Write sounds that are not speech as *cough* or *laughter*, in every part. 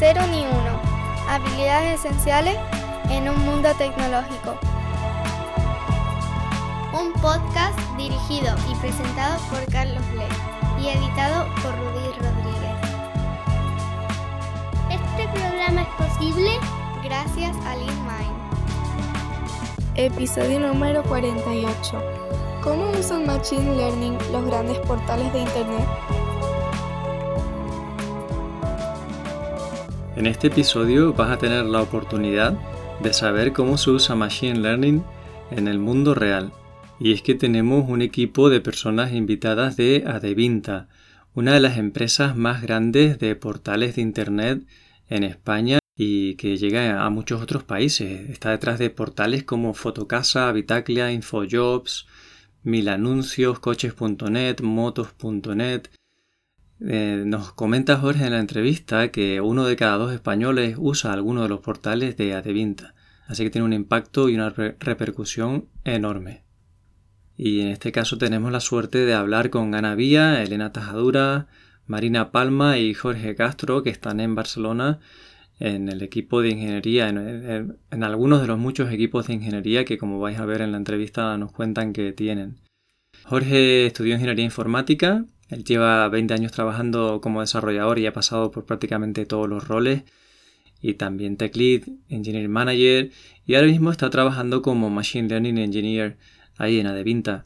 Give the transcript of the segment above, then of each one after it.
Cero ni uno. Habilidades esenciales en un mundo tecnológico. Un podcast dirigido y presentado por Carlos Le y editado por Rudy Rodríguez. Este programa es posible gracias a LeanMind. Episodio número 48. ¿Cómo usan Machine Learning los grandes portales de Internet? En este episodio vas a tener la oportunidad de saber cómo se usa Machine Learning en el mundo real. Y es que tenemos un equipo de personas invitadas de Adevinta, una de las empresas más grandes de portales de Internet en España y que llega a muchos otros países. Está detrás de portales como Fotocasa, Habitaclia, Infojobs, Milanuncios, Coches.net, Motos.net, eh, nos comenta Jorge en la entrevista que uno de cada dos españoles usa alguno de los portales de Adevinta, así que tiene un impacto y una repercusión enorme. Y en este caso tenemos la suerte de hablar con Ana Vía, Elena Tajadura, Marina Palma y Jorge Castro, que están en Barcelona en el equipo de ingeniería, en, en, algunos de los muchos equipos de ingeniería que como vais a ver en la entrevista nos cuentan que tienen. Jorge estudió ingeniería informática él lleva 20 años trabajando como desarrollador y ha pasado por prácticamente todos los roles. Y también Tech Lead, Engineer Manager. Y ahora mismo está trabajando como Machine Learning Engineer ahí en Adevinta.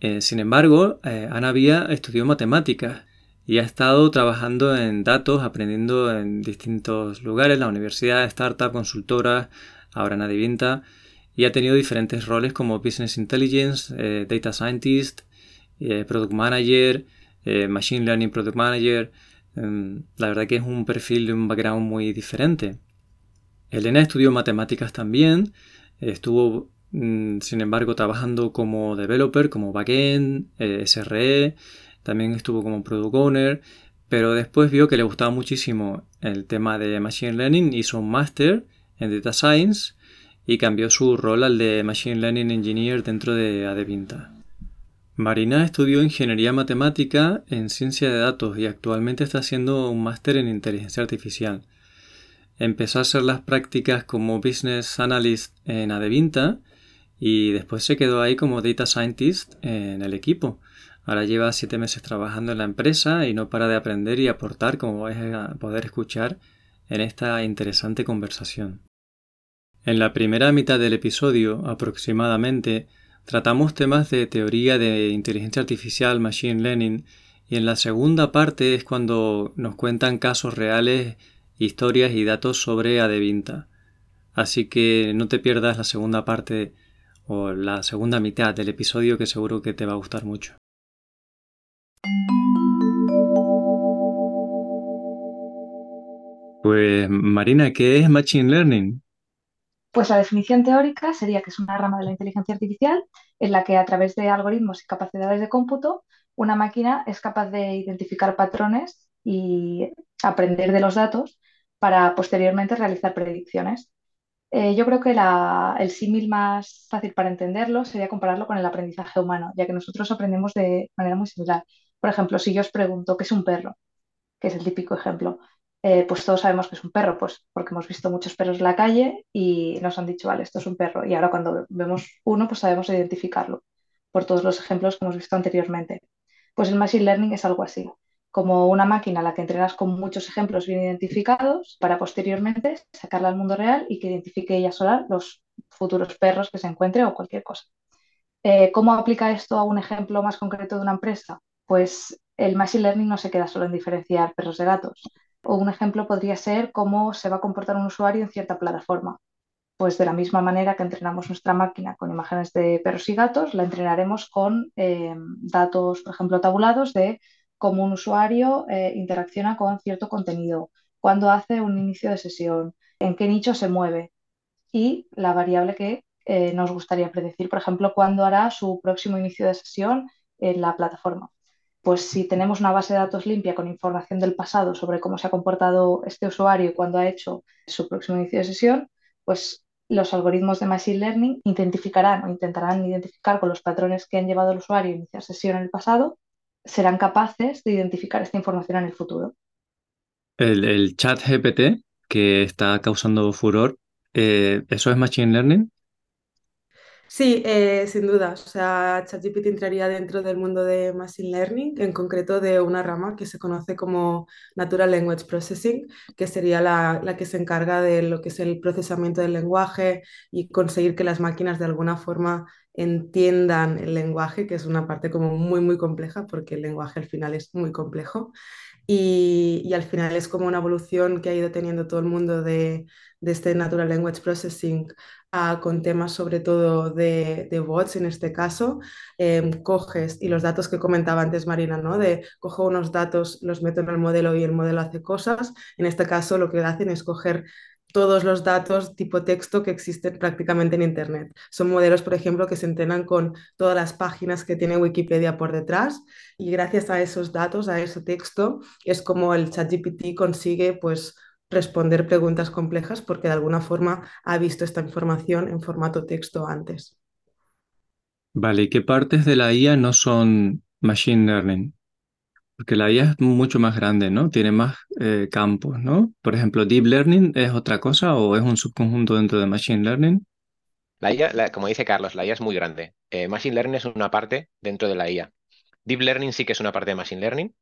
Eh, sin embargo, eh, Ana Vía estudió matemáticas y ha estado trabajando en datos, aprendiendo en distintos lugares, la universidad, startup, consultora, ahora en Adevinta. Y ha tenido diferentes roles como Business Intelligence, eh, Data Scientist, eh, product Manager, eh, Machine Learning Product Manager. Em, la verdad que es un perfil de un background muy diferente. Elena estudió matemáticas también, estuvo mm, sin embargo trabajando como developer, como backend, eh, SRE, también estuvo como product owner, pero después vio que le gustaba muchísimo el tema de Machine Learning, hizo un máster en Data Science y cambió su rol al de Machine Learning Engineer dentro de Adevinta. Marina estudió ingeniería matemática en ciencia de datos y actualmente está haciendo un máster en inteligencia artificial. Empezó a hacer las prácticas como business analyst en Adevinta y después se quedó ahí como data scientist en el equipo. Ahora lleva siete meses trabajando en la empresa y no para de aprender y aportar como vais a poder escuchar en esta interesante conversación. En la primera mitad del episodio, aproximadamente, Tratamos temas de teoría de inteligencia artificial, machine learning, y en la segunda parte es cuando nos cuentan casos reales, historias y datos sobre Adevinta. Así que no te pierdas la segunda parte o la segunda mitad del episodio que seguro que te va a gustar mucho. Pues Marina, ¿qué es Machine Learning? Pues la definición teórica sería que es una rama de la inteligencia artificial en la que a través de algoritmos y capacidades de cómputo, una máquina es capaz de identificar patrones y aprender de los datos para posteriormente realizar predicciones. Eh, yo creo que el símil más fácil para entenderlo sería compararlo con el aprendizaje humano, ya que nosotros aprendemos de manera muy similar. Por ejemplo, si yo os pregunto qué es un perro, que es el típico ejemplo, eh, pues todos sabemos que es un perro, pues porque hemos visto muchos perros en la calle y nos han dicho, vale, esto es un perro. Y ahora cuando vemos uno, pues sabemos identificarlo por todos los ejemplos que hemos visto anteriormente. Pues el Machine Learning es algo así, como una máquina a la que entrenas con muchos ejemplos bien identificados para posteriormente sacarla al mundo real y que identifique ella sola los futuros perros que se encuentre o cualquier cosa. Eh, ¿Cómo aplica esto a un ejemplo más concreto de una empresa? Pues el Machine Learning no se queda solo en diferenciar perros de gatos, o un ejemplo podría ser cómo se va a comportar un usuario en cierta plataforma. Pues de la misma manera que entrenamos nuestra máquina con imágenes de perros y gatos, la entrenaremos con eh, datos, por ejemplo, tabulados de cómo un usuario eh, interacciona con cierto contenido, cuándo hace un inicio de sesión, en qué nicho se mueve y la variable que eh, nos gustaría predecir, por ejemplo, cuándo hará su próximo inicio de sesión en la plataforma pues si tenemos una base de datos limpia con información del pasado sobre cómo se ha comportado este usuario y cuándo ha hecho su próximo inicio de sesión, pues los algoritmos de Machine Learning identificarán o intentarán identificar con los patrones que han llevado al usuario a iniciar sesión en el pasado, serán capaces de identificar esta información en el futuro. el, chat GPT que está causando furor, eh, ¿eso es Machine Learning? Sí, eh, sin duda. O sea, ChatGPT entraría dentro del mundo de Machine Learning, en concreto de una rama que se conoce como Natural Language Processing, que sería la, la, que se encarga de lo que es el procesamiento del lenguaje y conseguir que las máquinas de alguna forma entiendan el lenguaje, que es una parte como muy, muy compleja, porque el lenguaje al final es muy complejo. Y, y, al final es como una evolución que ha ido teniendo todo el mundo de, de este Natural Language Processing con temas sobre todo de, de bots en este caso, em, coges y los datos que comentaba antes Marina, ¿no? De cojo unos datos, los meto en el modelo y el modelo hace cosas. En este caso lo que hacen es coger todos los datos tipo texto que existen prácticamente en Internet. Son modelos, por ejemplo, que se entrenan con todas las páginas que tiene Wikipedia por detrás y gracias a esos datos, a ese texto, es como el ChatGPT consigue pues responder preguntas complejas porque de alguna forma ha visto esta información en formato texto antes. Vale, ¿y qué partes de la IA no son machine learning? Porque la IA es mucho más grande, ¿no? Tiene más eh, campos, ¿no? Por ejemplo, deep learning es otra cosa o es un subconjunto dentro de machine learning. La IA, como dice Carlos, la IA es muy grande. Eh, machine learning es una parte dentro de la IA. Deep learning sí que es una parte de machine learning,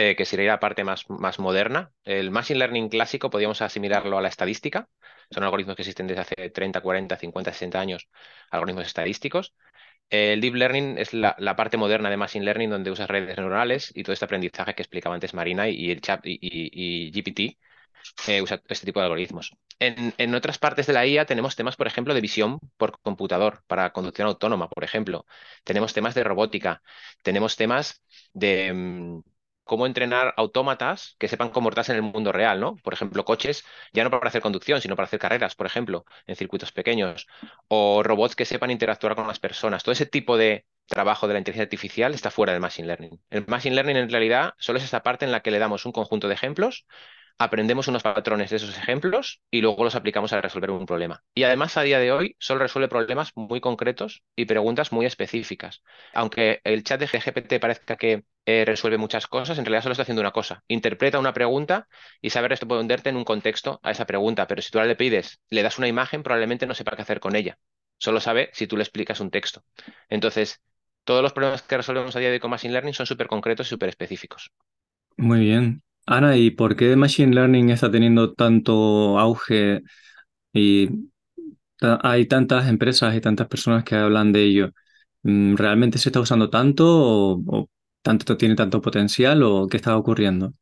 eh, que sería la parte más, más moderna. El Machine Learning clásico podríamos asimilarlo a la estadística. Son algoritmos que existen desde hace 30, 40, 50, 60 años, algoritmos estadísticos. El Deep Learning es la, parte moderna de Machine Learning donde usas redes neuronales y todo este aprendizaje que explicaba antes Marina y, el chat y, GPT eh, usa este tipo de algoritmos. En, en, otras partes de la IA tenemos temas, por ejemplo, de visión por computador para conducción autónoma, por ejemplo. Tenemos temas de robótica, tenemos temas de... Cómo entrenar autómatas que sepan comportarse en el mundo real, ¿no? Por ejemplo, coches, ya no para hacer conducción, sino para hacer carreras, por ejemplo, en circuitos pequeños, o robots que sepan interactuar con las personas. Todo ese tipo de trabajo de la inteligencia artificial está fuera del Machine Learning. El Machine Learning en realidad solo es esa parte en la que le damos un conjunto de ejemplos aprendemos unos patrones de esos ejemplos y luego los aplicamos a resolver un problema. Y además a día de hoy solo resuelve problemas muy concretos y preguntas muy específicas. Aunque el chat de GPT parezca que eh, resuelve muchas cosas, en realidad solo está haciendo una cosa. Interpreta una pregunta y sabe responderte en un contexto a esa pregunta. Pero si tú le pides, le das una imagen, probablemente no sepa qué hacer con ella. Solo sabe si tú le explicas un texto. Entonces, todos los problemas que resolvemos a día de hoy con Machine Learning son súper concretos y súper específicos. Muy bien. Ana, ¿y por qué Machine Learning está teniendo tanto auge y hay tantas empresas y tantas personas que hablan de ello? Mm, ¿Realmente se está usando tanto o, tanto tiene tanto potencial o qué está ocurriendo?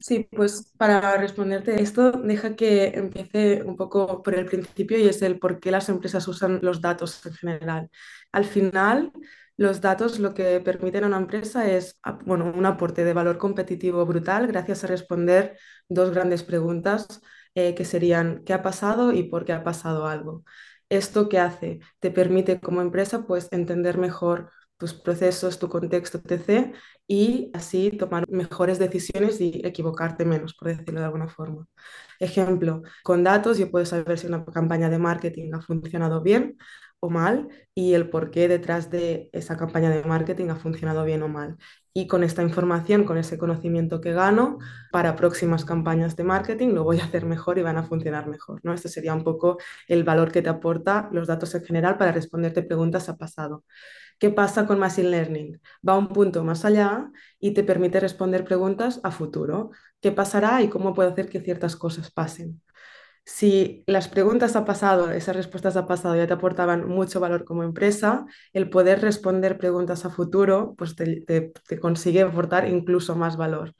Sí, pues para responderte esto, deja que empiece un poco por el principio y es el por qué las empresas usan los datos en general. Al final, los datos lo que permiten a una empresa es bueno, un aporte de valor competitivo brutal gracias a responder dos grandes preguntas eh, que serían ¿qué ha pasado y por qué ha pasado algo? ¿Esto qué hace? Te permite como empresa pues entender mejor tus procesos, tu contexto, etc. y así tomar mejores decisiones y equivocarte menos, por decirlo de alguna forma. Ejemplo, con datos yo puedo saber si una campaña de marketing ha funcionado bien o mal y el por qué detrás de esa campaña de marketing ha funcionado bien o mal. Y con esta información, con ese conocimiento que gano, para próximas campañas de marketing lo voy a hacer mejor y van a funcionar mejor. ¿no? Este sería un poco el valor que te aporta los datos en general para responderte preguntas a pasado. ¿Qué pasa con Machine Learning? Va un punto más allá y te permite responder preguntas a futuro. ¿Qué pasará y cómo puedo hacer que ciertas cosas pasen? Si las preguntas ha pasado, esas respuestas ha pasado ya te aportaban mucho valor como empresa, el poder responder preguntas a futuro, pues te, consigue aportar incluso más valor.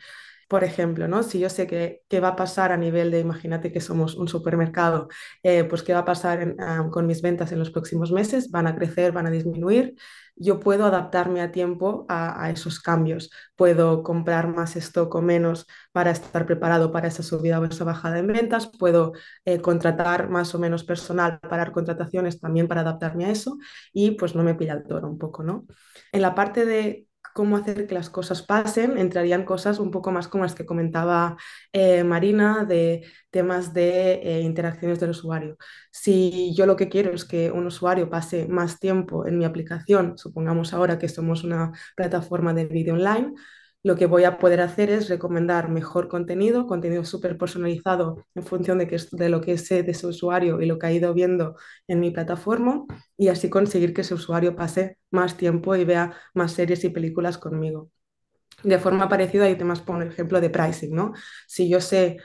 Por ejemplo, ¿no? si yo sé que, qué va a pasar a nivel de, imagínate que somos un supermercado, eh, pues qué va a pasar ah, con mis ventas en los próximos meses, van a crecer, van a disminuir, yo puedo adaptarme a tiempo a, esos cambios. Puedo comprar más stock o menos para estar preparado para esa subida o esa bajada en ventas. Puedo eh, contratar más o menos personal, parar contrataciones también para adaptarme a eso y pues no me pilla el toro un poco, ¿no? En la parte de cómo hacer que las cosas pasen, entrarían cosas un poco más como las que comentaba eh, Marina, de temas de eh, interacciones del usuario. Si yo lo que quiero es que un usuario pase más tiempo en mi aplicación, supongamos ahora que somos una plataforma de vídeo online, lo que voy a poder hacer es recomendar mejor contenido, contenido súper personalizado en función de, que, de lo que sé de su usuario y lo que ha ido viendo en mi plataforma y así conseguir que ese usuario pase más tiempo y vea más series y películas conmigo. De forma parecida, y te más pongo el ejemplo de pricing, ¿no? Si yo sé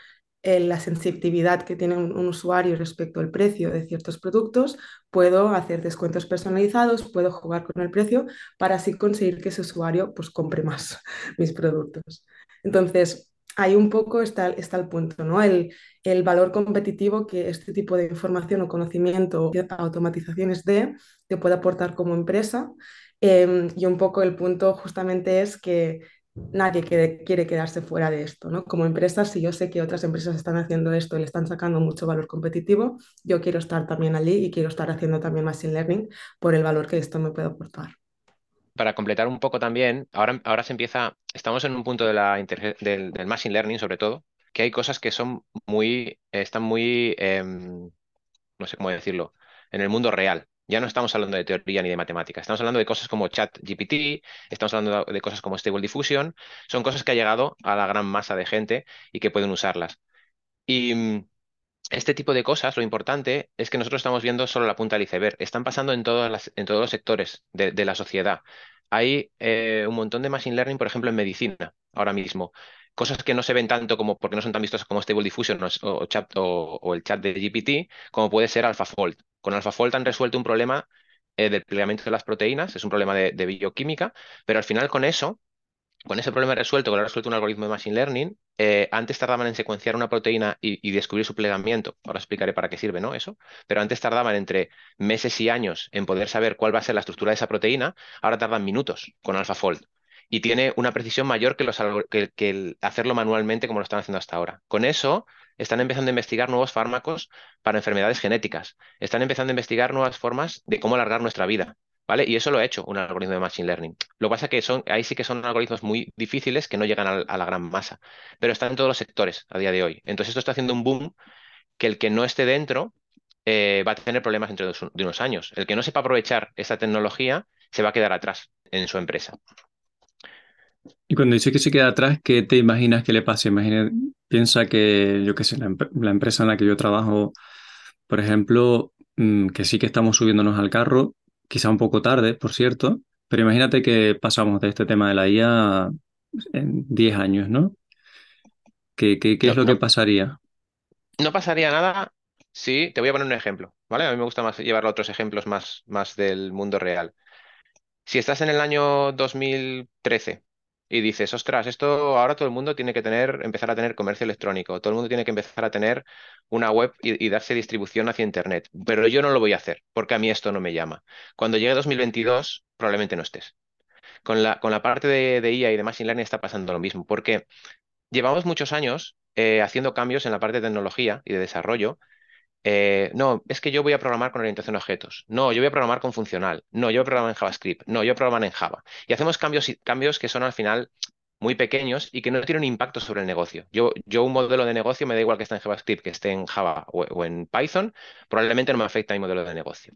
eh, la sensibilidad que tiene un, usuario respecto al precio de ciertos productos, puedo hacer descuentos personalizados, puedo jugar con el precio para así conseguir que ese usuario pues compre más *laughs* mis productos. Entonces, ahí un poco está, está el punto, ¿no? El, el, valor competitivo que este tipo de información o conocimiento o automatizaciones de te puede aportar como empresa. Em, y un poco el punto justamente es que nadie quiere, quedarse fuera de esto, ¿no? Como empresa, si yo sé que otras empresas están haciendo esto y le están sacando mucho valor competitivo, yo quiero estar también allí y quiero estar haciendo también machine learning por el valor que esto me puede aportar. Para completar un poco también, ahora, ahora se empieza, estamos en un punto de la del, machine learning sobre todo, que hay cosas que son muy, están muy, em, no sé cómo decirlo, en el mundo real. Ya no estamos hablando de teoría ni de matemática, estamos hablando de cosas como ChatGPT, estamos hablando de cosas como Stable Diffusion, son cosas que han llegado a la gran masa de gente y que pueden usarlas. Y mm, este tipo de cosas, lo importante es que nosotros estamos viendo solo la punta del iceberg, están pasando en todos los sectores de, la sociedad. Hay eh, un montón de machine learning, por ejemplo, en medicina, ahora mismo cosas que no se ven tanto como porque no son tan vistosas como Stable Diffusion o, chat, o, el chat de GPT, como puede ser AlphaFold. Con AlphaFold han resuelto un problema eh, del plegamiento de las proteínas, es un problema de, bioquímica, pero al final con eso, con ese problema resuelto, que lo resuelto un algoritmo de Machine Learning, eh, antes tardaban en secuenciar una proteína y, descubrir su plegamiento, ahora explicaré para qué sirve ¿no? eso, pero antes tardaban entre meses y años en poder saber cuál va a ser la estructura de esa proteína, ahora tardan minutos con AlphaFold y tiene una precisión mayor que, el hacerlo manualmente como lo están haciendo hasta ahora. Con eso están empezando a investigar nuevos fármacos para enfermedades genéticas, están empezando a investigar nuevas formas de cómo alargar nuestra vida. ¿Vale? Y eso lo ha hecho un algoritmo de Machine Learning. Lo que pasa es que son, ahí sí que son algoritmos muy difíciles que no llegan a, la gran masa, pero están en todos los sectores a día de hoy. Entonces esto está haciendo un boom que el que no esté dentro eh, va a tener problemas dentro de unos años. El que no sepa aprovechar esta tecnología se va a quedar atrás en su empresa. Y cuando dice que se queda atrás, ¿qué te imaginas que le pase? Imagina, piensa que, yo qué sé, la, empresa en la que yo trabajo, por ejemplo, mm, que sí que estamos subiéndonos al carro, quizá un poco tarde, por cierto, pero imagínate que pasamos de este tema de la IA en 10 años, ¿no? ¿Qué, qué, es lo que pasaría? No pasaría nada. Sí, te voy a poner un ejemplo, ¿vale? A mí me gusta más llevar a otros ejemplos más, más del mundo real. Si estás en el año 2013 y dices, ostras, esto ahora todo el mundo tiene que tener, empezar a tener comercio electrónico, todo el mundo tiene que empezar a tener una web y, darse distribución hacia Internet, pero yo no lo voy a hacer porque a mí esto no me llama. Cuando llegue 2022, probablemente no estés. Con la, con la parte de, IA y de Machine Learning está pasando lo mismo, porque llevamos muchos años eh, haciendo cambios en la parte de tecnología y de desarrollo eh, no, es que yo voy a programar con orientación a objetos. No, yo voy a programar con funcional. No, yo voy a programar en JavaScript. No, yo voy a programar en Java. Y hacemos cambios, cambios que son al final muy pequeños y que no tienen impacto sobre el negocio. Yo, yo un modelo de negocio me da igual que esté en JavaScript, que esté en Java o, en Python, probablemente no me afecta a mi modelo de negocio.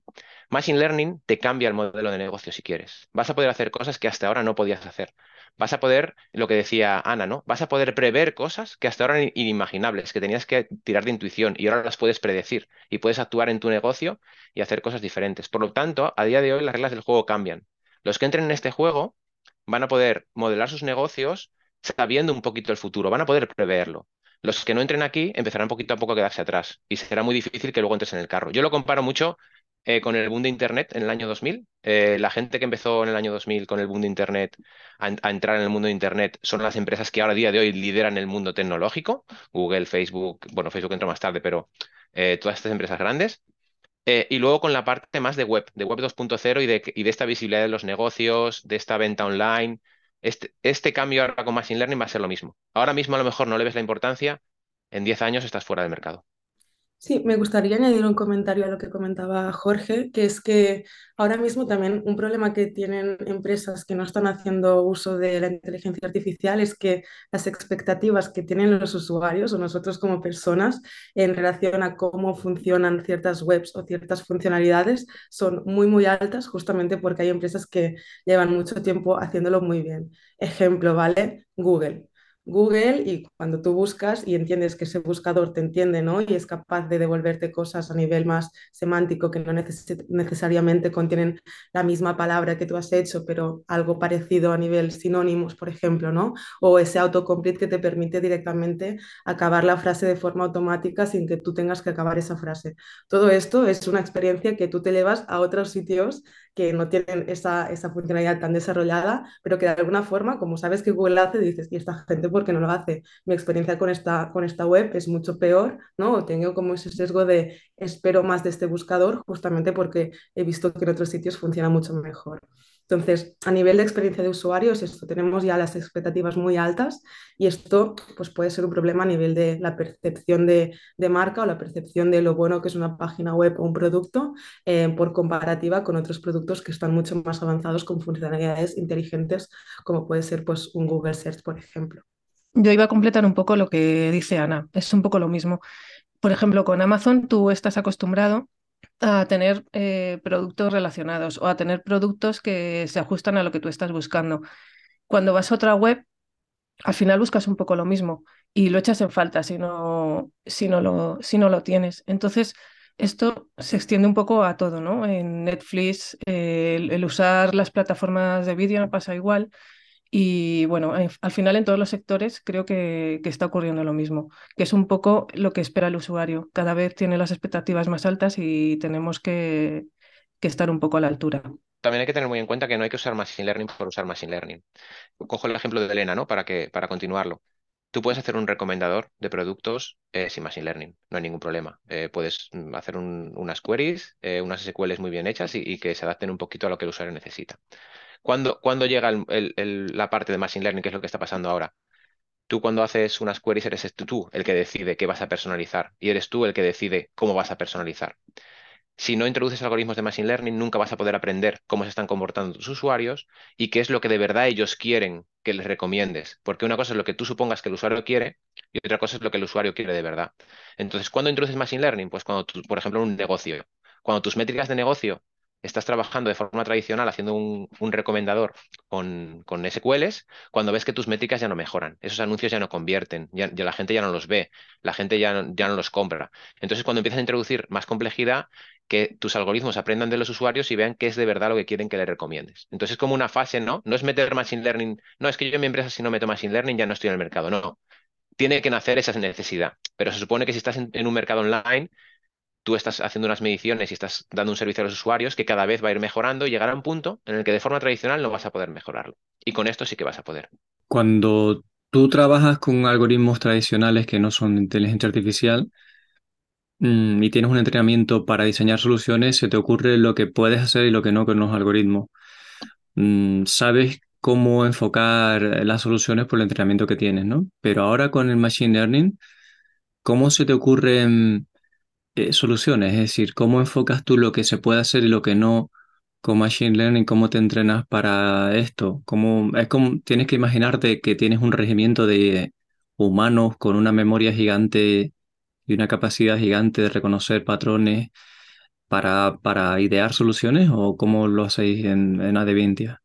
Machine Learning te cambia el modelo de negocio si quieres. Vas a poder hacer cosas que hasta ahora no podías hacer vas a poder, lo que decía Ana, ¿no? Vas a poder prever cosas que hasta ahora eran inimaginables, que tenías que tirar de intuición y ahora las puedes predecir y puedes actuar en tu negocio y hacer cosas diferentes. Por lo tanto, a día de hoy las reglas del juego cambian. Los que entren en este juego van a poder modelar sus negocios sabiendo un poquito el futuro, van a poder preverlo. Los que no entren aquí empezarán poquito a poco a quedarse atrás y será muy difícil que luego entres en el carro. Yo lo comparo mucho eh, con el boom de Internet en el año 2000. Eh, la gente que empezó en el año 2000 con el boom de Internet a, entrar en el mundo de Internet son las empresas que ahora a día de hoy lideran el mundo tecnológico. Google, Facebook, bueno, Facebook entró más tarde, pero eh, todas estas empresas grandes. Y luego con la parte más de web, de web 2.0 y de, y de esta visibilidad de los negocios, de esta venta online. Este, este cambio ahora con Machine Learning va a ser lo mismo. Ahora mismo a lo mejor no le ves la importancia, en 10 años estás fuera del mercado. Sí, me gustaría añadir un comentario a lo que comentaba Jorge, que es que ahora mismo también un problema que tienen empresas que no están haciendo uso de la inteligencia artificial es que las expectativas que tienen los usuarios o nosotros como personas en relación a cómo funcionan ciertas webs o ciertas funcionalidades son muy, muy altas justamente porque hay empresas que llevan mucho tiempo haciéndolo muy bien. Ejemplo, ¿vale? Google. Google y cuando tú buscas y entiendes que ese buscador te entiende, ¿no? Y es capaz de devolverte cosas a nivel más semántico que no necesariamente contienen la misma palabra que tú has hecho, pero algo parecido a nivel sinónimos, por ejemplo, ¿no? O ese autocomplete que te permite directamente acabar la frase de forma automática sin que tú tengas que acabar esa frase. Todo esto es una experiencia que tú te llevas a otros sitios que no tienen esa, esa funcionalidad tan desarrollada, pero que de alguna forma, como sabes que Google hace, dices, ¿y esta gente por qué no lo hace? Mi experiencia con esta, con esta web es mucho peor, ¿no? Tengo como ese sesgo de espero más de este buscador justamente porque he visto que en otros sitios funciona mucho mejor. Entonces, a nivel de experiencia de usuarios, esto tenemos ya las expectativas muy altas y esto pues, puede ser un problema a nivel de la percepción de, marca o la percepción de lo bueno que es una página web o un producto eh, por comparativa con otros productos que están mucho más avanzados con funcionalidades inteligentes como puede ser pues, un Google Search, por ejemplo. Yo iba a completar un poco lo que dice Ana, es un poco lo mismo. Por ejemplo, con Amazon tú estás acostumbrado a tener eh, productos relacionados o a tener productos que se ajustan a lo que tú estás buscando. Cuando vas a otra web, al final buscas un poco lo mismo y lo echas en falta si no, si no, lo, si no lo tienes. Entonces, esto se extiende un poco a todo, ¿no? En Netflix, el, el, usar las plataformas de vídeo me pasa igual. Y bueno, al final en todos los sectores creo que, que, está ocurriendo lo mismo, que es un poco lo que espera el usuario. Cada vez tiene las expectativas más altas y tenemos que, que estar un poco a la altura. También hay que tener muy en cuenta que no hay que usar Machine Learning por usar Machine Learning. Cojo el ejemplo de Elena, ¿no? Para, que, para continuarlo. Tú puedes hacer un recomendador de productos eh, sin Machine Learning, no hay ningún problema. Eh, puedes mm, hacer un, unas queries, eh, unas SQLs muy bien hechas y, y que se adapten un poquito a lo que el usuario necesita. ¿Cuándo, llega la parte de Machine Learning, que es lo que está pasando ahora? Tú cuando haces unas queries eres tú el que decide qué vas a personalizar y eres tú el que decide cómo vas a personalizar. Si no introduces algoritmos de Machine Learning, nunca vas a poder aprender cómo se están comportando tus usuarios y qué es lo que de verdad ellos quieren que les recomiendes. Porque una cosa es lo que tú supongas que el usuario quiere y otra cosa es lo que el usuario quiere de verdad. Entonces, ¿cuándo introduces Machine Learning? Pues cuando, tú, por ejemplo, en un negocio. Cuando tus métricas de negocio estás trabajando de forma tradicional haciendo un, recomendador con, con, SQLs, cuando ves que tus métricas ya no mejoran, esos anuncios ya no convierten, ya, la gente ya no los ve, la gente ya no, ya no los compra. Entonces, cuando empiezas a introducir más complejidad, que tus algoritmos aprendan de los usuarios y vean qué es de verdad lo que quieren que le recomiendes. Entonces, es como una fase, ¿no? No es meter Machine Learning, no, es que yo en mi empresa si no meto Machine Learning ya no estoy en el mercado, no. Tiene que nacer esa necesidad, pero se supone que si estás en un mercado online, tú estás haciendo unas mediciones y estás dando un servicio a los usuarios que cada vez va a ir mejorando y llegará a un punto en el que de forma tradicional no vas a poder mejorarlo. Y con esto sí que vas a poder. Cuando tú trabajas con algoritmos tradicionales que no son inteligencia artificial mmm, y tienes un entrenamiento para diseñar soluciones, se te ocurre lo que puedes hacer y lo que no con los algoritmos. Mm, sabes cómo enfocar las soluciones por el entrenamiento que tienes, ¿no? Pero ahora con el Machine Learning, ¿cómo se te ocurren eh, soluciones, es decir, cómo enfocas tú lo que se puede hacer y lo que no con Machine Learning, cómo te entrenas para esto, cómo, es como, tienes que imaginarte que tienes un regimiento de humanos con una memoria gigante y una capacidad gigante de reconocer patrones para, para idear soluciones o cómo lo hacéis en, en Adevintia.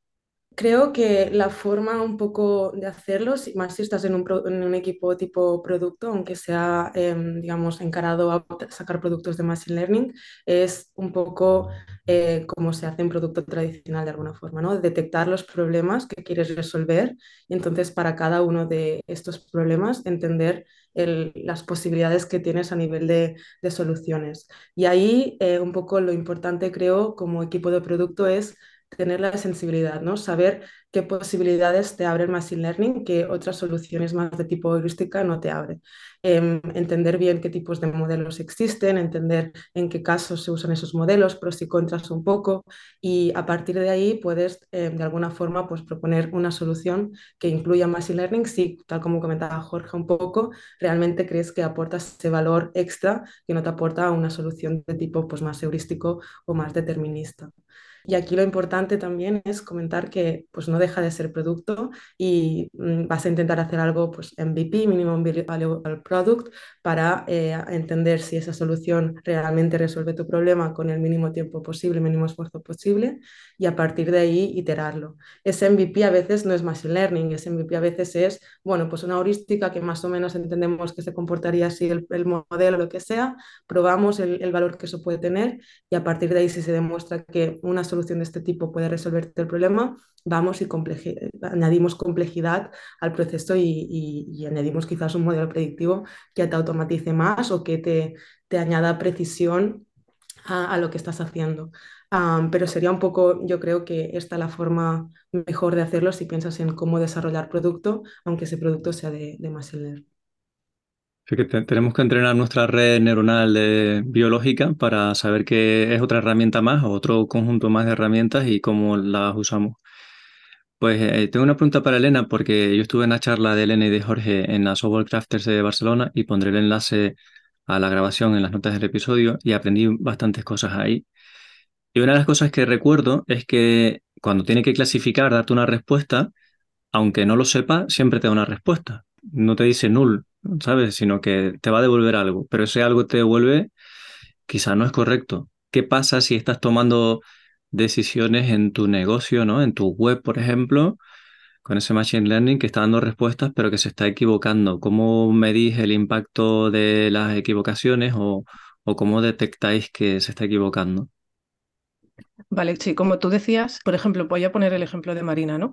Creo que la forma un poco de hacerlo, más si estás en un, en un equipo tipo producto, aunque sea, eh, digamos, encarado a sacar productos de Machine Learning, es un poco eh, como se hace en producto tradicional de alguna forma, ¿no? Detectar los problemas que quieres resolver y entonces para cada uno de estos problemas entender el, las posibilidades que tienes a nivel de, de soluciones. Y ahí eh, un poco lo importante creo como equipo de producto es tener la sensibilidad, ¿no? Saber qué posibilidades te abre el Machine Learning que otras soluciones más de tipo heurística no te abren. Em, entender bien qué tipos de modelos existen, entender en qué casos se usan esos modelos, pros y contras un poco, y a partir de ahí puedes em, de alguna forma pues, proponer una solución que incluya Machine Learning si, tal como comentaba Jorge un poco, realmente crees que aporta ese valor extra que no te aporta una solución de tipo pues, más heurístico o más determinista. Y aquí lo importante también es comentar que pues, no deja de ser producto y mm, vas a intentar hacer algo, pues MVP, Minimum Viable Product, para eh, entender si esa solución realmente resuelve tu problema con el mínimo tiempo posible, mínimo esfuerzo posible, y a partir de ahí iterarlo. Ese MVP a veces no es Machine Learning, ese MVP a veces es, bueno, pues una heurística que más o menos entendemos que se comportaría así el, el modelo, lo que sea, probamos el, el valor que eso puede tener y a partir de ahí si se demuestra que una solución solución de este tipo puede resolverte el problema, vamos y añadimos complejidad al proceso y, añadimos quizás un modelo predictivo que te automatice más o que te, te añada precisión a, lo que estás haciendo. pero sería un poco, yo creo que esta es la forma mejor de hacerlo si piensas en cómo desarrollar producto, aunque ese producto sea de, de Machine que tenemos que entrenar nuestra red neuronal biológica para saber que es otra herramienta más, o otro conjunto más de herramientas y cómo las usamos. Pues eh, tengo una pregunta para Elena, porque yo estuve en la charla de Elena y de Jorge en la Software Crafters de Barcelona y pondré el enlace a la grabación en las notas del episodio y aprendí bastantes cosas ahí. Y una de las cosas que recuerdo es que cuando tiene que clasificar, darte una respuesta, aunque no lo sepa, siempre te da una respuesta. No te dice null, ¿sabes? Sino que te va a devolver algo, pero ese algo te devuelve quizá no es correcto. ¿Qué pasa si estás tomando decisiones en tu negocio, ¿no? En tu web, por ejemplo, con ese machine learning que está dando respuestas, pero que se está equivocando. ¿Cómo medís el impacto de las equivocaciones o, o cómo detectáis que se está equivocando? Vale, sí, como tú decías, por ejemplo, voy a poner el ejemplo de Marina, ¿no?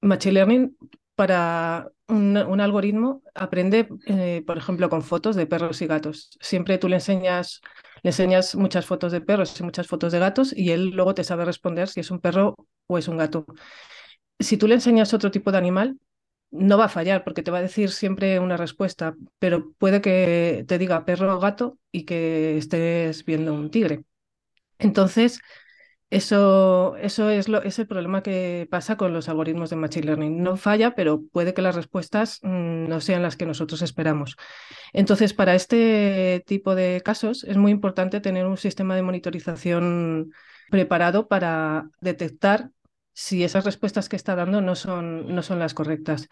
Machine Learning para un, algoritmo aprende, eh, por ejemplo, con fotos de perros y gatos. Siempre tú le enseñas, le enseñas muchas fotos de perros y muchas fotos de gatos y él luego te sabe responder si es un perro o es un gato. Si tú le enseñas otro tipo de animal, no va a fallar porque te va a decir siempre una respuesta, pero puede que te diga perro o gato y que estés viendo un tigre. Entonces, eso, eso es, lo, problema que pasa con los algoritmos de Machine Learning. No falla, pero puede que las respuestas mm, no sean las que nosotros esperamos. Entonces, para este tipo de casos es muy importante tener un sistema de monitorización preparado para detectar si esas respuestas que está dando no son, no son las correctas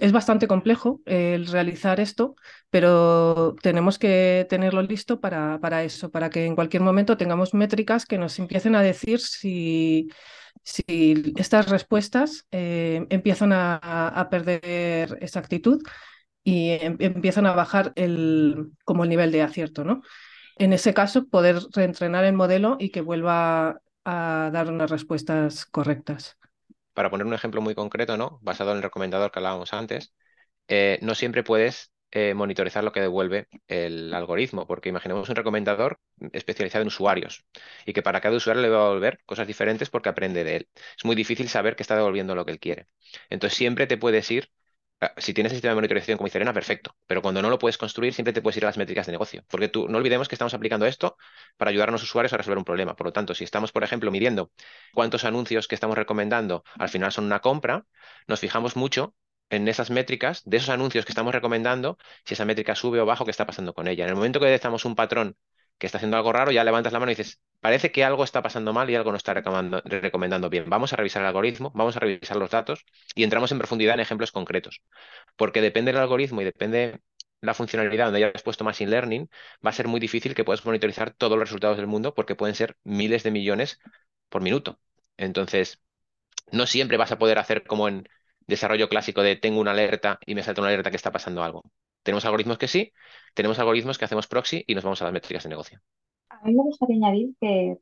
es bastante complejo el realizar esto, pero tenemos que tenerlo listo para, eso, para que en cualquier momento tengamos métricas que nos empiecen a decir si, estas respuestas eh, empiezan a, perder esa actitud y em, empiezan a bajar el, como el nivel de acierto. ¿no? En ese caso, poder reentrenar el modelo y que vuelva a dar unas respuestas correctas para poner un ejemplo muy concreto, ¿no? basado en el recomendador que hablábamos antes, eh, no siempre puedes eh, monitorizar lo que devuelve el algoritmo, porque imaginemos un recomendador especializado en usuarios y que para cada usuario le va a devolver cosas diferentes porque aprende de él. Es muy difícil saber que está devolviendo lo que él quiere. Entonces siempre te puedes ir si tienes el sistema de monitorización como dice perfecto. Pero cuando no lo puedes construir, siempre te puedes ir a las métricas de negocio. Porque tú, no olvidemos que estamos aplicando esto para ayudar a los usuarios a resolver un problema. Por lo tanto, si estamos, por ejemplo, midiendo cuántos anuncios que estamos recomendando al final son una compra, nos fijamos mucho en esas métricas de esos anuncios que estamos recomendando, si esa métrica sube o baja, qué está pasando con ella. En el momento que detectamos un patrón que está haciendo algo raro, ya levantas la mano y dices, parece que algo está pasando mal y algo no está recomendando bien. Vamos a revisar el algoritmo, vamos a revisar los datos y entramos en profundidad en ejemplos concretos. Porque depende del algoritmo y depende la funcionalidad donde hayas puesto Machine Learning, va a ser muy difícil que puedas monitorizar todos los resultados del mundo porque pueden ser miles de millones por minuto. Entonces, no siempre vas a poder hacer como en desarrollo clásico de tengo una alerta y me salta una alerta que está pasando algo. Tenemos algoritmos que sí, tenemos algoritmos que hacemos proxy y nos vamos a las métricas de negocio. A mí me gustaría añadir que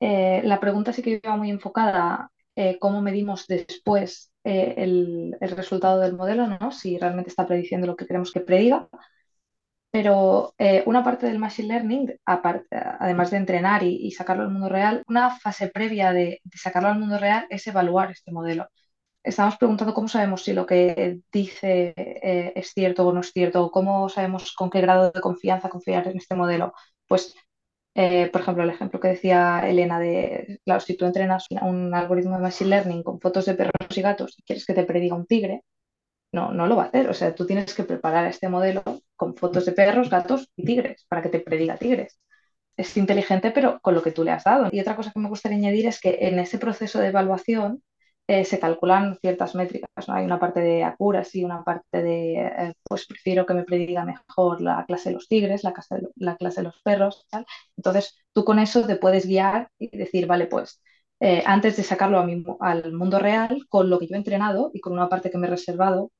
eh, la pregunta sí que iba muy enfocada eh, cómo medimos después eh, el, resultado del modelo, ¿no? si realmente está prediciendo lo que queremos que prediga. Pero eh, una parte del Machine Learning, además de entrenar y, sacarlo al mundo real, una fase previa de, sacarlo al mundo real es evaluar este modelo. Estamos preguntando cómo sabemos si lo que dice eh, es cierto o no es cierto, cómo sabemos con qué grado de confianza confiar en este modelo. Pues eh, por ejemplo, el ejemplo que decía Elena de, claro, si tú entrenas un algoritmo de Machine Learning con fotos de perros y gatos y quieres que te prediga un tigre, no, no lo va a hacer. O sea, tú tienes que preparar este modelo con fotos de perros, gatos y tigres para que te prediga tigres. Es inteligente, pero con lo que tú le has dado. Y otra cosa que me gustaría añadir es que en ese proceso de evaluación eh, se calculan ciertas métricas. ¿no? Hay una parte de accuracy, una parte de, eh, pues prefiero que me prediga mejor la clase de los tigres, la clase de, la clase de los perros. Entonces, tú con eso te puedes guiar y decir, vale, pues eh, antes de sacarlo al mundo real, con lo que yo he entrenado y con una parte que me he reservado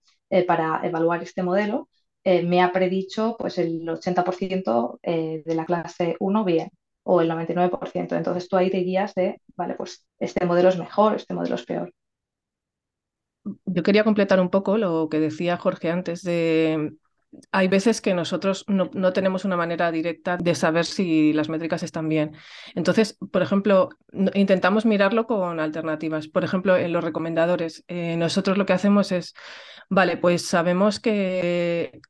para evaluar este modelo, me ha predicho pues, el 80% de la clase 1 bien o el 99%. Entonces tú ahí te guías de, vale, pues este modelo es mejor, este modelo es peor. Yo quería completar un poco lo que decía Jorge antes de... Hay veces que nosotros no, tenemos una manera directa de saber si las métricas están bien. Entonces, por ejemplo, intentamos mirarlo con alternativas. Por ejemplo, en los recomendadores, eh, nosotros lo que hacemos es, vale, pues sabemos que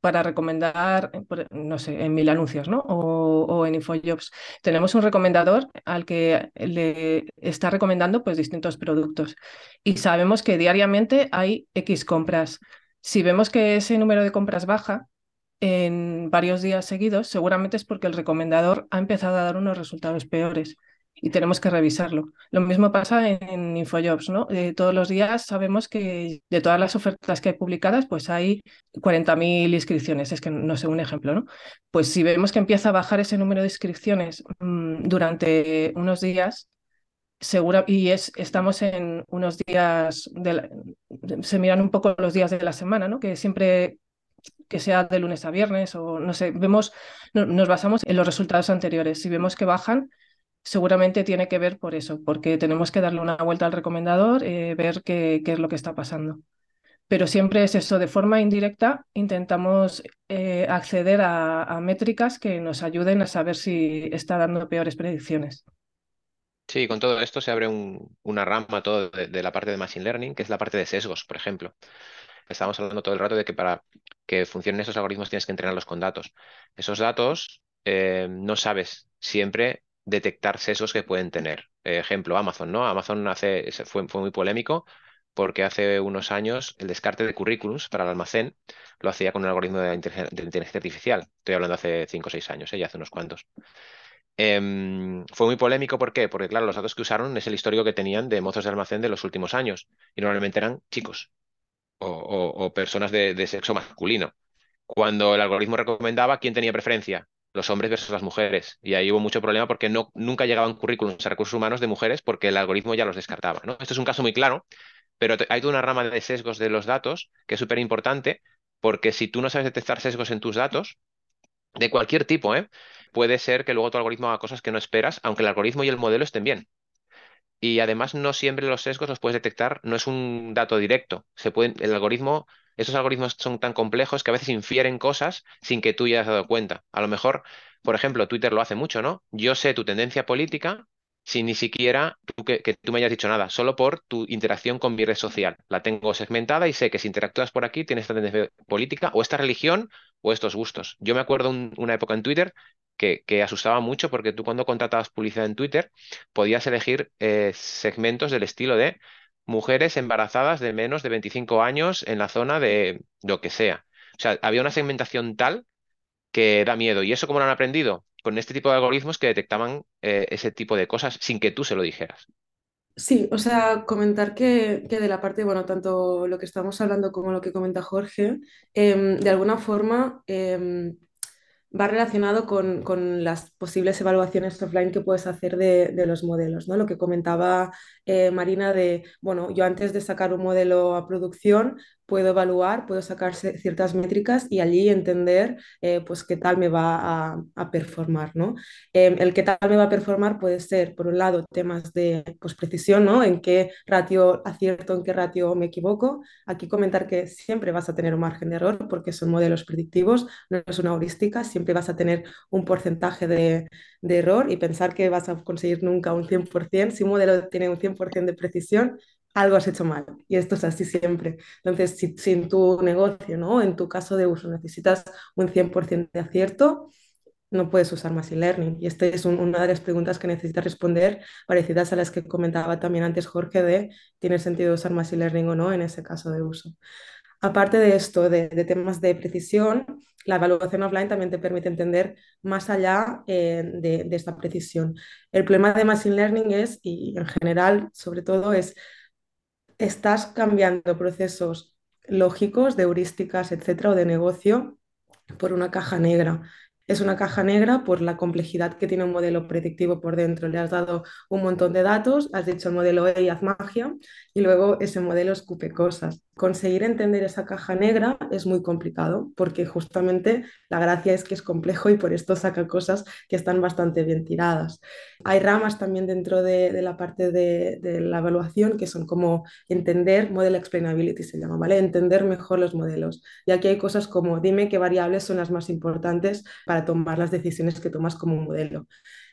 para recomendar, eh, no sé, en mil anuncios, ¿no? O, en InfoJobs. Tenemos un recomendador al que le está recomendando pues distintos productos y sabemos que diariamente hay X compras. Si vemos que ese número de compras baja en varios días seguidos, seguramente es porque el recomendador ha empezado a dar unos resultados peores y tenemos que revisarlo. Lo mismo pasa en, InfoJobs, ¿no? Eh, todos los días sabemos que de todas las ofertas que hay publicadas, pues hay 40.000 inscripciones, es que no sé, un ejemplo, ¿no? Pues si vemos que empieza a bajar ese número de inscripciones mm, durante unos días, segura, y es, estamos en unos días, de se miran un poco los días de la semana, ¿no? Que siempre que sea de lunes a viernes o no sé, vemos, nos basamos en los resultados anteriores. Si vemos que bajan, seguramente tiene que ver por eso, porque tenemos que darle una vuelta al recomendador, eh, ver qué, es lo que está pasando. Pero siempre es eso, de forma indirecta intentamos eh, acceder a, métricas que nos ayuden a saber si está dando peores predicciones. Sí, con todo esto se abre una rama todo de, la parte de Machine Learning, que es la parte de sesgos, por ejemplo. Estamos hablando todo el rato de que para que funcionen esos algoritmos tienes que entrenarlos con datos. Esos datos eh, no sabes siempre detectar sesgos que pueden tener. ejemplo, Amazon, ¿no? Amazon hace, fue, fue muy polémico porque hace unos años el descarte de currículums para el almacén lo hacía con un algoritmo de, inteligencia artificial. Estoy hablando hace 5 o 6 años, ¿eh? ya hace unos cuantos. Em, fue muy polémico, ¿por qué? Porque, claro, los datos que usaron es el histórico que tenían de mozos de almacén de los últimos años y normalmente eran chicos o, personas de, de, sexo masculino. Cuando el algoritmo recomendaba quién tenía preferencia, los hombres versus las mujeres. Y ahí hubo mucho problema porque no, nunca llegaban currículums a recursos humanos de mujeres porque el algoritmo ya los descartaba. ¿no? Esto es un caso muy claro, pero hay toda una rama de sesgos de los datos que es súper importante porque si tú no sabes detectar sesgos en tus datos, de cualquier tipo, ¿eh? puede ser que luego tu algoritmo haga cosas que no esperas, aunque el algoritmo y el modelo estén bien. Y además no siempre los sesgos los puedes detectar, no es un dato directo. Se puede, el algoritmo estos algoritmos son tan complejos que a veces infieren cosas sin que tú ya hayas dado cuenta. A lo mejor, por ejemplo, Twitter lo hace mucho, ¿no? Yo sé tu tendencia política sin ni siquiera que, tú me hayas dicho nada, solo por tu interacción con mi red social. La tengo segmentada y sé que si interactúas por aquí tienes esta tendencia política o esta religión o estos gustos. Yo me acuerdo una época en Twitter que, asustaba mucho porque tú cuando contratabas publicidad en Twitter podías elegir eh, segmentos del estilo de mujeres embarazadas de menos de 25 años en la zona de lo que sea. O sea, había una segmentación tal que da miedo. ¿Y eso cómo lo han aprendido? Con este tipo de algoritmos que detectaban eh, ese tipo de cosas sin que tú se lo dijeras. Sí, o sea, comentar que, de la parte, bueno, tanto lo que estamos hablando como lo que comenta Jorge, em, de alguna forma em, va relacionado con, las posibles evaluaciones offline que puedes hacer de, los modelos, ¿no? Lo que comentaba eh, Marina de, bueno, yo antes de sacar un modelo a producción, puedo evaluar, puedo sacar ciertas métricas y allí entender eh, pues qué tal me va a, performar. ¿no? Em, el qué tal me va a performar puede ser, por un lado, temas de pues, precisión, ¿no? en qué ratio acierto, en qué ratio me equivoco. Aquí comentar que siempre vas a tener un margen de error porque son modelos predictivos, no es una heurística, siempre vas a tener un porcentaje de, de error y pensar que vas a conseguir nunca un 100%. Si un modelo tiene un 100% de precisión, algo has hecho mal. Y esto es así siempre. Entonces, si, en tu negocio, ¿no? En tu caso de uso necesitas un 100% de acierto, no puedes usar Machine Learning. Y esta es una de las preguntas que necesitas responder, parecidas a las que comentaba también antes Jorge, de ¿tiene sentido usar Machine Learning o no en ese caso de uso? Aparte de esto, de, temas de precisión, la evaluación offline también te permite entender más allá eh, de, de esta precisión. El problema de Machine Learning es, y en general sobre todo, es estás cambiando procesos lógicos, de heurísticas, etcétera, o de negocio por una caja negra es una caja negra por la complejidad que tiene un modelo predictivo por dentro. Le has dado un montón de datos, has dicho el modelo E haz magia, y luego ese modelo escupe cosas. Conseguir entender esa caja negra es muy complicado porque justamente la gracia es que es complejo y por esto saca cosas que están bastante bien tiradas. Hay ramas también dentro de, la parte de, de, la evaluación que son como entender, model explainability se llama, ¿vale? Entender mejor los modelos. Y aquí hay cosas como dime qué variables son las más importantes para tomar las decisiones que tomas como modelo.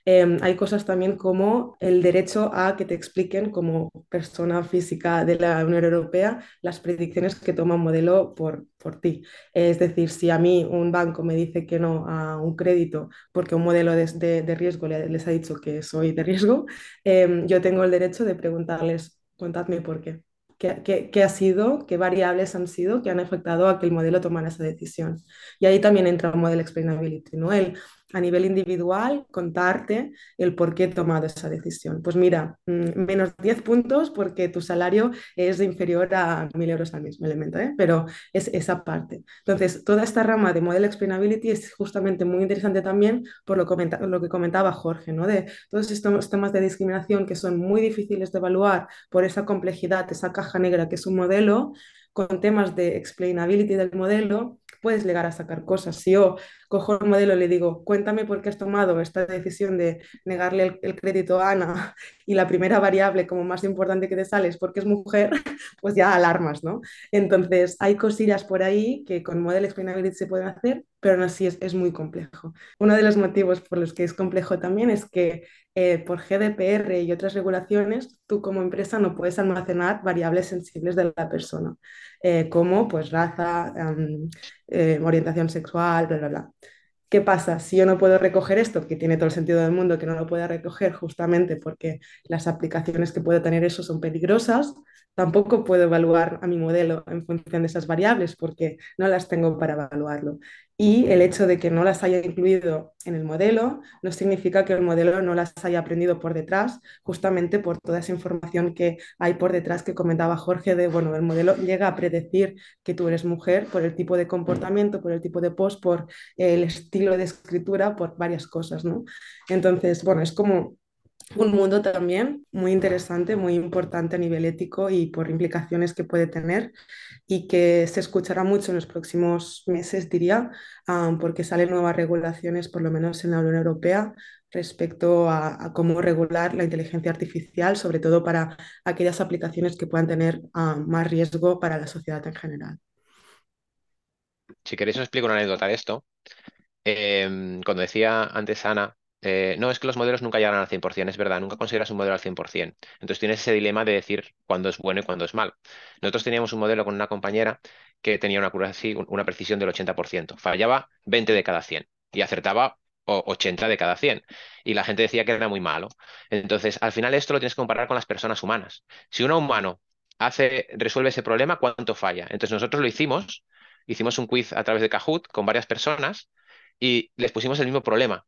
Em, hay cosas también como el derecho a que te expliquen como persona física de la Unión Europea las predicciones que toma un modelo por, por ti. Es decir, si a mí un banco me dice que no a un crédito porque un modelo de, de, riesgo les ha dicho que soy de riesgo, em, yo tengo el derecho de preguntarles, contadme por qué. ¿Qué, ha sido, qué variables han sido que han afectado a que el modelo tomara esa decisión. Y ahí también entra el modelo explainability, ¿no? El, a nivel individual, contarte el por qué he tomado esa decisión. Pues mira, mm, menos 10 puntos porque tu salario es inferior a 1.000 euros al mismo elemento, ¿eh? pero es esa parte. Entonces, toda esta rama de model explainability es justamente muy interesante también por lo, lo que comentaba Jorge, ¿no? de todos estos temas de discriminación que son muy difíciles de evaluar por esa complejidad, esa caja negra que es un modelo, con temas de explainability del modelo, puedes llegar a sacar cosas. Si yo cojo el modelo y le digo, cuéntame por qué has tomado esta decisión de negarle el, crédito a Ana *laughs* y la primera variable como más importante que te sale es porque es mujer, *laughs* pues ya alarmas, ¿no? Entonces, hay cosillas por ahí que con Model Explainability se pueden hacer, pero aún así es, es muy complejo. Uno de los motivos por los que es complejo también es que eh, por GDPR y otras regulaciones, tú como empresa no puedes almacenar variables sensibles de la persona, eh, como pues raza, eh, orientación sexual, bla, bla, bla. ¿Qué pasa? Si yo no puedo recoger esto, que tiene todo el sentido del mundo que no lo pueda recoger justamente porque las aplicaciones que puede tener eso son peligrosas, tampoco puedo evaluar a mi modelo en función de esas variables porque no las tengo para evaluarlo. Y el hecho de que no las haya incluido en el modelo no significa que el modelo no las haya aprendido por detrás, justamente por toda esa información que hay por detrás que comentaba Jorge de, bueno, el modelo llega a predecir que tú eres mujer por el tipo de comportamiento, por el tipo de post, por el estilo de escritura, por varias cosas, ¿no? Entonces, bueno, es como un mundo también muy interesante, muy importante a nivel ético y por implicaciones que puede tener y que se escuchará mucho en los próximos meses, diría, porque salen nuevas regulaciones, por lo menos en la Unión Europea, respecto a, cómo regular la inteligencia artificial, sobre todo para aquellas aplicaciones que puedan tener más riesgo para la sociedad en general. Si queréis os explico una anécdota de esto. Em, cuando decía antes Ana eh, no, es que los modelos nunca llegan al 100%, es verdad, nunca consideras un modelo al 100%. Entonces tienes ese dilema de decir cuándo es bueno y cuándo es malo. Nosotros teníamos un modelo con una compañera que tenía una, una precisión del 80%, fallaba 20 de cada 100 y acertaba 80 de cada 100. Y la gente decía que era muy malo. Entonces, al final esto lo tienes que comparar con las personas humanas. Si un humano hace, resuelve ese problema, ¿cuánto falla? Entonces nosotros lo hicimos, hicimos un quiz a través de Kahoot con varias personas y les pusimos el mismo problema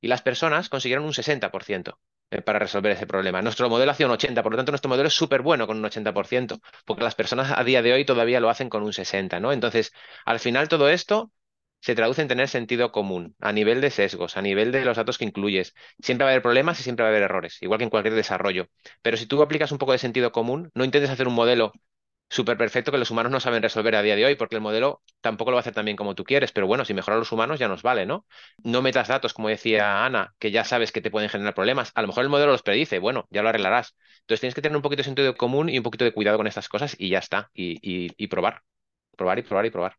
y las personas consiguieron un 60% eh, para resolver ese problema. Nuestro modelo hacía un 80%, por lo tanto nuestro modelo es súper bueno con un 80%, porque las personas a día de hoy todavía lo hacen con un 60%, ¿no? Entonces, al final todo esto se traduce en tener sentido común, a nivel de sesgos, a nivel de los datos que incluyes. Siempre va a haber problemas y siempre va a haber errores, igual que en cualquier desarrollo. Pero si tú aplicas un poco de sentido común, no intentes hacer un modelo súper perfecto que los humanos no saben resolver a día de hoy, porque el modelo tampoco lo va a hacer tan bien como tú quieres, pero bueno, si mejoran los humanos ya nos vale, ¿no? No metas datos, como decía Ana, que ya sabes que te pueden generar problemas. A lo mejor el modelo los predice, bueno, ya lo arreglarás. Entonces tienes que tener un poquito de sentido común y un poquito de cuidado con estas cosas y ya está, y, y probar, probar y probar y probar.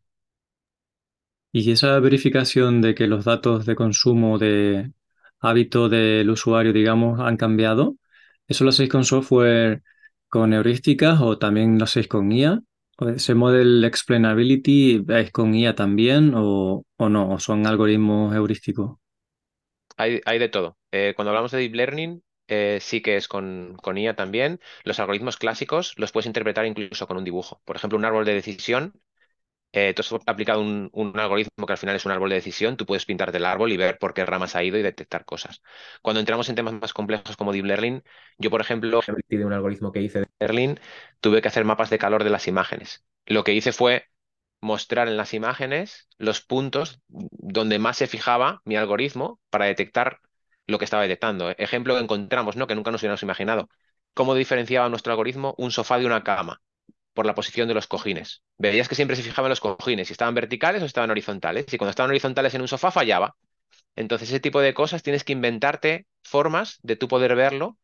Y esa verificación de que los datos de consumo de hábito del usuario, digamos, han cambiado, ¿eso lo hacéis con software con heurísticas o también lo hacéis con IA? ¿Ese model explainability es con IA también o, no? ¿O son algoritmos heurísticos? Hay, de todo. Eh, cuando hablamos de deep learning, eh, sí que es con, con IA también. Los algoritmos clásicos los puedes interpretar incluso con un dibujo. Por ejemplo, un árbol de decisión eh, tú has aplicado un, algoritmo que al final es un árbol de decisión, tú puedes pintarte el árbol y ver por qué ramas ha ido y detectar cosas. Cuando entramos en temas más complejos como Deep Learning, yo, por ejemplo, de un algoritmo que hice de Deep Learning, tuve que hacer mapas de calor de las imágenes. Lo que hice fue mostrar en las imágenes los puntos donde más se fijaba mi algoritmo para detectar lo que estaba detectando. Ejemplo que encontramos, ¿no? que nunca nos hubiéramos imaginado. ¿Cómo diferenciaba nuestro algoritmo un sofá de una cama? Por la posición de los cojines. Veías que siempre se fijaba en los cojines, si estaban verticales o estaban horizontales. Y cuando estaban horizontales en un sofá fallaba. Entonces, ese tipo de cosas tienes que inventarte formas de tú poder verlo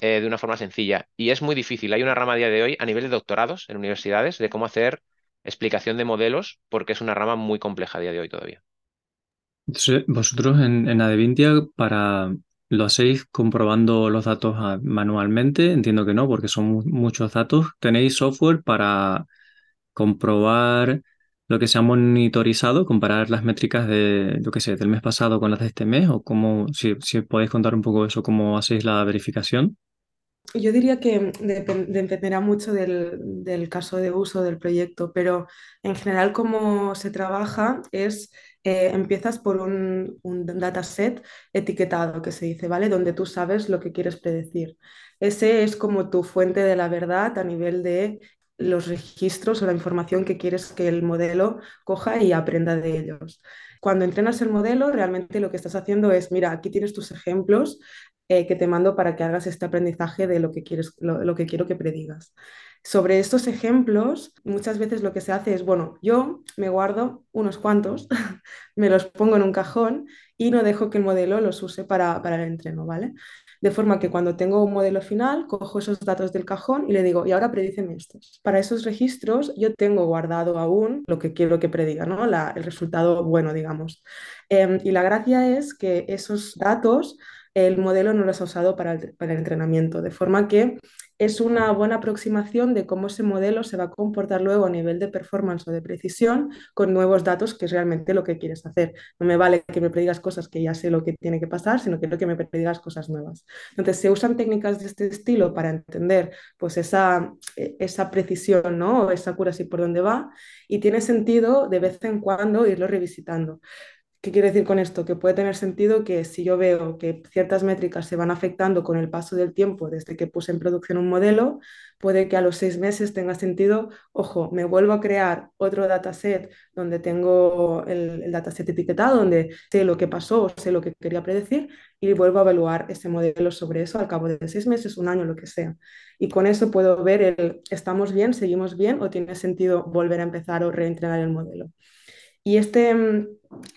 eh, de una forma sencilla. Y es muy difícil. Hay una rama a día de hoy a nivel de doctorados en universidades de cómo hacer explicación de modelos, porque es una rama muy compleja a día de hoy todavía. Entonces, vosotros en, en Adevintia, para ¿Lo hacéis comprobando los datos ah, manualmente? Entiendo que no, porque son muchos datos. ¿Tenéis software para comprobar lo que se ha monitorizado, comparar las métricas de, lo que sé, del mes pasado con las de este mes? ¿O cómo, si, si podéis contar un poco eso, cómo hacéis la verificación? Yo diría que dependerá mucho del, caso de uso del proyecto, pero en general cómo se trabaja es eh, empiezas por un, dataset etiquetado, que se dice, ¿vale? Donde tú sabes lo que quieres predecir. Ese es como tu fuente de la verdad a nivel de los registros o la información que quieres que el modelo coja y aprenda de ellos. Cuando entrenas el modelo, realmente lo que estás haciendo es, mira, aquí tienes tus ejemplos eh, que te mando para que hagas este aprendizaje de lo que, quieres, lo que quiero que predigas. Sobre estos ejemplos, muchas veces lo que se hace es, bueno, yo me guardo unos cuantos, *laughs* me los pongo en un cajón y no dejo que el modelo los use para, para el entreno, ¿vale? De forma que cuando tengo un modelo final, cojo esos datos del cajón y le digo, y ahora predíceme estos. Para esos registros yo tengo guardado aún lo que quiero que prediga, ¿no? el resultado bueno, digamos. Em, y la gracia es que esos datos el modelo no los ha usado para el, entrenamiento, de forma que es una buena aproximación de cómo ese modelo se va a comportar luego a nivel de performance o de precisión con nuevos datos, que es realmente lo que quieres hacer. No me vale que me predigas cosas que ya sé lo que tiene que pasar, sino que quiero que me predigas cosas nuevas. Entonces, se usan técnicas de este estilo para entender pues, esa, esa precisión ¿no? o esa cura así por dónde va y tiene sentido de vez en cuando irlo revisitando. ¿Qué quiere decir con esto? Que puede tener sentido que si yo veo que ciertas métricas se van afectando con el paso del tiempo desde que puse en producción un modelo, puede que a los seis meses tenga sentido, ojo, me vuelvo a crear otro dataset donde tengo el, el dataset etiquetado, donde sé lo que pasó, sé lo que quería predecir y vuelvo a evaluar ese modelo sobre eso al cabo de seis meses, un año, lo que sea. Y con eso puedo ver el, ¿estamos bien? ¿Seguimos bien? ¿O tiene sentido volver a empezar o reentrenar el modelo? Y este mm,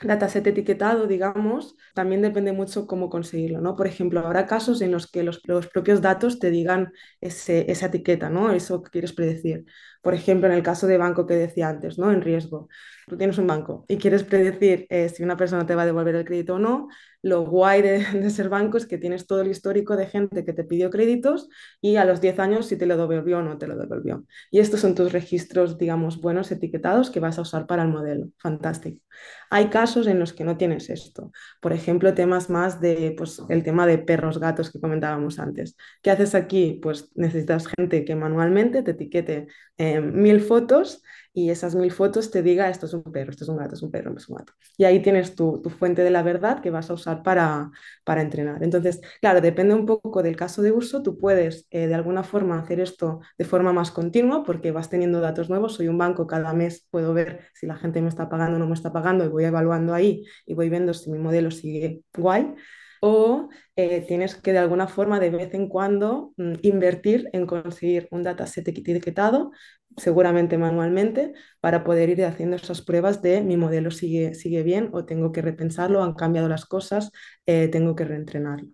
dataset etiquetado, digamos, también depende mucho cómo conseguirlo, ¿no? Por ejemplo, habrá casos en los que los, propios datos te digan esa etiqueta, ¿no? Eso que quieres predecir. Por ejemplo, en el caso de banco que decía antes, ¿no? En riesgo. Tú tienes un banco y quieres predecir eh, si una persona te va a devolver el crédito o no. Lo guay *laughs* de, ser banco es que tienes todo el histórico de gente que te pidió créditos y a los 10 años si te lo devolvió o no te lo devolvió. Y estos son tus registros, digamos, buenos etiquetados que vas a usar para el modelo. Fantástico. Hay casos en los que no tienes esto. Por ejemplo, temas más de, pues, el tema de perros, gatos que comentábamos antes. ¿Qué haces aquí? Pues necesitas gente que manualmente te etiquete eh, mil fotos y esas mil fotos te diga esto es un perro, esto es un gato, es un perro, es un gato. Y ahí tienes tu, fuente de la verdad que vas a usar para, para, entrenar. Entonces, claro, depende un poco del caso de uso. Tú puedes eh, de alguna forma hacer esto de forma más continua porque vas teniendo datos nuevos. Soy un banco, cada mes puedo ver si la gente me está pagando o no me está pagando y voy evaluando ahí y voy viendo si mi modelo sigue guay. O eh, tienes que de alguna forma de vez en cuando mm, invertir en conseguir un dataset etiquetado, seguramente manualmente, para poder ir haciendo esas pruebas de mi modelo sigue, sigue bien o tengo que repensarlo, han cambiado las cosas, eh, tengo que reentrenarlo.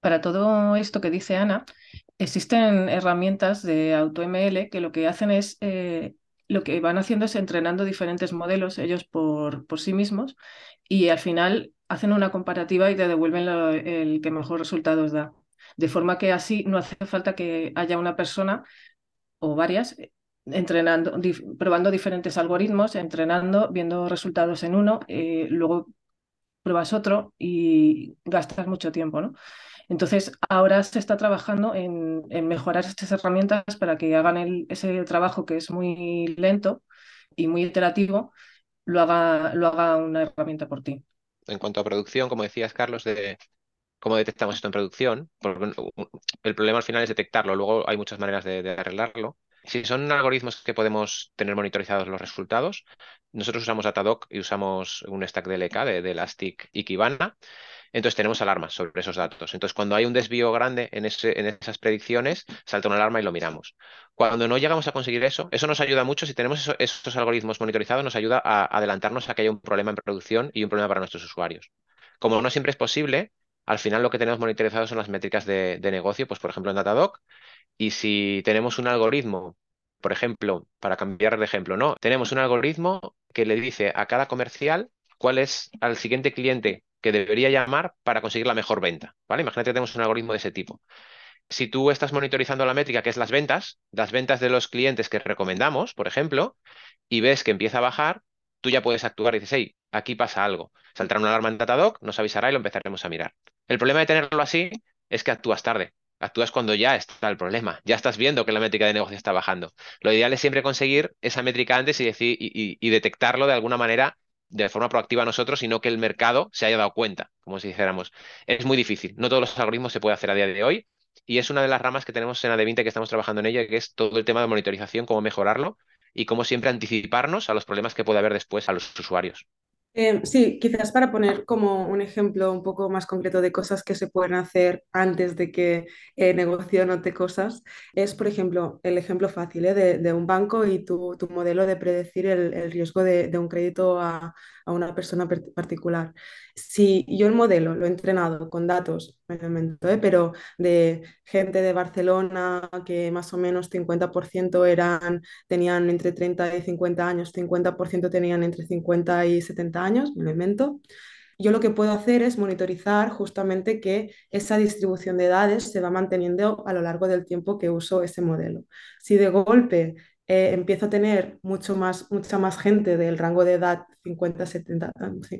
Para todo esto que dice Ana, existen herramientas de AutoML que lo que hacen es, eh, lo que van haciendo es entrenando diferentes modelos ellos por, por sí mismos y al final hacen una comparativa y te devuelven el que mejor resultados da. De forma que así no hace falta que haya una persona o varias eh, entrenando, probando diferentes algoritmos, entrenando, viendo resultados en uno, eh, luego pruebas otro y gastas mucho tiempo, ¿no? Entonces, ahora se está trabajando en, mejorar estas herramientas para que hagan ese trabajo que es muy lento y muy iterativo, lo haga, lo haga una herramienta por ti. En cuanto a producción, como decías, Carlos, de cómo detectamos esto en producción, el problema al final es detectarlo, luego hay muchas maneras de arreglarlo. Si son algoritmos que podemos tener monitorizados los resultados, nosotros usamos Datadog y usamos un stack de LK de, Elastic y Kibana. Entonces tenemos alarmas sobre esos datos. Entonces cuando hay un desvío grande en, esas predicciones, salta una alarma y lo miramos. Cuando no llegamos a conseguir eso, eso nos ayuda mucho. Si tenemos esos algoritmos monitorizados, nos ayuda a adelantarnos a que haya un problema en producción y un problema para nuestros usuarios. Como no siempre es posible, al final lo que tenemos monitorizado son las métricas de, de negocio, pues por ejemplo en Datadog, y si tenemos un algoritmo, por ejemplo, para cambiar de ejemplo, ¿no? Tenemos un algoritmo que le dice a cada comercial cuál es al siguiente cliente que debería llamar para conseguir la mejor venta, ¿vale? Imagínate que tenemos un algoritmo de ese tipo. Si tú estás monitorizando la métrica que es las ventas, las ventas de los clientes que recomendamos, por ejemplo, y ves que empieza a bajar, tú ya puedes actuar y dices, hey, aquí pasa algo. Saltará una alarma en Datadog, nos avisará y lo empezaremos a mirar. El problema de tenerlo así es que actúas tarde. Actúas cuando ya está el problema, ya estás viendo que la métrica de negocio está bajando. Lo ideal es siempre conseguir esa métrica antes y, decir, y, detectarlo de alguna manera de forma proactiva nosotros y no que el mercado se haya dado cuenta, como si dijéramos. Es muy difícil, no todos los algoritmos se puede hacer a día de hoy y es una de las ramas que tenemos en AD20 que estamos trabajando en ella, que es todo el tema de monitorización, cómo mejorarlo y cómo siempre anticiparnos a los problemas que puede haber después a los usuarios. Eh, sí, quizás para poner como un ejemplo un poco más concreto de cosas que se pueden hacer antes de que el negocio note cosas, es por ejemplo el ejemplo fácil ¿eh? de, un banco y tu, modelo de predecir el, riesgo de, un crédito a, a una persona particular. Si yo el modelo lo he entrenado con datos, ¿eh? pero de gente de Barcelona que más o menos 50% eran, tenían entre 30 y 50 años, 50% tenían entre 50 y 70 años, me invento yo lo que puedo hacer es monitorizar justamente que esa distribución de edades se va manteniendo a lo largo del tiempo que uso ese modelo. Si de golpe eh, empiezo a tener mucho más, mucha más gente del rango de edad 50, 70,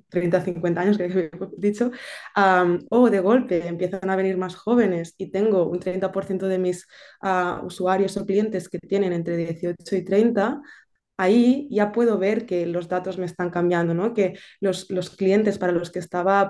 30, 50 años, que he dicho, o de golpe empiezan a venir más jóvenes y tengo un 30% de mis uh, usuarios o clientes que tienen entre 18 y 30, ahí ya puedo ver que los datos me están cambiando, ¿no? que los, los clientes para los que, estaba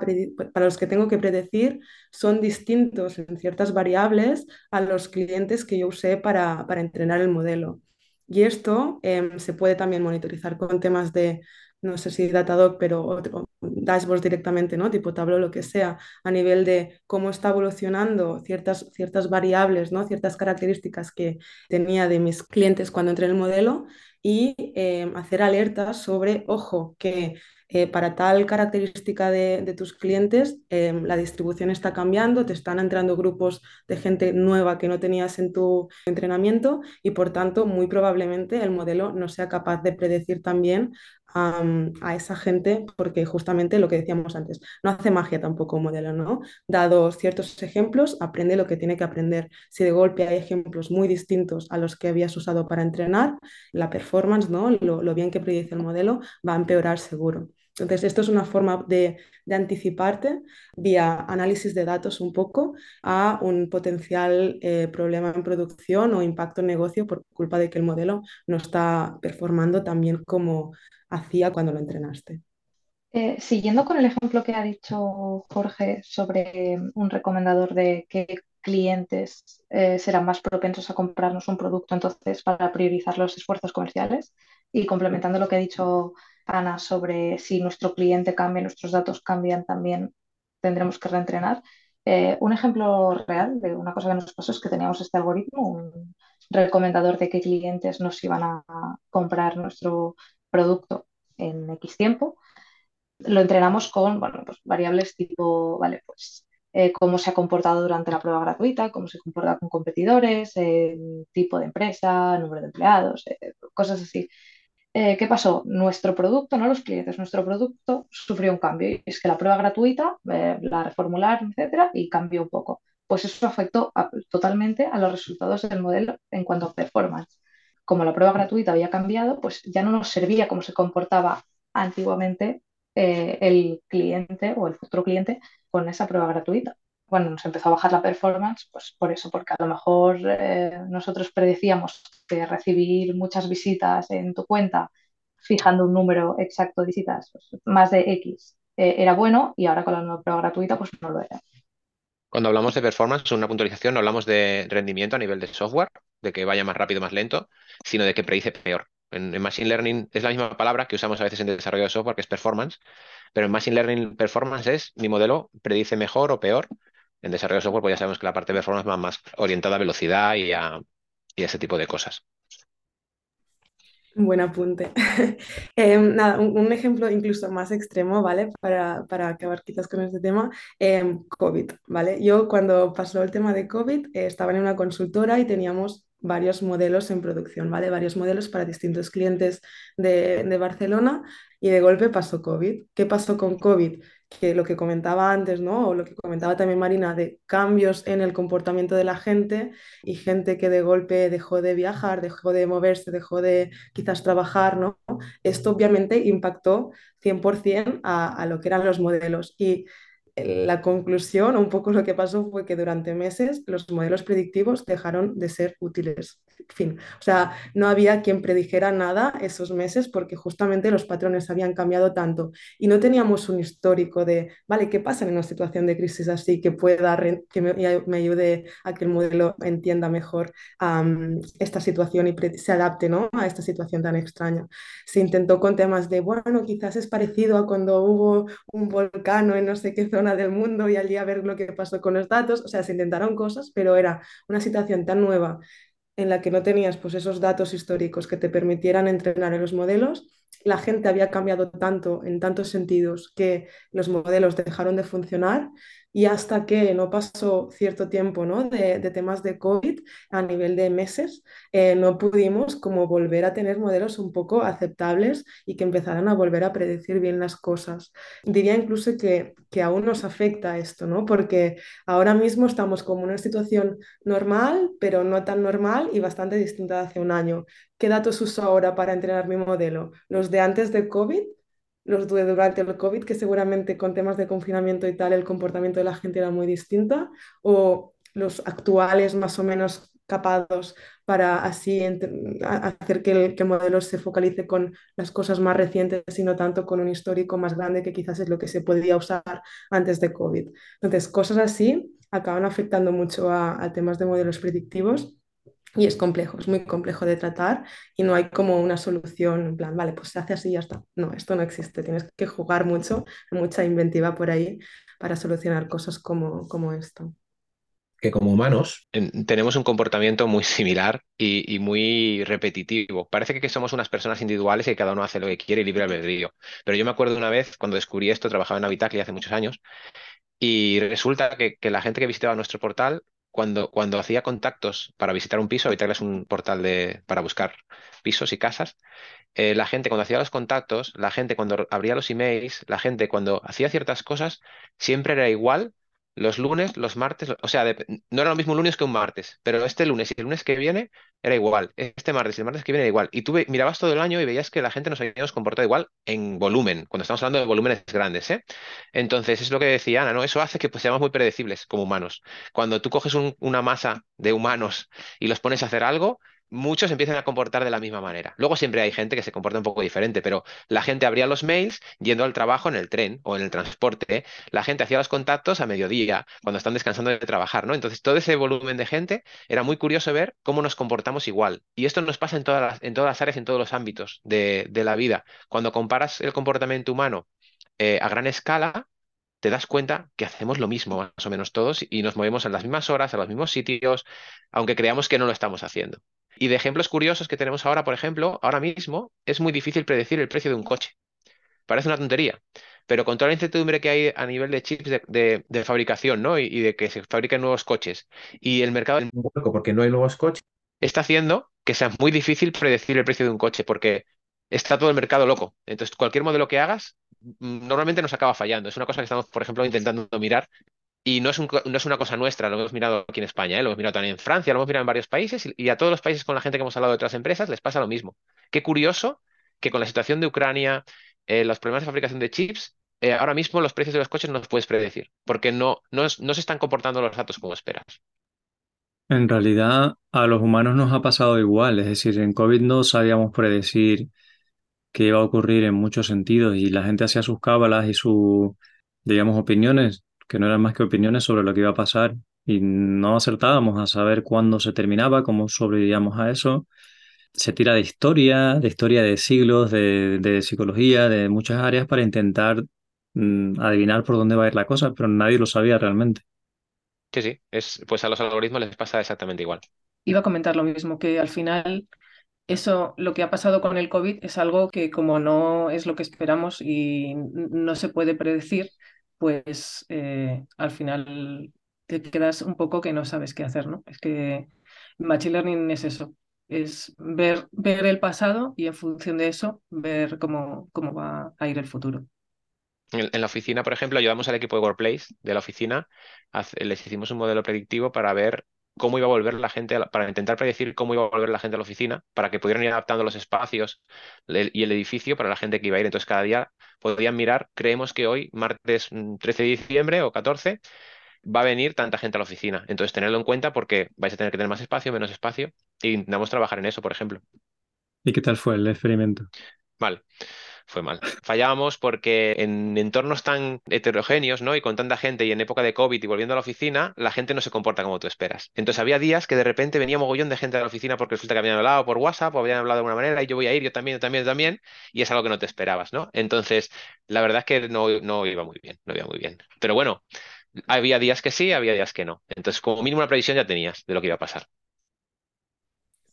para los que tengo que predecir son distintos en ciertas variables a los clientes que yo usé para, para entrenar el modelo. Y esto em, se puede también monitorizar con temas de, no sé si Datadog, pero dashboards directamente, ¿no? Tipo Tableau, lo que sea, a nivel de cómo está evolucionando ciertas, ciertas variables, ¿no? Ciertas características que tenía de mis clientes cuando entré en el modelo y em, hacer alertas sobre, ojo, que eh, para tal característica de, tus clientes, em, la distribución está cambiando, te están entrando grupos de gente nueva que no tenías en tu entrenamiento y por tanto muy probablemente el modelo no sea capaz de predecir también a esa gente porque justamente lo que decíamos antes, no hace magia tampoco un modelo, ¿no? Dado ciertos ejemplos, aprende lo que tiene que aprender. Si de golpe hay ejemplos muy distintos a los que habías usado para entrenar, la performance, ¿no? Lo, lo bien que predice el modelo va a empeorar seguro. Entonces, esto es una forma de, anticiparte vía análisis de datos un poco a un potencial eh, problema en producción o impacto en negocio por culpa de que el modelo no está performando tan bien como hacía cuando lo entrenaste. Eh, siguiendo con el ejemplo que ha dicho Jorge sobre un recomendador de qué clientes eh, serán más propensos a comprarnos un producto, entonces para priorizar los esfuerzos comerciales y complementando lo que ha dicho Ana, sobre si nuestro cliente cambia, nuestros datos cambian también, tendremos que reentrenar. Eh, un ejemplo real de una cosa que nos pasó es que teníamos este algoritmo, un recomendador de qué clientes nos iban a comprar nuestro producto en X tiempo. Lo entrenamos con bueno, pues variables tipo, vale, pues eh, cómo se ha comportado durante la prueba gratuita, cómo se comporta con competidores, tipo de empresa, número de empleados, eh, cosas así. Eh, ¿qué pasó? Nuestro producto, no los clientes, nuestro producto sufrió un cambio. Y es que la prueba gratuita, la reformularon, etcétera, y cambió un poco. Pues eso afectó totalmente a los resultados del modelo en cuanto a performance. Como la prueba gratuita había cambiado, pues ya no nos servía como se comportaba antiguamente el cliente o el futuro cliente con esa prueba gratuita. Bueno, nos empezó a bajar la performance, pues por eso, porque a lo mejor eh, nosotros predecíamos que recibir muchas visitas en tu cuenta, fijando un número exacto de visitas, pues, más de X, eh, era bueno y ahora con la nueva prueba gratuita, pues no lo era. Cuando hablamos de performance, una puntualización, no hablamos de rendimiento a nivel de software, de que vaya más rápido, más lento, sino de que predice peor. En, Machine Learning es la misma palabra que usamos a veces en desarrollo de software, que es performance, pero en Machine Learning Performance es mi modelo predice mejor o peor. En desarrollo de software, pues ya sabemos que la parte de performance va más orientada a velocidad y a, ese tipo de cosas. Buen apunte. *laughs* Em, nada, un, ejemplo incluso más extremo, ¿vale? Para, acabar quizás con este tema, em, COVID, ¿vale? Yo cuando pasó el tema de COVID eh, estaba en una consultora y teníamos varios modelos en producción, ¿vale? Varios modelos para distintos clientes de, de Barcelona y de golpe pasó COVID. ¿Qué pasó con COVID? Que lo que comentaba antes, ¿no? O lo que comentaba también Marina, de cambios en el comportamiento de la gente y gente que de golpe dejó de viajar, dejó de moverse, dejó de quizás trabajar, ¿no? Esto obviamente impactó 100% a, a lo que eran los modelos. Y la conclusión, un poco lo que pasó fue que durante meses los modelos predictivos dejaron de ser útiles. Fin, o sea, no había quien predijera nada esos meses porque justamente los patrones habían cambiado tanto y no teníamos un histórico de, vale, ¿qué pasa en una situación de crisis así que pueda, que me, ayude a que el modelo entienda mejor esta situación y se adapte ¿no? a esta situación tan extraña? Se intentó con temas de, bueno, quizás es parecido a cuando hubo un volcán en no sé qué zona del mundo y allí a ver lo que pasó con los datos. O sea, se intentaron cosas, pero era una situación tan nueva en la que no tenías pues, esos datos históricos que te permitieran entrenar en los modelos. La gente había cambiado tanto en tantos sentidos que los modelos dejaron de funcionar y hasta que no pasó cierto tiempo ¿no? de, temas de COVID a nivel de meses, eh, no pudimos como volver a tener modelos un poco aceptables y que empezaran a volver a predecir bien las cosas. Diría incluso que, que aún nos afecta esto, ¿no? porque ahora mismo estamos como en una situación normal, pero no tan normal y bastante distinta de hace un año. ¿Qué datos uso ahora para entrenar mi modelo? ¿Los de antes de COVID? Los de durante el COVID, que seguramente con temas de confinamiento y tal el comportamiento de la gente era muy distinta, o los actuales más o menos capados para así hacer que el, que modelo se focalice con las cosas más recientes y no tanto con un histórico más grande que quizás es lo que se podía usar antes de COVID. Entonces, cosas así acaban afectando mucho a, a temas de modelos predictivos y es complejo, es muy complejo de tratar y no hay como una solución en plan, vale, pues se hace así y ya está. No, esto no existe. Tienes que jugar mucho, mucha inventiva por ahí para solucionar cosas como, como esto. Que como humanos tenemos un comportamiento muy similar y, muy repetitivo. Parece que somos unas personas individuales y cada uno hace lo que quiere y libre albedrío. Pero yo me acuerdo una vez cuando descubrí esto, trabajaba en Habitacli hace muchos años, y resulta que, que, la gente que visitaba nuestro portal cuando, cuando hacía contactos para visitar un piso, Habitaclia es un portal de, para buscar pisos y casas, eh, la gente cuando hacía los contactos, la gente cuando abría los emails, la gente cuando hacía ciertas cosas, siempre era igual los lunes, los martes, o sea, no era lo mismo un lunes que un martes, pero este lunes y el lunes que viene era igual, este martes y el martes que viene era igual. Y tú mirabas todo el año y veías que la gente nos habíamos comportado igual en volumen, cuando estamos hablando de volúmenes grandes, ¿eh? Entonces, es lo que decía Ana, ¿no? Eso hace que pues, seamos muy predecibles como humanos. Cuando tú coges una masa de humanos y los pones a hacer algo, muchos empiezan a comportar de la misma manera. Luego siempre hay gente que se comporta un poco diferente, pero la gente abría los mails yendo al trabajo en el tren o en el transporte. La gente hacía los contactos a mediodía, cuando están descansando de trabajar, ¿no? Entonces, todo ese volumen de gente era muy curioso ver cómo nos comportamos igual. Y esto nos pasa en todas las, en todas las áreas, en todos los ámbitos de, la vida. Cuando comparas el comportamiento humano eh, a gran escala, te das cuenta que hacemos lo mismo más o menos todos y nos movemos a las mismas horas, a los mismos sitios, aunque creamos que no lo estamos haciendo. Y de ejemplos curiosos que tenemos ahora, por ejemplo, ahora mismo es muy difícil predecir el precio de un coche. Parece una tontería, pero con toda la incertidumbre que hay a nivel de chips de, fabricación ¿no? Y, de que se fabriquen nuevos coches y el mercado porque no hay nuevos coches, está haciendo que sea muy difícil predecir el precio de un coche porque está todo el mercado loco. Entonces, cualquier modelo que hagas mm, normalmente nos acaba fallando. Es una cosa que estamos, por ejemplo, intentando mirar y no es, no es, una cosa nuestra, lo hemos mirado aquí en España, ¿eh? lo hemos mirado también en Francia, lo hemos mirado en varios países y, a todos los países con la gente que hemos hablado de otras empresas les pasa lo mismo. Qué curioso que con la situación de Ucrania, eh, los problemas de fabricación de chips, eh, ahora mismo los precios de los coches no los puedes predecir, porque no se están comportando los datos como esperas. En realidad, a los humanos nos ha pasado igual, es decir, en COVID no sabíamos predecir qué iba a ocurrir en muchos sentidos y la gente hacía sus cábalas y sus, digamos, opiniones, que no eran más que opiniones sobre lo que iba a pasar y no acertábamos a saber cuándo se terminaba, cómo sobrevivíamos a eso. Se tira de historia, de historia de siglos, de, de psicología, de muchas áreas para intentar mm, adivinar por dónde va a ir la cosa, pero nadie lo sabía realmente. Sí, sí, es, pues a los algoritmos les pasa exactamente igual. Iba a comentar lo mismo, que al final eso, lo que ha pasado con el COVID es algo que como no es lo que esperamos y no se puede predecir, pues eh, al final te quedas un poco que no sabes qué hacer, ¿no? Es que Machine Learning es eso, es ver, ver el pasado y en función de eso ver cómo, cómo va a ir el futuro. En, la oficina, por ejemplo, ayudamos al equipo de Workplace de la oficina, les hicimos un modelo predictivo para ver cómo iba a volver la gente, para intentar predecir cómo iba a volver la gente a la oficina, para que pudieran ir adaptando los espacios y el edificio para la gente que iba a ir. Entonces, cada día podían mirar, creemos que hoy, martes 13 mm, de diciembre o 14, va a venir tanta gente a la oficina. Entonces, tenerlo en cuenta porque vais a tener que tener más espacio, menos espacio, y intentamos trabajar en eso, por ejemplo. ¿Y qué tal fue el experimento? Vale fue mal. Fallábamos porque en entornos tan heterogéneos, ¿no? Y con tanta gente y en época de COVID y volviendo a la oficina, la gente no se comporta como tú esperas. Entonces había días que de repente venía mogollón de gente a la oficina porque resulta que habían hablado por WhatsApp o habían hablado de alguna manera y yo voy a ir, yo también, yo también, yo también, y es algo que no te esperabas, ¿no? Entonces, la verdad es que no, no iba muy bien, no iba muy bien. Pero bueno, había días que sí, había días que no. Entonces, como mínimo una previsión ya tenías de lo que iba a pasar.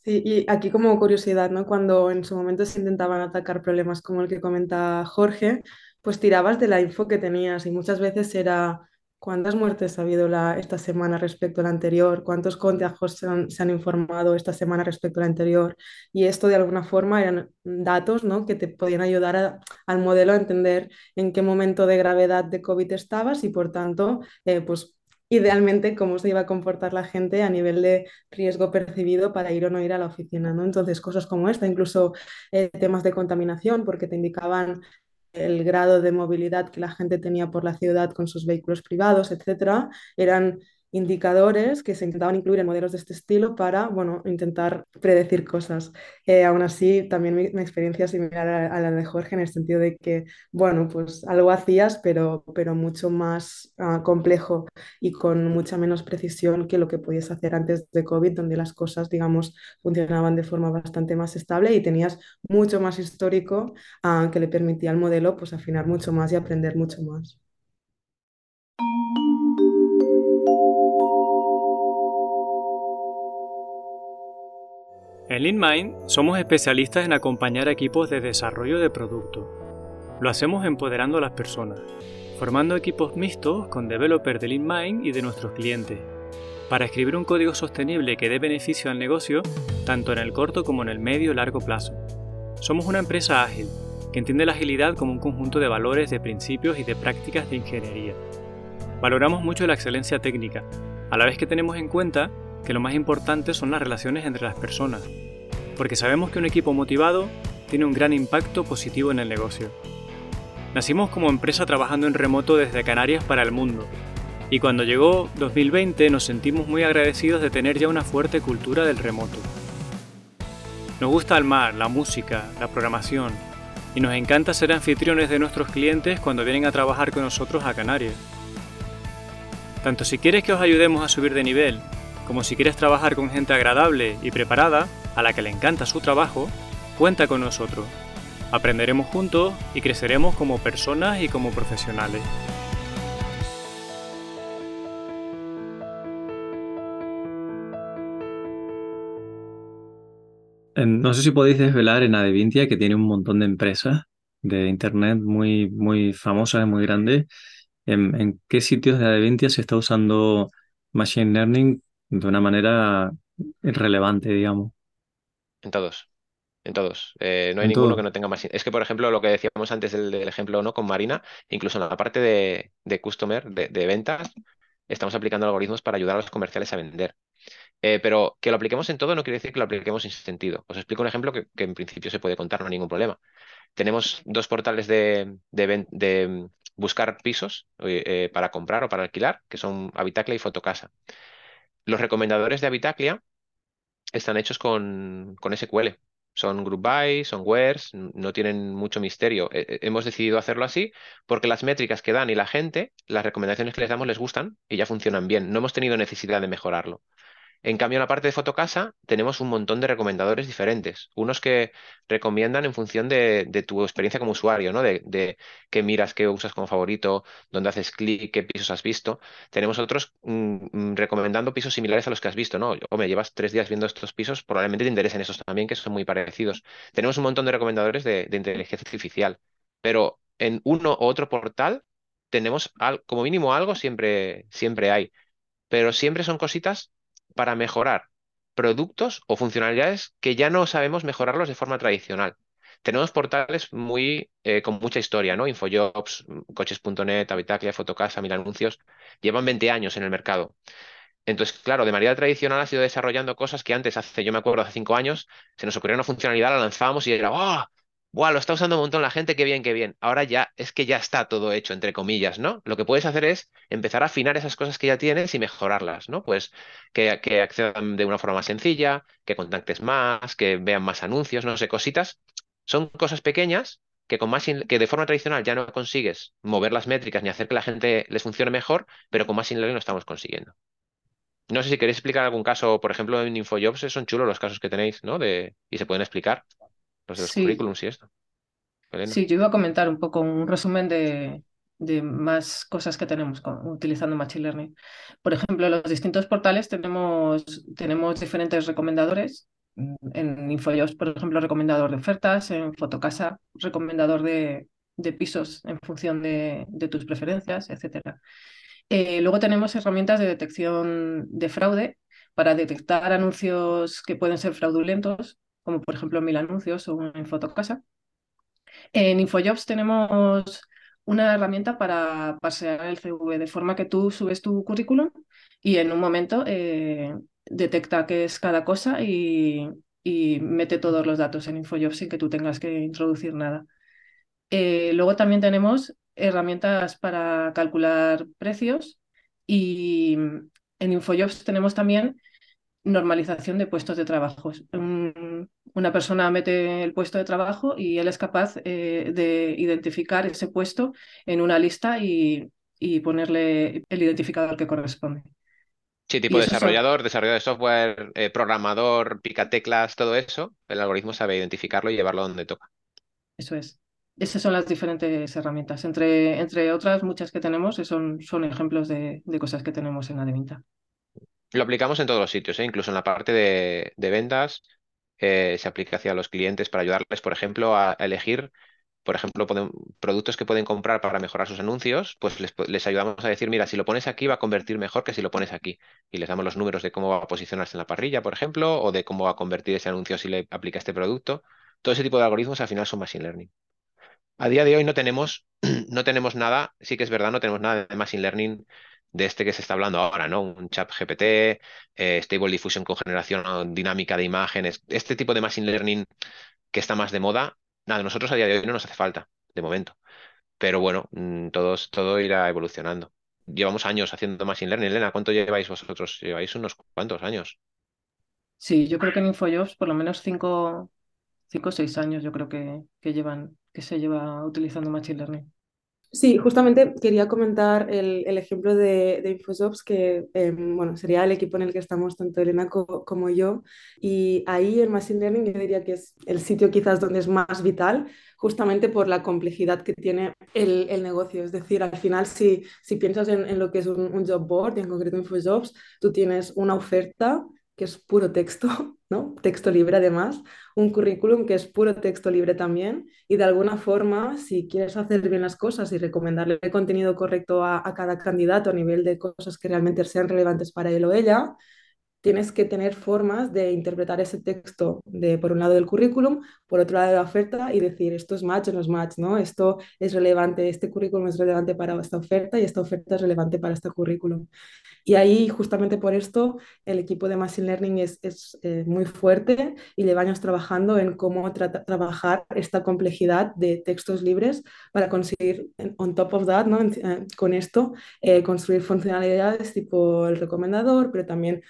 Sí, y aquí como curiosidad, ¿no? Cuando en su momento se intentaban atacar problemas como el que comenta Jorge, pues tirabas de la info que tenías y muchas veces era cuántas muertes ha habido la, esta semana respecto a la anterior, cuántos contagios se han, informado esta semana respecto a la anterior y esto de alguna forma eran datos, ¿no? que te podían ayudar al modelo a entender en qué momento de gravedad de COVID estabas y por tanto, eh, pues idealmente cómo se iba a comportar la gente a nivel de riesgo percibido para ir o no ir a la oficina, ¿no? Entonces, cosas como esta, incluso eh, temas de contaminación, porque te indicaban el grado de movilidad que la gente tenía por la ciudad con sus vehículos privados, etcétera, eran indicadores que se intentaban incluir en modelos de este estilo para, bueno, intentar predecir cosas. Eh, aún así, también mi, experiencia es similar a, la de Jorge en el sentido de que, bueno, pues algo hacías, pero, pero mucho más ah, complejo y con mucha menos precisión que lo que podías hacer antes de COVID, donde las cosas, digamos, funcionaban de forma bastante más estable y tenías mucho más histórico ah, que le permitía al modelo pues afinar mucho más y aprender mucho más. En LeanMind somos especialistas en acompañar equipos de desarrollo de producto. Lo hacemos empoderando a las personas, formando equipos mixtos con developers de LeanMind y de nuestros clientes, para escribir un código sostenible que dé beneficio al negocio tanto en el corto como en el medio y largo plazo. Somos una empresa ágil, que entiende la agilidad como un conjunto de valores, de principios y de prácticas de ingeniería. Valoramos mucho la excelencia técnica, a la vez que tenemos en cuenta que lo más importante son las relaciones entre las personas, porque sabemos que un equipo motivado tiene un gran impacto positivo en el negocio. Nacimos como empresa trabajando en remoto desde Canarias para el mundo, y cuando llegó 2020 nos sentimos muy agradecidos de tener ya una fuerte cultura del remoto. Nos gusta el mar, la música, la programación, y nos encanta ser anfitriones de nuestros clientes cuando vienen a trabajar con nosotros a Canarias. Tanto si quieres que os ayudemos a subir de nivel como si quieres trabajar con gente agradable y preparada, a la que le encanta su trabajo, cuenta con nosotros. Aprenderemos juntos y creceremos como personas y como profesionales. No sé si podéis desvelar en Adevintia que tiene un montón de empresas de internet muy, muy famosas, muy grandes. ¿En, en qué sitios de Adevintia se está usando Machine Learning de una manera relevante, digamos? En todos. En todos. Eh, no hay En ninguno que no tenga machine. Es que, por ejemplo, lo que decíamos antes del, del ejemplo no con Marina, incluso en la parte de, de customer, de, de ventas, estamos aplicando algoritmos para ayudar a los comerciales a vender. Eh, pero que lo apliquemos en todo no quiere decir que lo apliquemos sin sentido. Os explico un ejemplo que, que en principio se puede contar, no hay ningún problema. Tenemos dos portales de, de de, mm, buscar pisos eh, para comprar o para alquilar, que son Habitaclia y Fotocasa. Los recomendadores de Habitaclia están hechos con, con SQL. Son group by, son wheres, no tienen mucho misterio. Eh, eh, hemos decidido hacerlo así porque las métricas que dan y la gente, las recomendaciones que les damos les gustan y ya funcionan bien. No hemos tenido necesidad de mejorarlo. En cambio, en la parte de Fotocasa tenemos un montón de recomendadores diferentes. Unos que recomiendan en función de, tu experiencia como usuario, ¿no? De, qué miras, qué usas como favorito, dónde haces clic, qué pisos has visto. Tenemos otros mm, mm, recomendando pisos similares a los que has visto, ¿no? O me llevas tres días viendo estos pisos, probablemente te interesen esos también, que son muy parecidos. Tenemos un montón de recomendadores de, inteligencia artificial, pero en uno u otro portal tenemos como mínimo algo siempre, siempre hay pero siempre son cositas para mejorar productos o funcionalidades que ya no sabemos mejorarlos de forma tradicional. Tenemos portales muy eh, con mucha historia, ¿no? Infojobs, coches.net, Habitaclia, Fotocasa, Mil Anuncios, llevan 20 años en el mercado. Entonces, claro, de manera tradicional ha sido desarrollando cosas que antes, hace, yo me acuerdo, hace cinco años, se nos ocurrió una funcionalidad, la lanzábamos y era, ¡oh! ¡Buah! Lo está usando un montón la gente, qué bien, qué bien. Ahora ya es que ya está todo hecho, entre comillas, ¿no? Lo que puedes hacer es empezar a afinar esas cosas que ya tienes y mejorarlas, ¿no? Pues que, que accedan de una forma más sencilla, que contactes más, que vean más anuncios, no sé, cositas. Son cosas pequeñas que, con Machine- que de forma tradicional ya no consigues mover las métricas ni hacer que la gente les funcione mejor, pero con Machine Learning lo estamos consiguiendo. No sé si queréis explicar algún caso, por ejemplo, en InfoJobs son chulos los casos que tenéis, ¿no? De, y se pueden explicar, los de los Sí, currículums y esto. Elena. sí, yo iba a comentar un poco un resumen de, de más cosas que tenemos con- utilizando Machine Learning. Por ejemplo, en los distintos portales tenemos, tenemos diferentes recomendadores. En InfoJobs, por ejemplo, recomendador de ofertas, en Fotocasa, recomendador de, de pisos en función de, de tus preferencias, etcétera. Eh, luego tenemos herramientas de detección de fraude para detectar anuncios que pueden ser fraudulentos, como por ejemplo Mil Anuncios o en Fotocasa. En InfoJobs tenemos una herramienta para pasear el CV, de forma que tú subes tu currículum y en un momento eh, detecta qué es cada cosa y, y mete todos los datos en InfoJobs sin que tú tengas que introducir nada. Eh, luego también tenemos herramientas para calcular precios y en InfoJobs tenemos también normalización de puestos de trabajo. Una persona mete el puesto de trabajo y él es capaz eh, de identificar ese puesto en una lista y, y ponerle el identificador que corresponde. Sí, tipo esos son, desarrollador, desarrollador de software, eh, programador, picateclas, todo eso, el algoritmo sabe identificarlo y llevarlo donde toca. eso es. Esas son las diferentes herramientas. Entre, entre otras muchas que tenemos, son, son ejemplos de, de cosas que tenemos en Adevinta. Lo aplicamos en todos los sitios, ¿eh? Incluso en la parte de, de ventas, eh, se aplica hacia los clientes para ayudarles, por ejemplo, a, elegir, por ejemplo, productos que pueden comprar para mejorar sus anuncios, pues les, les ayudamos a decir, mira, si lo pones aquí va a convertir mejor que si lo pones aquí. Y les damos los números de cómo va a posicionarse en la parrilla, por ejemplo, o de cómo va a convertir ese anuncio si le aplica este producto. Todo ese tipo de algoritmos al final son machine learning. A día de hoy no tenemos, *clears throat* no tenemos nada, sí que es verdad, no tenemos nada de machine learning de este que se está hablando ahora, ¿no? Un chat GPT, eh, Stable Diffusion con generación dinámica de imágenes, este tipo de machine learning que está más de moda, nada, nosotros a día de hoy no nos hace falta, de momento. Pero bueno, mm, todos, todo irá evolucionando. Llevamos años haciendo machine learning. Elena, ¿cuánto lleváis vosotros? Lleváis unos cuantos años. Sí, yo creo que en InfoJobs por lo menos cinco, cinco o seis años yo creo que, que llevan, que se lleva utilizando Machine Learning. Sí, justamente quería comentar el, el ejemplo de, de InfoJobs, que em, bueno, sería el equipo en el que estamos tanto Elena co- como yo. Y ahí el Machine Learning yo diría que es el sitio quizás donde es más vital, justamente por la complejidad que tiene el, el negocio. Es decir, al final, si, si piensas en, en lo que es un, un job board, y en concreto InfoJobs, tú tienes una oferta que es puro texto, *laughs* ¿no? Texto libre además, un currículum que es puro texto libre también y de alguna forma, si quieres hacer bien las cosas y recomendarle el contenido correcto a, a cada candidato a nivel de cosas que realmente sean relevantes para él o ella, tienes que tener formas de interpretar ese texto de, por un lado del currículum, por otro lado de la oferta y decir esto es match o no es match, ¿no? Esto es relevante, este currículum es relevante para esta oferta y esta oferta es relevante para este currículum. Y ahí, justamente por esto, el equipo de Machine Learning es, es eh, muy fuerte y lleva años trabajando en cómo trabajar esta complejidad de textos libres para conseguir, on top of that, ¿no? Eh, con esto, eh, construir funcionalidades tipo el recomendador, pero también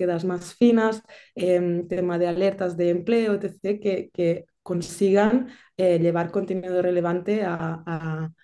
búsquedas más finas, em, tema de alertas de empleo, etc., que, consigan eh, llevar contenido relevante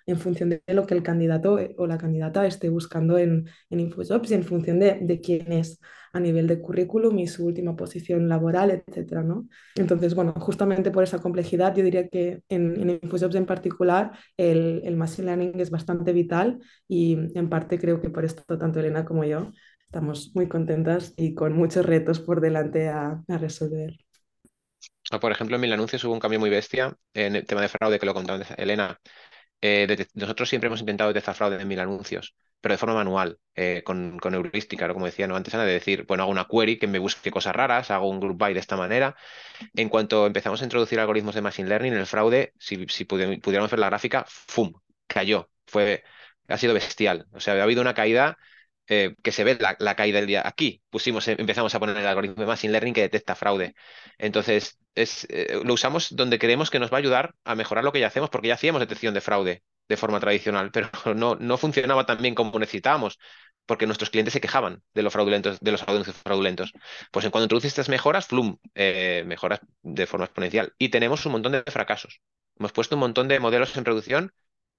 en función de lo que el candidato eh, o la candidata esté buscando en, en InfoJobs y en función de, quién es a nivel de currículum y su última posición laboral, etcétera, ¿no? Entonces, bueno, justamente por esa complejidad, yo diría que en, en InfoJobs en particular el Machine Learning es bastante vital y en parte creo que por esto tanto Elena como yo estamos muy contentas y con muchos retos por delante a, resolver por ejemplo, en mil anuncios hubo un cambio muy bestia en el tema de fraude que lo contaba Elena. Eh, nosotros siempre hemos intentado detectar fraude en mil anuncios, pero de forma manual, eh, con, heurística, como decía antes Ana, de decir, bueno, hago una query que me busque cosas raras, hago un group by de esta manera. En cuanto empezamos a introducir algoritmos de Machine Learning, el fraude, si, pudiéramos ver la gráfica, ¡fum! cayó. Fue, ha sido bestial. O sea, ha habido una caída eh, que se ve la, caída del día. Aquí pusimos, empezamos a poner el algoritmo de Machine Learning que detecta fraude. Entonces, es, eh, lo usamos donde creemos que nos va a ayudar a mejorar lo que ya hacemos, porque ya hacíamos detección de fraude de forma tradicional, pero *laughs* no, no funcionaba tan bien como necesitábamos, porque nuestros clientes se quejaban de los fraudulentos, de los fraudulentos. Pues en cuando introduces estas mejoras, flum, eh, mejoras de forma exponencial. Y tenemos un montón de fracasos. Hemos puesto un montón de modelos en producción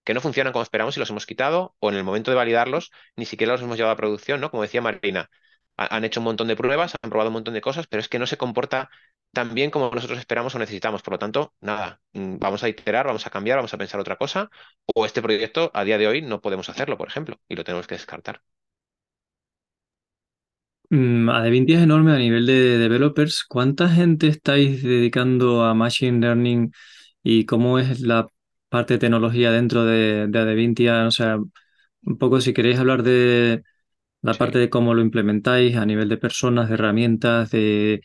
que no funcionan como esperamos y los hemos quitado, o en el momento de validarlos ni siquiera los hemos llevado a producción, ¿no? Como decía Marina, han hecho un montón de pruebas, han probado un montón de cosas, pero es que no se comporta tan bien como nosotros esperamos o necesitamos. Por lo tanto, nada, mm, vamos a iterar, vamos a cambiar, vamos a pensar otra cosa, o este proyecto a día de hoy no podemos hacerlo, por ejemplo, y lo tenemos que descartar. Mm, Adevinti es enorme a nivel de developers. ¿Cuánta gente estáis dedicando a Machine Learning y cómo es la parte de tecnología dentro de, de Adevintia? O sea, un poco si queréis hablar de la parte de cómo lo implementáis a nivel de personas, de herramientas, de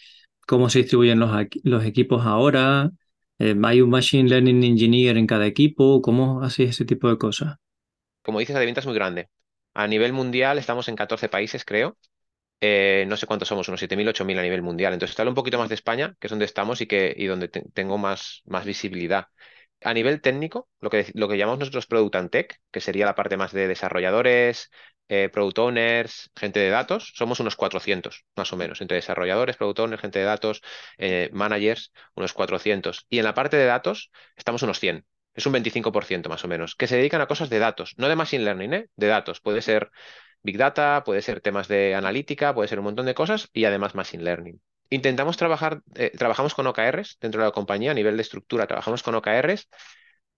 cómo se distribuyen los, los equipos ahora. Eh, ¿Hay un Machine Learning Engineer en cada equipo? ¿Cómo hacéis ese tipo de cosas? Como dices, Adevinta es muy grande. A nivel mundial estamos en 14 países, creo. Eh, no sé cuántos somos, unos 7.000, 8.000 a nivel mundial. Entonces, hablo un poquito más de España, que es donde estamos y, que, y donde tengo más, más visibilidad. A nivel técnico, lo que, lo que llamamos nosotros Product and Tech, que sería la parte más de desarrolladores, eh, product owners, gente de datos, somos unos 400 más o menos, entre desarrolladores, product owners, gente de datos, eh, managers, unos 400. Y en la parte de datos estamos unos 100. Es un 25% más o menos, que se dedican a cosas de datos, no de machine learning, ¿eh? de datos. Puede ser Big Data, puede ser temas de analítica, puede ser un montón de cosas y además Machine Learning. Intentamos trabajar, eh, trabajamos con OKRs dentro de la compañía, a nivel de estructura, trabajamos con OKRs.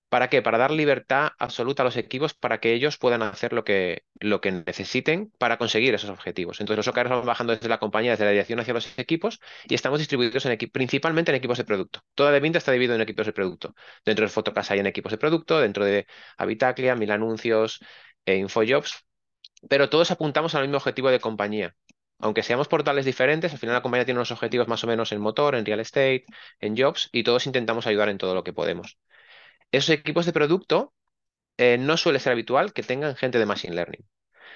¿Para qué? Para dar libertad absoluta a los equipos para que ellos puedan hacer lo que, lo que necesiten para conseguir esos objetivos. Entonces, los OKRs van bajando desde la compañía, desde la dirección hacia los equipos y estamos distribuidos en principalmente en equipos de producto. Toda de está dividido en equipos de producto. Dentro de Fotocasa hay en equipos de producto, dentro de Habitaclia, Mil Anuncios, e Infojobs, pero todos apuntamos al mismo objetivo de compañía. Aunque seamos portales diferentes, al final la compañía tiene unos objetivos más o menos en motor, en real estate, en jobs, y todos intentamos ayudar en todo lo que podemos. Esos equipos de producto eh, no suele ser habitual que tengan gente de Machine Learning.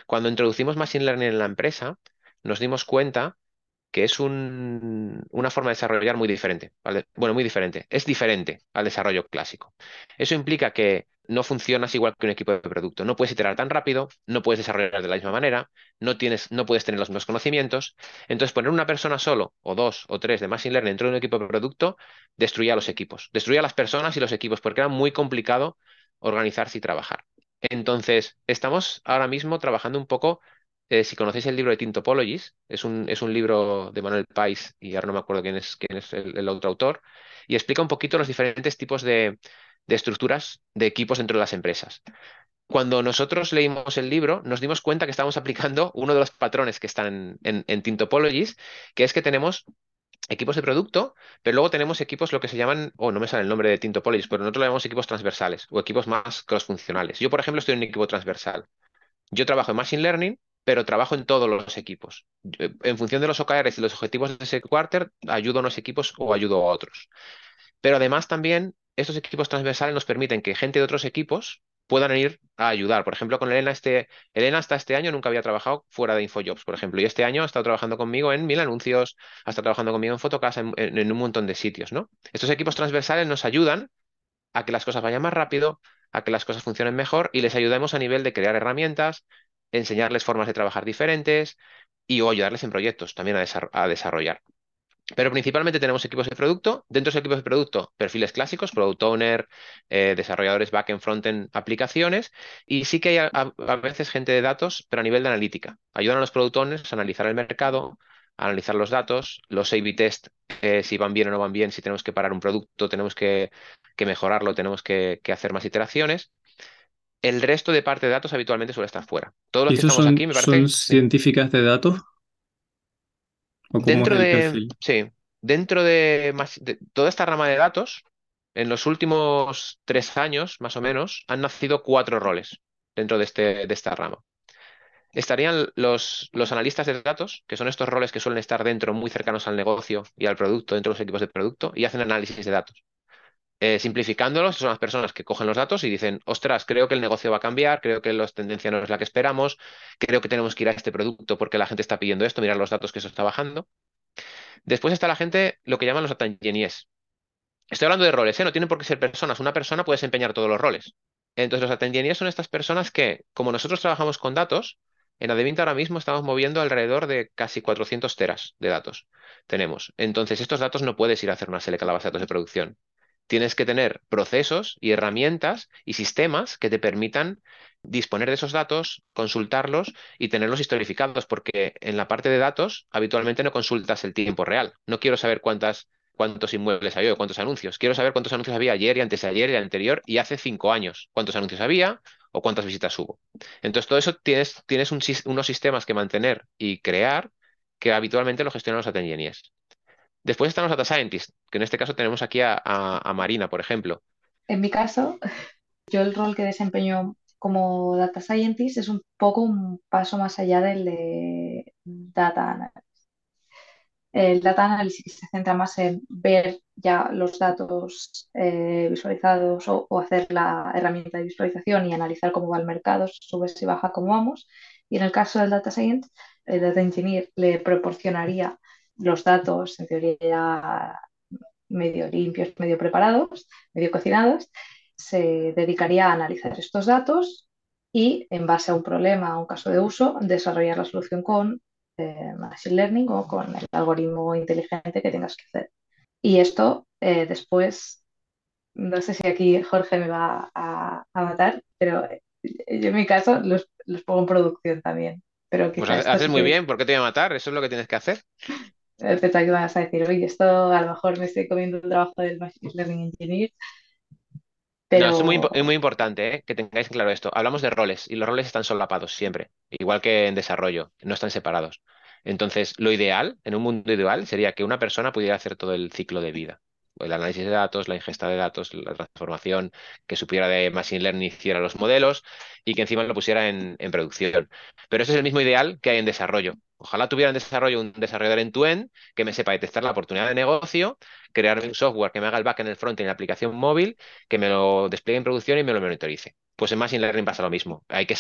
Cuando introducimos Machine Learning en la empresa, nos dimos cuenta que es una forma de desarrollar muy diferente. Bueno, muy diferente. Es diferente al desarrollo clásico. Eso implica que no funcionas igual que un equipo de producto. No puedes iterar tan rápido, no puedes desarrollar de la misma manera, no, tienes, no puedes tener los mismos conocimientos. Entonces, poner una persona solo, o dos, o tres de Machine Learning dentro de un equipo de producto, destruía los equipos, destruía las personas y los equipos, porque era muy complicado organizarse y trabajar. Entonces, estamos ahora mismo trabajando un poco, eh, si conocéis el libro de Tintopologies, es un, es un libro de Manuel Pais, y ahora no me acuerdo quién es, quién es el otro autor, y explica un poquito los diferentes tipos de, de estructuras de equipos dentro de las empresas. cuando nosotros leímos el libro, nos dimos cuenta que estábamos *laughs* aplicando uno de los patrones que están en, en, Tintopologies, que es que tenemos equipos de producto, pero luego tenemos equipos lo que se llaman, o oh, no me sale el nombre de Tintopologies, pero nosotros lo llamamos equipos transversales o equipos más cross-funcionales. Yo, por ejemplo, estoy en un equipo transversal. Yo trabajo en Machine Learning, pero trabajo en todos los equipos. En función de los OKRs y los objetivos de ese quarter, ayudo a unos equipos o ayudo a otros. Pero además también estos equipos transversales nos permiten que gente de otros equipos puedan ir a ayudar. Por ejemplo, con Elena, este, Elena hasta este año nunca había trabajado fuera de InfoJobs, por ejemplo, y este año ha estado trabajando conmigo en Mil Anuncios, ha estado trabajando conmigo en Fotocasa, en, un montón de sitios, ¿no? Estos equipos transversales nos ayudan a que las cosas vayan más rápido, a que las cosas funcionen mejor y les ayudemos a nivel de crear herramientas, enseñarles formas de trabajar diferentes y o ayudarles en proyectos también a, desarrollar. Pero principalmente tenemos equipos de producto. Dentro de esos equipos de producto, perfiles clásicos, product owner, eh, desarrolladores back-end, front-end, aplicaciones. Y sí que hay a, veces gente de datos, pero a nivel de analítica. Ayudan a los product owners a analizar el mercado, a analizar los datos, los A-B test, eh, si van bien o no van bien, si tenemos que parar un producto, tenemos que, mejorarlo, tenemos que, hacer más iteraciones. El resto de parte de datos habitualmente suele estar fuera. Todos los que estamos son, aquí me parece. ¿Son científicas de datos? Dentro de. Sí. Dentro de, toda esta rama de datos, en los últimos tres años, más o menos, han nacido cuatro roles dentro de, este, de esta rama. Estarían los, los analistas de datos, que son estos roles que suelen estar dentro, muy cercanos al negocio y al producto, dentro de los equipos de producto, y hacen análisis de datos. Eh, simplificándolos, son las personas que cogen los datos y dicen, ostras, creo que el negocio va a cambiar, creo que la tendencia no es la que esperamos, creo que tenemos que ir a este producto porque la gente está pidiendo esto, mirar los datos que eso está bajando. Después está la gente, lo que llaman los data. Estoy hablando de roles, ¿eh? no tienen por qué ser personas. Una persona puede desempeñar todos los roles. Entonces, los data son estas personas que, como nosotros trabajamos con datos, en Adevinta ahora mismo estamos moviendo alrededor de casi 400 teras de datos. Tenemos. Entonces, estos datos no puedes ir a hacer una select a la base de datos de producción tienes que tener procesos y herramientas y sistemas que te permitan disponer de esos datos, consultarlos y tenerlos historificados, porque en la parte de datos habitualmente no consultas el tiempo real. No quiero saber cuántos inmuebles había o cuántos anuncios. Quiero saber cuántos anuncios había ayer y antes de ayer y anterior y hace cinco años. Cuántos anuncios había o cuántas visitas hubo. Entonces, todo eso tienes, unos sistemas que mantener y crear que habitualmente lo gestionan los engineers. Después están los data scientists, que en este caso tenemos aquí a, Marina, por ejemplo. En mi caso, *laughs* yo el rol que desempeño como data scientist es un poco un paso más allá del de data analysis. El data analysis se centra más en ver ya los datos eh, visualizados o, hacer la herramienta de visualización y analizar cómo va el mercado, sube si baja, cómo vamos. Y en el caso del data science, el data engineer le proporcionaría los datos, en teoría, medio limpios, medio preparados, medio cocinados, se dedicaría a analizar estos datos y, en base a un problema, a un caso de uso, desarrollar la solución con eh, Machine Learning o con el algoritmo inteligente que tengas que hacer. Y esto eh, después, no sé si aquí Jorge me va a, matar, pero yo en mi caso los, pongo en producción también. Pero pues haces muy bien, ¿por qué te voy a matar? Eso es lo que tienes que hacer. Pensaba que vas a decir, oye, esto a lo mejor me estoy comiendo el trabajo del Machine Learning Engineer. Pero... No, es muy, muy importante ¿eh? que tengáis claro esto. Hablamos de roles y los roles están solapados siempre, igual que en desarrollo, no están separados. Entonces, lo ideal, en un mundo ideal, sería que una persona pudiera hacer todo el ciclo de vida el análisis de datos, la ingesta de datos, la transformación, que supiera de Machine Learning hiciera los modelos y que encima lo pusiera en, producción. Pero ese es el mismo ideal que hay en desarrollo. Ojalá tuviera en desarrollo un desarrollador en tu end que me sepa detectar la oportunidad de negocio, crear un software que me haga el back en el front en la aplicación móvil, que me lo despliegue en producción y me lo monitorice. Pues en Machine Learning pasa lo mismo. Hay, que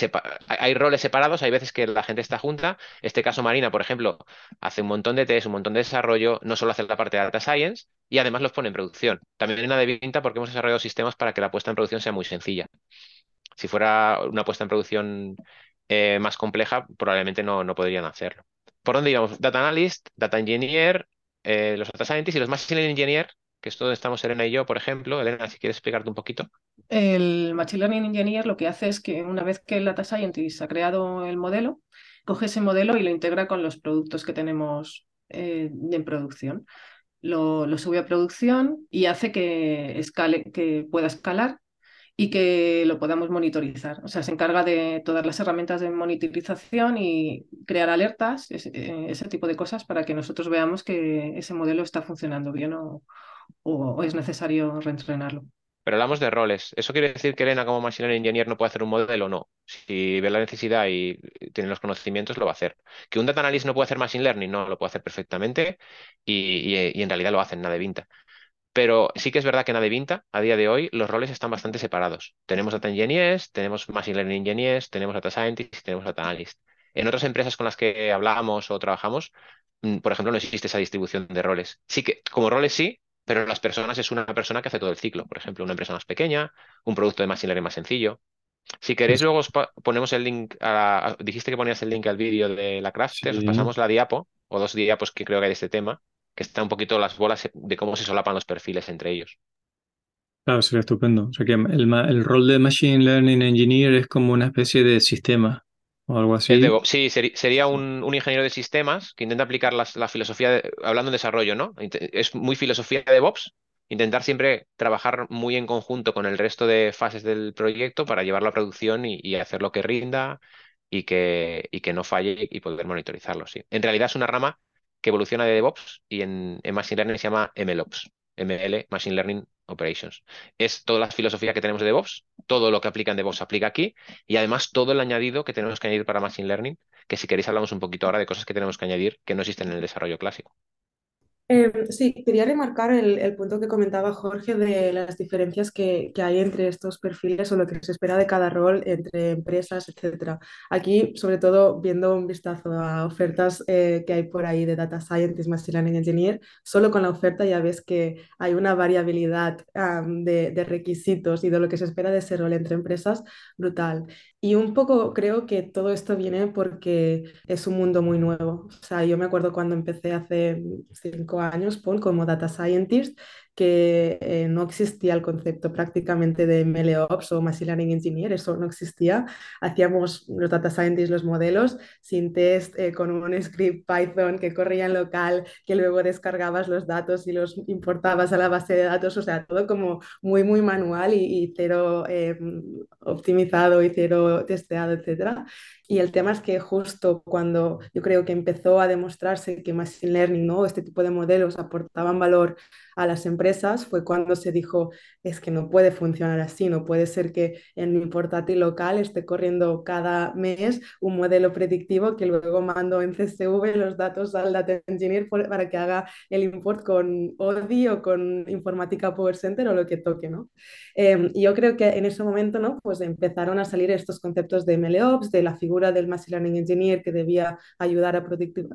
hay roles separados, hay veces que la gente está junta. Este caso, Marina, por ejemplo, hace un montón de test, un montón de desarrollo, no solo hace la parte de data science y además los pone en producción. También viene de Vinta porque hemos desarrollado sistemas para que la puesta en producción sea muy sencilla. Si fuera una puesta en producción eh, más compleja, probablemente no, no podrían hacerlo. ¿Por dónde íbamos? Data Analyst, Data Engineer, eh, los Data Scientists y los Machine Engineer que es donde estamos Elena y yo, por ejemplo. Elena, si quieres explicarte un poquito. El Machine Learning Engineer lo que hace es que una vez que el Data Scientist ha creado el modelo, coge ese modelo y lo integra con los productos que tenemos eh, en producción. Lo, sube a producción y hace que, escale, que pueda escalar y que lo podamos monitorizar. O sea, se encarga de todas las herramientas de monitorización y crear alertas, ese, eh, tipo de cosas, para que nosotros veamos que ese modelo está funcionando bien o, o es necesario reentrenarlo. Pero hablamos de roles. ¿Eso quiere decir que Elena como Machine Learning Engineer no puede hacer un modelo? No. Si ve la necesidad y tiene los conocimientos, lo va a hacer. ¿Que un Data Analyst no puede hacer Machine Learning? No, lo puede hacer perfectamente y, y, en realidad lo hace en Nadevinta. Pero sí que es verdad que en Adevinta, a día de hoy, los roles están bastante separados. Tenemos Data Engineers, tenemos Machine Learning Engineers, tenemos Data Scientists y tenemos Data Analysts. En otras empresas con las que hablamos o trabajamos, mm, por ejemplo, no existe esa distribución de roles. Sí que, como roles sí, pero las personas es una persona que hace todo el ciclo. Por ejemplo, una empresa más pequeña, un producto de Machine Learning más sencillo. Si queréis, luego os ponemos el link. A, dijiste que ponías el link al vídeo de la Crafter, os pasamos la diapo o dos diapos que creo que hay de este tema, que está un poquito las bolas de cómo se solapan los perfiles entre ellos. Claro, sería estupendo. O sea que el, el rol de Machine Learning Engineer es como una especie de sistema o algo así. sí, sería un, ingeniero de sistemas que intenta aplicar la filosofía, hablando de desarrollo, ¿no? Es muy filosofía de DevOps, intentar siempre trabajar muy en conjunto con el resto de fases del proyecto para llevarlo a producción y, hacer lo que rinda y que, y que no falle y poder monitorizarlo, sí. En realidad es una rama que evoluciona de DevOps y en, en Machine Learning se llama MLOps, ML, Machine Learning Operations. Es toda la filosofía que tenemos de DevOps, todo lo que aplica en DevOps aplica aquí y además todo el añadido que tenemos que añadir para Machine Learning, que si queréis hablamos un poquito ahora de cosas que tenemos que añadir que no existen en el desarrollo clásico. Em, sí, quería remarcar el, punto que comentaba Jorge de las diferencias que, hay entre estos perfiles o lo que se espera de cada rol entre empresas, etc. Aquí, sobre todo, viendo un vistazo a ofertas eh, que hay por ahí de Data Scientist, Machine Learning Engineer, solo con la oferta ya ves que hay una variabilidad de, de requisitos y de lo que se espera de ese rol entre empresas brutal. Y un poco creo que todo esto viene porque es un mundo muy nuevo. O sea, yo me acuerdo cuando empecé hace cinco años, Paul, como data scientist, que eh, no existía el concepto prácticamente de MLOps o Machine Learning Engineer, eso no existía. Hacíamos los data scientists los modelos sin test, eh, con un script Python que corría en local, que luego descargabas los datos y los importabas a la base de datos, o sea, todo como muy, muy manual y, cero eh, optimizado y cero testeado, etc. Y el tema es que justo cuando yo creo que empezó a demostrarse que Machine Learning, ¿no? este tipo de modelos aportaban valor a las empresas, fue cuando se dijo, es que no puede funcionar así, no puede ser que en mi portátil local esté corriendo cada mes un modelo predictivo que luego mando en CSV los datos al Data Engineer para que haga el import con ODI o con Informática Power Center o lo que toque, ¿no? Em, y yo creo que en ese momento, ¿no? Pues empezaron a salir estos conceptos de MLOps, de la figura del Machine Learning Engineer que debía ayudar a,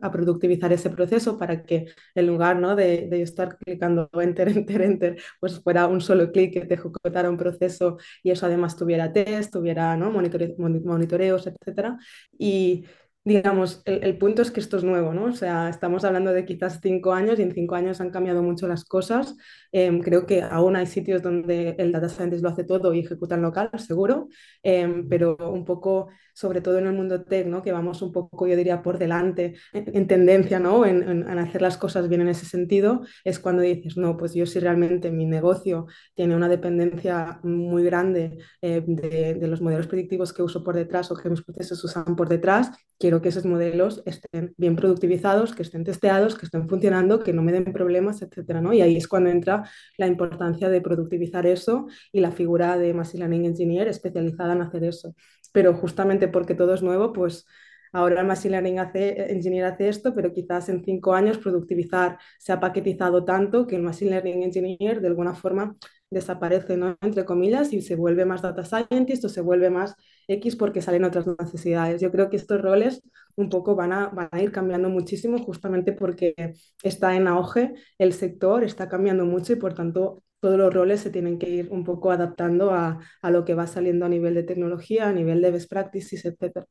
a productivizar ese proceso para que en lugar ¿no? de, estar clicando *laughs* enter, enter, enter, pues fuera un solo clic que te ejecutara un proceso y eso además tuviera test, tuviera ¿no? monitoreos, etc. Y digamos, el, punto es que esto es nuevo, ¿no? O sea, estamos hablando de quizás cinco años y en cinco años han cambiado mucho las cosas. Em, creo que aún hay sitios donde el data scientist lo hace todo y ejecuta en local, seguro, em, pero un poco, sobre todo en el mundo tech, ¿no? Que vamos un poco, yo diría, por delante en, tendencia, ¿no? En, en, hacer las cosas bien en ese sentido, es cuando dices, no, pues yo si realmente mi negocio tiene una dependencia muy grande eh, de, de los modelos predictivos que uso por detrás o que mis procesos usan por detrás, quiero que esos modelos estén bien productivizados, que estén testeados, que estén funcionando, que no me den problemas, etcétera, ¿no? Y ahí es cuando entra la importancia de productivizar eso y la figura de Machine Learning Engineer especializada en hacer eso. Pero justamente porque todo es nuevo, pues ahora el Machine Learning hace, Engineer hace esto, pero quizás en cinco años productivizar se ha paquetizado tanto que el Machine Learning Engineer de alguna forma desaparece, ¿no? entre comillas, y se vuelve más data scientist o se vuelve más X porque salen otras necesidades. Yo creo que estos roles un poco van a, van a ir cambiando muchísimo justamente porque está en auge el sector, está cambiando mucho y por tanto todos los roles se tienen que ir un poco adaptando a, a lo que va saliendo a nivel de tecnología, a nivel de best practices, etc.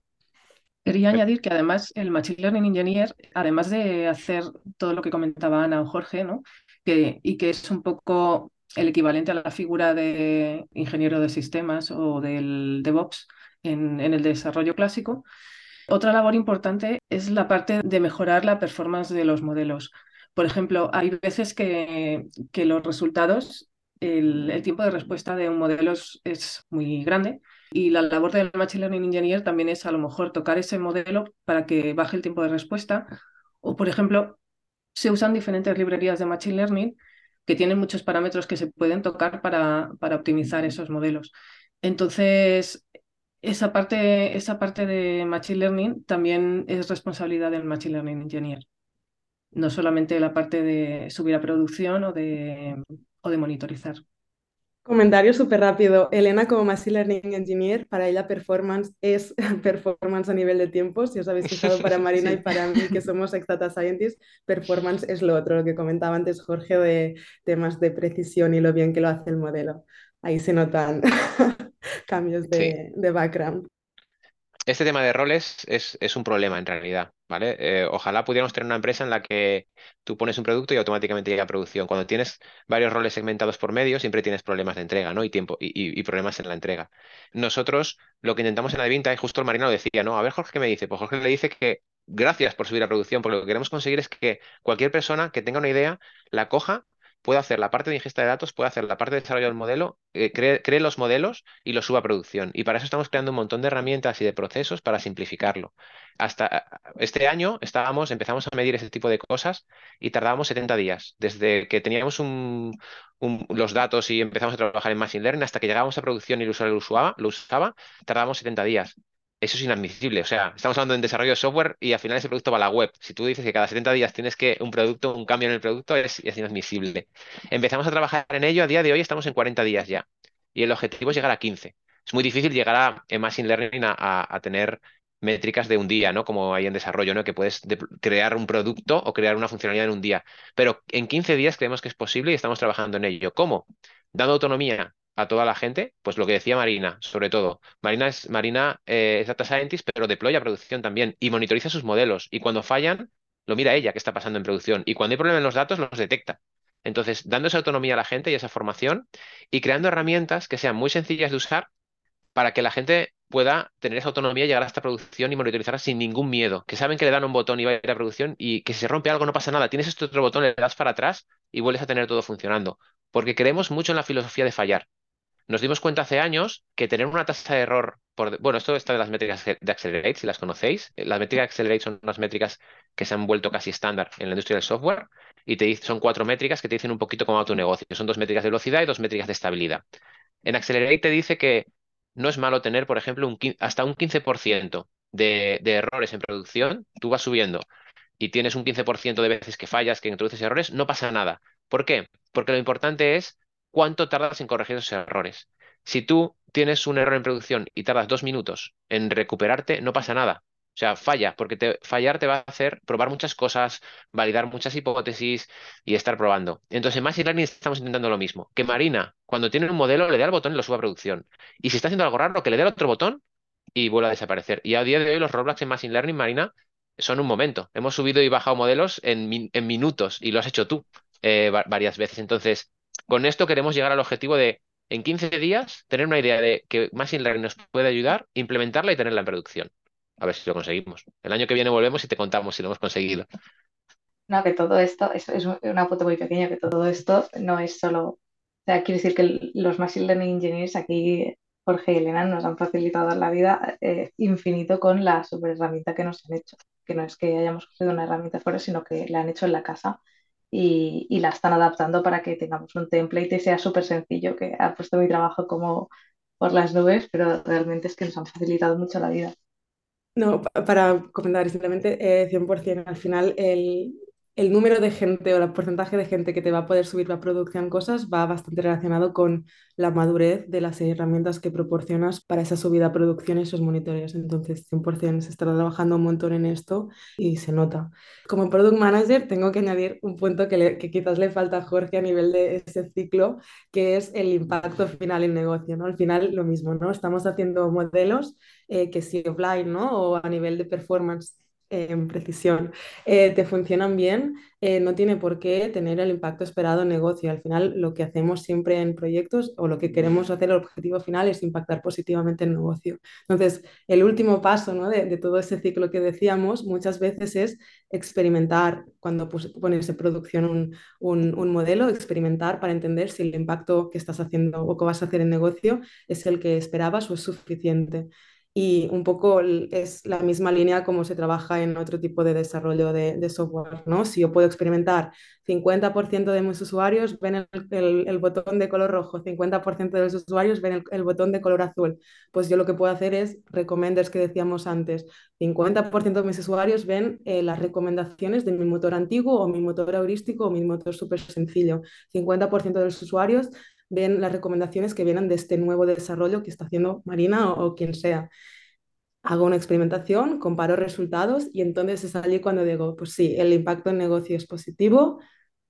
Quería añadir que además el Machine Learning Engineer, además de hacer todo lo que comentaba Ana o Jorge, ¿no? que, y que es un poco el equivalente a la figura de ingeniero de sistemas o del DevOps en, el desarrollo clásico. Otra labor importante es la parte de mejorar la performance de los modelos. Por ejemplo, hay veces que, que los resultados el, tiempo de respuesta de un modelo es, muy grande y la labor del Machine Learning Engineer también es a lo mejor tocar ese modelo para que baje el tiempo de respuesta. O, por ejemplo, se usan diferentes librerías de Machine Learning que tienen muchos parámetros que se pueden tocar para, para optimizar esos modelos. Entonces, esa parte, esa parte de Machine Learning también es responsabilidad del Machine Learning Engineer, no solamente la parte de subir a producción o de, o de monitorizar. Comentario súper rápido. Elena, como Machine Learning Engineer, para ella performance es *laughs* performance a nivel de tiempo. Si os habéis fijado para *laughs* Marina y para mí, que somos ex data scientists, performance es lo otro, lo que comentaba antes Jorge de temas de precisión y lo bien que lo hace el modelo. Ahí se notan *laughs* cambios de, background. Este tema de roles es, un problema en realidad, Eh, ojalá pudiéramos tener una empresa en la que tú pones un producto y automáticamente llega a producción. Cuando tienes varios roles segmentados por medio, siempre tienes problemas de entrega, ¿no? Y tiempo, y, problemas en la entrega. Nosotros lo que intentamos en Advinta, y justo el Marino decía, ¿no? A ver, Jorge, ¿qué me dice? Pues Jorge le dice que gracias por subir a producción, porque lo que queremos conseguir es que cualquier persona que tenga una idea la coja puede hacer la parte de ingesta de datos, puede hacer la parte de desarrollo del modelo, eh, cree, los modelos y los suba a producción. Y para eso estamos creando un montón de herramientas y de procesos para simplificarlo. Hasta este año estábamos, empezamos a medir ese tipo de cosas y tardábamos 70 días. Desde que teníamos los datos y empezamos a trabajar en Machine Learning hasta que llegábamos a producción y el usuario lo usaba, lo usaba tardábamos 70 días. Eso es inadmisible. O sea, estamos hablando en desarrollo de software y al final ese producto va a la web. Si tú dices que cada 70 días tienes que un producto, un cambio en el producto, es, inadmisible. Empezamos a trabajar en ello, a día de hoy estamos en 40 días ya. Y el objetivo es llegar a 15. Es muy difícil llegar a, en Machine Learning a, tener métricas de un día, ¿no? Como hay en desarrollo, ¿no? Que puedes crear un producto o crear una funcionalidad en un día. Pero en 15 días creemos que es posible y estamos trabajando en ello. ¿Cómo? Dando autonomía a toda la gente, pues lo que decía Marina, sobre todo. Marina es, Marina, eh, es data scientist, pero deploya producción también y monitoriza sus modelos. Y cuando fallan, lo mira ella qué está pasando en producción. Y cuando hay problemas en los datos, los detecta. Entonces, dando esa autonomía a la gente y esa formación y creando herramientas que sean muy sencillas de usar para que la gente pueda tener esa autonomía, llegar a esta producción y monitorizarla sin ningún miedo. Que saben que le dan un botón y va a ir a producción y que si se rompe algo no pasa nada. Tienes este otro botón, le das para atrás y vuelves a tener todo funcionando. Porque creemos mucho en la filosofía de fallar nos dimos cuenta hace años que tener una tasa de error, por, bueno, esto está de las métricas de Accelerate, si las conocéis. Eh, las métricas de Accelerate son unas métricas que se han vuelto casi estándar en la industria del software y te son cuatro métricas que te dicen un poquito cómo va tu negocio. Son dos métricas de velocidad y dos métricas de estabilidad. En Accelerate te dice que no es malo tener, por ejemplo, un, hasta un 15% de, de errores en producción. Tú vas subiendo y tienes un 15% de veces que fallas, que introduces errores, no pasa nada. ¿Por qué? Porque lo importante es cuánto tardas en corregir esos errores. Si tú tienes un error en producción y tardas dos minutos en recuperarte, no pasa nada. O sea, falla, porque te, fallar te va a hacer probar muchas cosas, validar muchas hipótesis y estar probando. Entonces, en Machine Learning estamos intentando lo mismo. Que Marina, cuando tiene un modelo, le dé al botón y lo suba a producción. Y si está haciendo algo raro, que le dé al otro botón y vuelva a desaparecer. Y a día de hoy los rollbacks en Machine Learning, Marina, son un momento. Hemos subido y bajado modelos en, minutos y lo has hecho tú eh, varias veces. Entonces, con esto queremos llegar al objetivo de, en 15 días, tener una idea de que Machine Learning nos puede ayudar, implementarla y tenerla en producción. A ver si lo conseguimos. El año que viene volvemos y te contamos si lo hemos conseguido. No, que todo esto, es, una foto muy pequeña, que todo esto no es solo, o sea, quiere decir que los Machine Learning Engineers aquí, Jorge y Elena, nos han facilitado la vida eh, infinito con la super herramienta que nos han hecho. Que no es que hayamos cogido una herramienta fuera, sino que la han hecho en la casa y, la están adaptando para que tengamos un template y sea súper sencillo, que ha puesto mi trabajo como por las nubes, pero realmente es que nos han facilitado mucho la vida. No, para comentar simplemente eh, 100%, al final el, el número de gente o el porcentaje de gente que te va a poder subir la producción cosas va bastante relacionado con la madurez de las herramientas que proporcionas para esa subida a producción y esos monitoreos. Entonces, 100% se está trabajando un montón en esto y se nota. Como product manager, tengo que añadir un punto que, que quizás le falta a Jorge a nivel de ese ciclo, que es el impacto final en negocio. ¿no? Al final, lo mismo, ¿no? Estamos haciendo modelos eh, que si offline, ¿no? O a nivel de performance en precisión, eh, te funcionan bien, eh, no tiene por qué tener el impacto esperado en negocio. Al final, lo que hacemos siempre en proyectos o lo que queremos hacer, el objetivo final es impactar positivamente el negocio. Entonces, el último paso ¿no? de, todo ese ciclo que decíamos muchas veces es experimentar, cuando pones en producción un, un, un modelo, experimentar para entender si el impacto que estás haciendo o que vas a hacer en negocio es el que esperabas o es suficiente y un poco es la misma línea como se trabaja en otro tipo de desarrollo de, software, ¿no? Si yo puedo experimentar 50% de mis usuarios ven el, el, botón de color rojo, 50% de los usuarios ven el, botón de color azul, pues yo lo que puedo hacer es recommenders que decíamos antes, 50% de mis usuarios ven eh, las recomendaciones de mi motor antiguo o mi motor heurístico o mi motor súper sencillo, 50% de los usuarios ven las recomendaciones que vienen de este nuevo desarrollo que está haciendo Marina o, quien sea. Hago una experimentación, comparo resultados y entonces es allí cuando digo, pues sí, el impacto en negocio es positivo,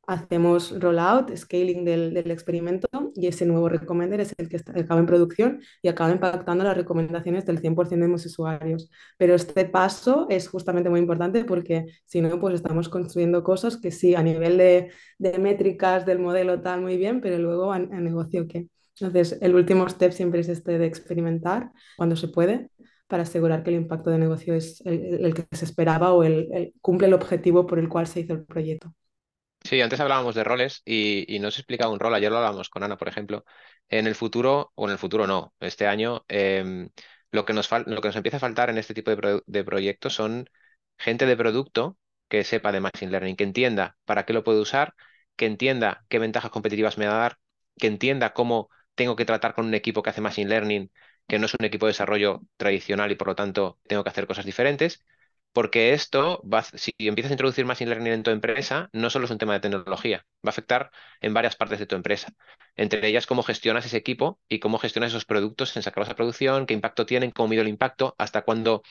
hacemos rollout, scaling del, del, experimento y ese nuevo recommender es el que acaba en producción y acaba impactando las recomendaciones del 100% de los usuarios. Pero este paso es justamente muy importante porque si no, pues estamos construyendo cosas que sí, a nivel de, de métricas del modelo tal muy bien, pero luego a, negocio qué. Entonces, el último step siempre es este de experimentar cuando se puede para asegurar que el impacto de negocio es el, que se esperaba o el, cumple el objetivo por el cual se hizo el proyecto. Sí, antes hablábamos de roles y, y no se explica un rol. Ayer lo hablábamos con Ana, por ejemplo. En el futuro, o en el futuro no, este año, em, lo, que nos lo que nos empieza a faltar en este tipo de, de proyectos son gente de producto que sepa de Machine Learning, que entienda para qué lo puede usar, que entienda qué ventajas competitivas me va a dar, que entienda cómo tengo que tratar con un equipo que hace Machine Learning, que no es un equipo de desarrollo tradicional y por lo tanto tengo que hacer cosas diferentes porque esto, va, si empiezas a introducir Machine Learning en tu empresa, no solo es un tema de tecnología, va a afectar en varias partes de tu empresa. Entre ellas, cómo gestionas ese equipo y cómo gestionas esos productos en sacarlos a producción, qué impacto tienen, cómo mido el impacto, hasta cuándo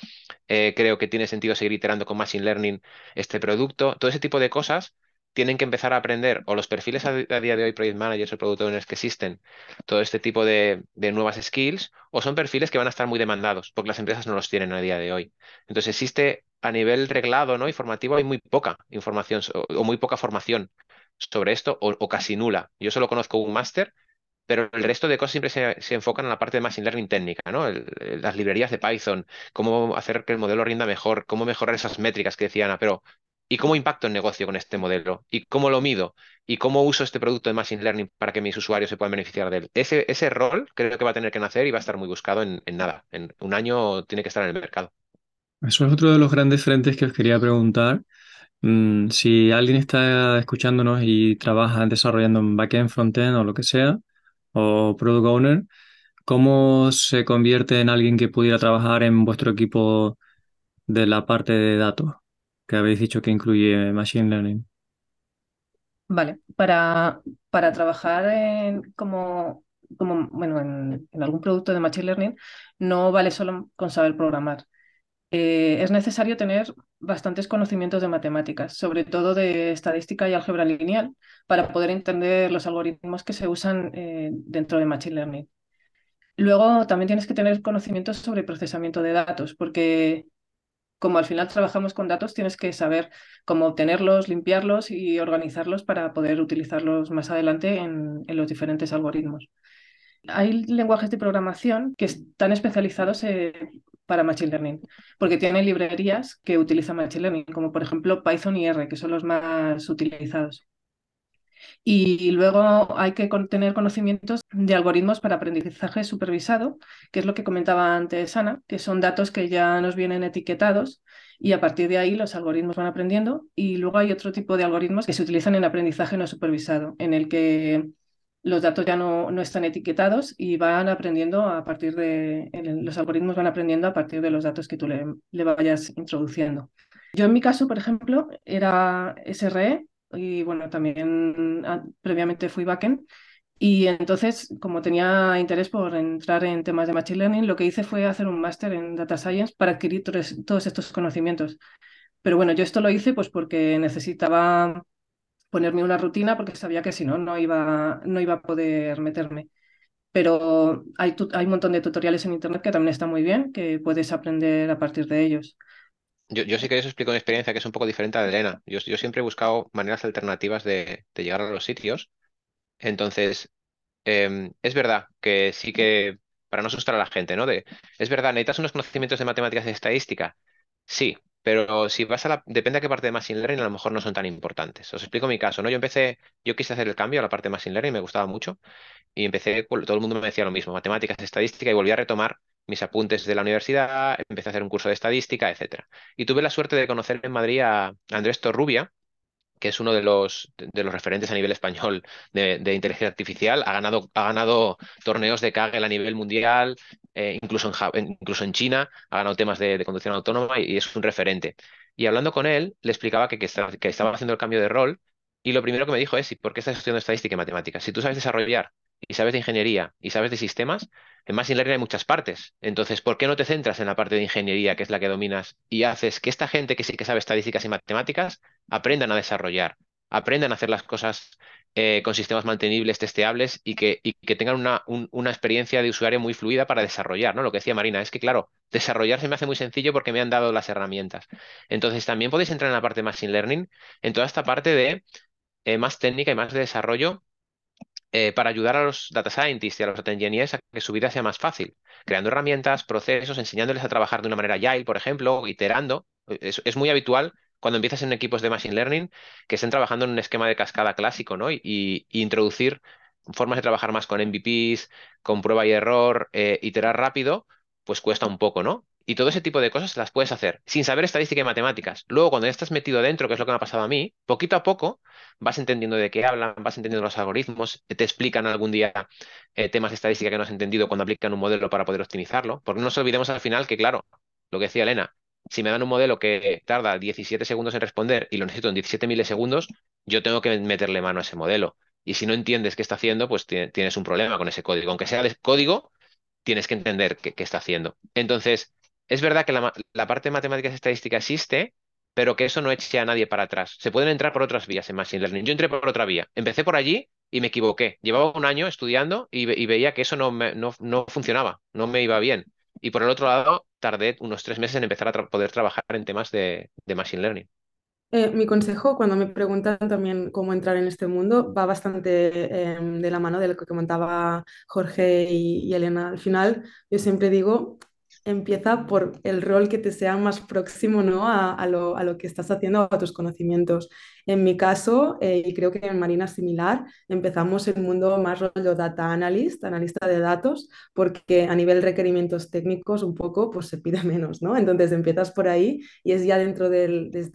eh, creo que tiene sentido seguir iterando con Machine Learning este producto. Todo ese tipo de cosas tienen que empezar a aprender, o los perfiles a, día de hoy, project managers o product owners que existen, todo este tipo de, nuevas skills, o son perfiles que van a estar muy demandados, porque las empresas no los tienen a día de hoy. Entonces existe a nivel reglado ¿no? informativo, hay muy poca información o, muy poca formación sobre esto, o, casi nula. Yo solo conozco un máster, pero el resto de cosas siempre se, enfocan en la parte de machine learning técnica, ¿no? las librerías de Python, cómo hacer que el modelo rinda mejor, cómo mejorar esas métricas que decía Ana, pero ¿Y cómo impacto el negocio con este modelo? ¿Y cómo lo mido? ¿Y cómo uso este producto de Machine Learning para que mis usuarios se puedan beneficiar de él? Ese, ese rol creo que va a tener que nacer y va a estar muy buscado en, nada. En un año tiene que estar en el mercado. Eso es otro de los grandes frentes que os quería preguntar. Mm, si alguien está escuchándonos y trabaja desarrollando en backend, frontend o lo que sea, o product owner, ¿cómo se convierte en alguien que pudiera trabajar en vuestro equipo de la parte de datos? que habéis dicho que incluye Machine Learning. Vale, para, para trabajar en, como, como bueno, en, algún producto de Machine Learning no vale solo con saber programar. Eh, es necesario tener bastantes conocimientos de matemáticas, sobre todo de estadística y álgebra lineal, para poder entender los algoritmos que se usan eh, dentro de Machine Learning. Luego también tienes que tener conocimientos sobre procesamiento de datos, porque como al final trabajamos con datos, tienes que saber cómo obtenerlos, limpiarlos y organizarlos para poder utilizarlos más adelante en, los diferentes algoritmos. Hay lenguajes de programación que están especializados eh, para Machine Learning, porque tienen librerías que utilizan Machine Learning, como por ejemplo Python y R, que son los más utilizados. Y luego hay que tener conocimientos de algoritmos para aprendizaje supervisado, que es lo que comentaba antes Ana, que son datos que ya nos vienen etiquetados y a partir de ahí los algoritmos van aprendiendo. Y luego hay otro tipo de algoritmos que se utilizan en aprendizaje no supervisado, en el que los datos ya no, no están etiquetados y van aprendiendo a partir de, los algoritmos van aprendiendo a partir de los datos que tú le, le vayas introduciendo. Yo en mi caso, por ejemplo, era SRE y bueno, también ah, previamente fui backend. Y entonces, como tenía interés por entrar en temas de Machine Learning, lo que hice fue hacer un máster en Data Science para adquirir todos estos conocimientos. Pero bueno, yo esto lo hice pues porque necesitaba ponerme una rutina porque sabía que si no, no iba, no iba a poder meterme. Pero hay, hay un montón de tutoriales en Internet que también están muy bien, que puedes aprender a partir de ellos. Yo, yo sí que eso explico mi experiencia que es un poco diferente a de Elena. Yo, yo siempre he buscado maneras alternativas de, de llegar a los sitios. Entonces, em, es verdad que sí que, para no asustar a la gente, ¿no? De, es verdad, necesitas unos conocimientos de matemáticas y estadística. Sí, pero si vas a la, depende a qué parte de Machine Learning, a lo mejor no son tan importantes. Os explico mi caso, ¿no? Yo empecé, yo quise hacer el cambio a la parte de Machine Learning, me gustaba mucho, y empecé, todo el mundo me decía lo mismo, matemáticas, estadística, y volví a retomar mis apuntes de la universidad, empecé a hacer un curso de estadística, etcétera. Y tuve la suerte de conocer en Madrid a Andrés Torrubia, que es uno de los, de los referentes a nivel español de, inteligencia artificial. Ha ganado, ha ganado torneos de Kaggle a nivel mundial, eh, incluso, en, incluso en China, ha ganado temas de, conducción autónoma y, y es un referente. Y hablando con él, le explicaba que, que, estaba, que estaba haciendo el cambio de rol y lo primero que me dijo es, ¿y por qué estás estudiando estadística y matemáticas? Si tú sabes desarrollar y sabes de ingeniería y sabes de sistemas, en Machine Learning hay muchas partes. Entonces, ¿por qué no te centras en la parte de ingeniería, que es la que dominas, y haces que esta gente que sí que sabe estadísticas y matemáticas aprendan a desarrollar, aprendan a hacer las cosas eh, con sistemas mantenibles, testeables y que, y que tengan una, un- una experiencia de usuario muy fluida para desarrollar, ¿no? Lo que decía Marina, es que, claro, desarrollar se me hace muy sencillo porque me han dado las herramientas. Entonces, también podéis entrar en la parte de Machine Learning, en toda esta parte de eh, más técnica y más de desarrollo eh, para ayudar a los data scientists y a los data engineers a que su vida sea más fácil, creando herramientas, procesos, enseñándoles a trabajar de una manera agile, por ejemplo, iterando. Es muy habitual cuando empiezas en equipos de machine learning que estén trabajando en un esquema de cascada clásico, ¿no? Y, y introducir formas de trabajar más con MVPs, con prueba y error, eh, iterar rápido, pues cuesta un poco, ¿no? Y todo ese tipo de cosas las puedes hacer sin saber estadística y matemáticas. Luego, cuando ya estás metido dentro, que es lo que me ha pasado a mí, poquito a poco vas entendiendo de qué hablan, vas entendiendo los algoritmos, te explican algún día eh, temas de estadística que no has entendido cuando aplican un modelo para poder optimizarlo. Porque no nos olvidemos al final que, claro, lo que decía Elena, si me dan un modelo que tarda 17 segundos en responder y lo necesito en 17 milisegundos, yo tengo que meterle mano a ese modelo. Y si no entiendes qué está haciendo, pues ti- tienes un problema con ese código. Aunque sea de código, tienes que entender qué, está haciendo. Entonces, es verdad que la, parte de matemáticas y existe, pero que eso no eche a nadie para atrás. Se pueden entrar por otras vías en Machine Learning. Yo entré por otra vía. Empecé por allí y me equivoqué. Llevaba un año estudiando y, ve- y veía que eso no, me- no funcionaba, no me iba bien. Y por el otro lado, tardé unos tres meses en empezar a poder trabajar en temas de, de Machine Learning. Eh, mi consejo cuando me preguntan también cómo entrar en este mundo va bastante em, de la mano de lo que comentaba Jorge y Elena. Al final, yo siempre digo, empieza por el rol que te sea más próximo, ¿no? a, a lo, a lo que estás haciendo, a tus conocimientos. En mi caso, eh, y creo que en Marina similar, empezamos el mundo más rollo data analyst, analista de datos, porque a nivel requerimientos técnicos un poco pues se pide *laughs* menos, ¿no? Entonces empiezas por ahí y es ya dentro del, de,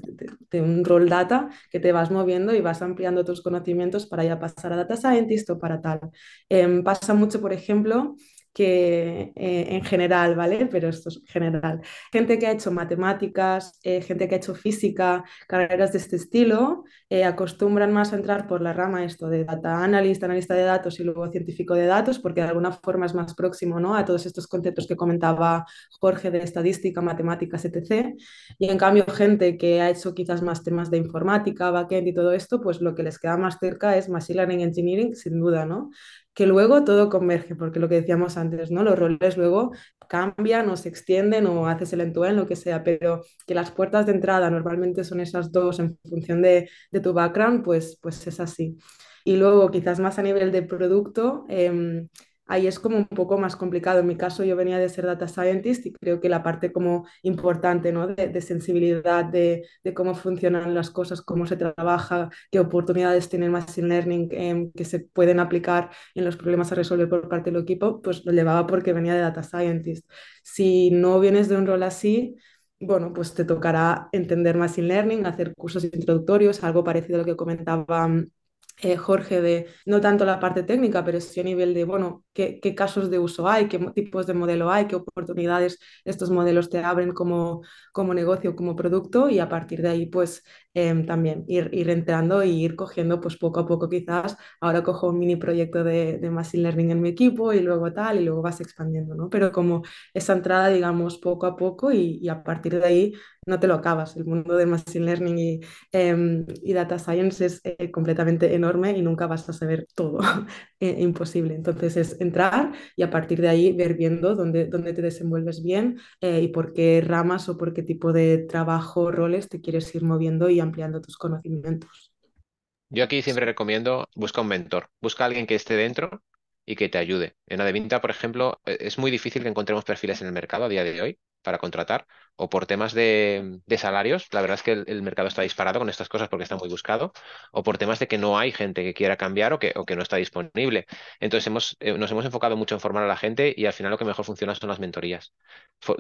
de- un rol data que te vas moviendo y vas ampliando tus conocimientos para ya pasar a data scientist o para tal. Em, pasa mucho, por ejemplo, que eh, en general, ¿vale? Pero esto es general. Gente que ha hecho matemáticas, eh, gente que ha hecho física, carreras de este estilo, eh, acostumbran más a entrar por la rama esto de data analyst, analista de datos y luego científico de datos, porque de alguna forma es más próximo, ¿no? a todos estos conceptos que comentaba Jorge de estadística, matemáticas, etc. Y en cambio, gente que ha hecho quizás más temas de informática, backend y todo esto, pues lo que les queda más cerca es Machine Learning Engineering, sin duda, ¿no? Que luego todo converge, porque lo que decíamos antes, ¿no? Los roles luego cambian o se extienden o haces el end-to-end, lo que sea, pero que las puertas de entrada normalmente son esas dos en función de, de tu background, pues, pues es así. Y luego, quizás más a nivel de producto, eh, ahí es como un poco más complicado. En mi caso, yo venía de ser data scientist y creo que la parte como importante, ¿no? de, sensibilidad, de, cómo funcionan las cosas, cómo se trabaja, qué oportunidades tiene el Machine Learning eh, que se pueden aplicar en los problemas a resolver por parte del equipo, pues lo llevaba porque venía de data scientist. Si no vienes de un rol así, bueno, pues te tocará entender Machine Learning, hacer cursos introductorios, algo parecido a lo que comentaba eh, Jorge, de no tanto la parte técnica, pero sí a nivel de, bueno, qué, qué, casos de uso hay, qué tipos de modelo hay, qué oportunidades estos modelos te abren como, como negocio, como producto y a partir de ahí, pues, em, también ir, ir entrando y ir cogiendo pues poco a poco quizás, ahora cojo un mini proyecto de, de Machine Learning en mi equipo y luego tal, y luego vas expandiendo, ¿no? Pero como esa entrada, digamos, poco a poco y, y a partir de ahí no te lo acabas. El mundo de Machine Learning y, em, y Data Science es eh, completamente enorme y nunca vas a saber todo. *laughs* eh, imposible. Entonces es entrar y a partir de ahí ver viendo dónde, dónde te desenvuelves bien eh, y por qué ramas o por qué tipo de trabajo, roles te quieres ir moviendo y ampliando tus conocimientos. Yo aquí siempre recomiendo, busca un mentor, busca a alguien que esté dentro y que te ayude. En Adevinta, por ejemplo, e, es muy difícil que encontremos perfiles en el mercado a día de hoy para contratar o por temas de, salarios, la verdad es que el, mercado está disparado con estas cosas porque está muy buscado, o por temas de que no hay gente que quiera cambiar o que, no está disponible. Entonces hemos, eh, nos hemos enfocado mucho en formar a la gente y al final lo que mejor funciona son las mentorías.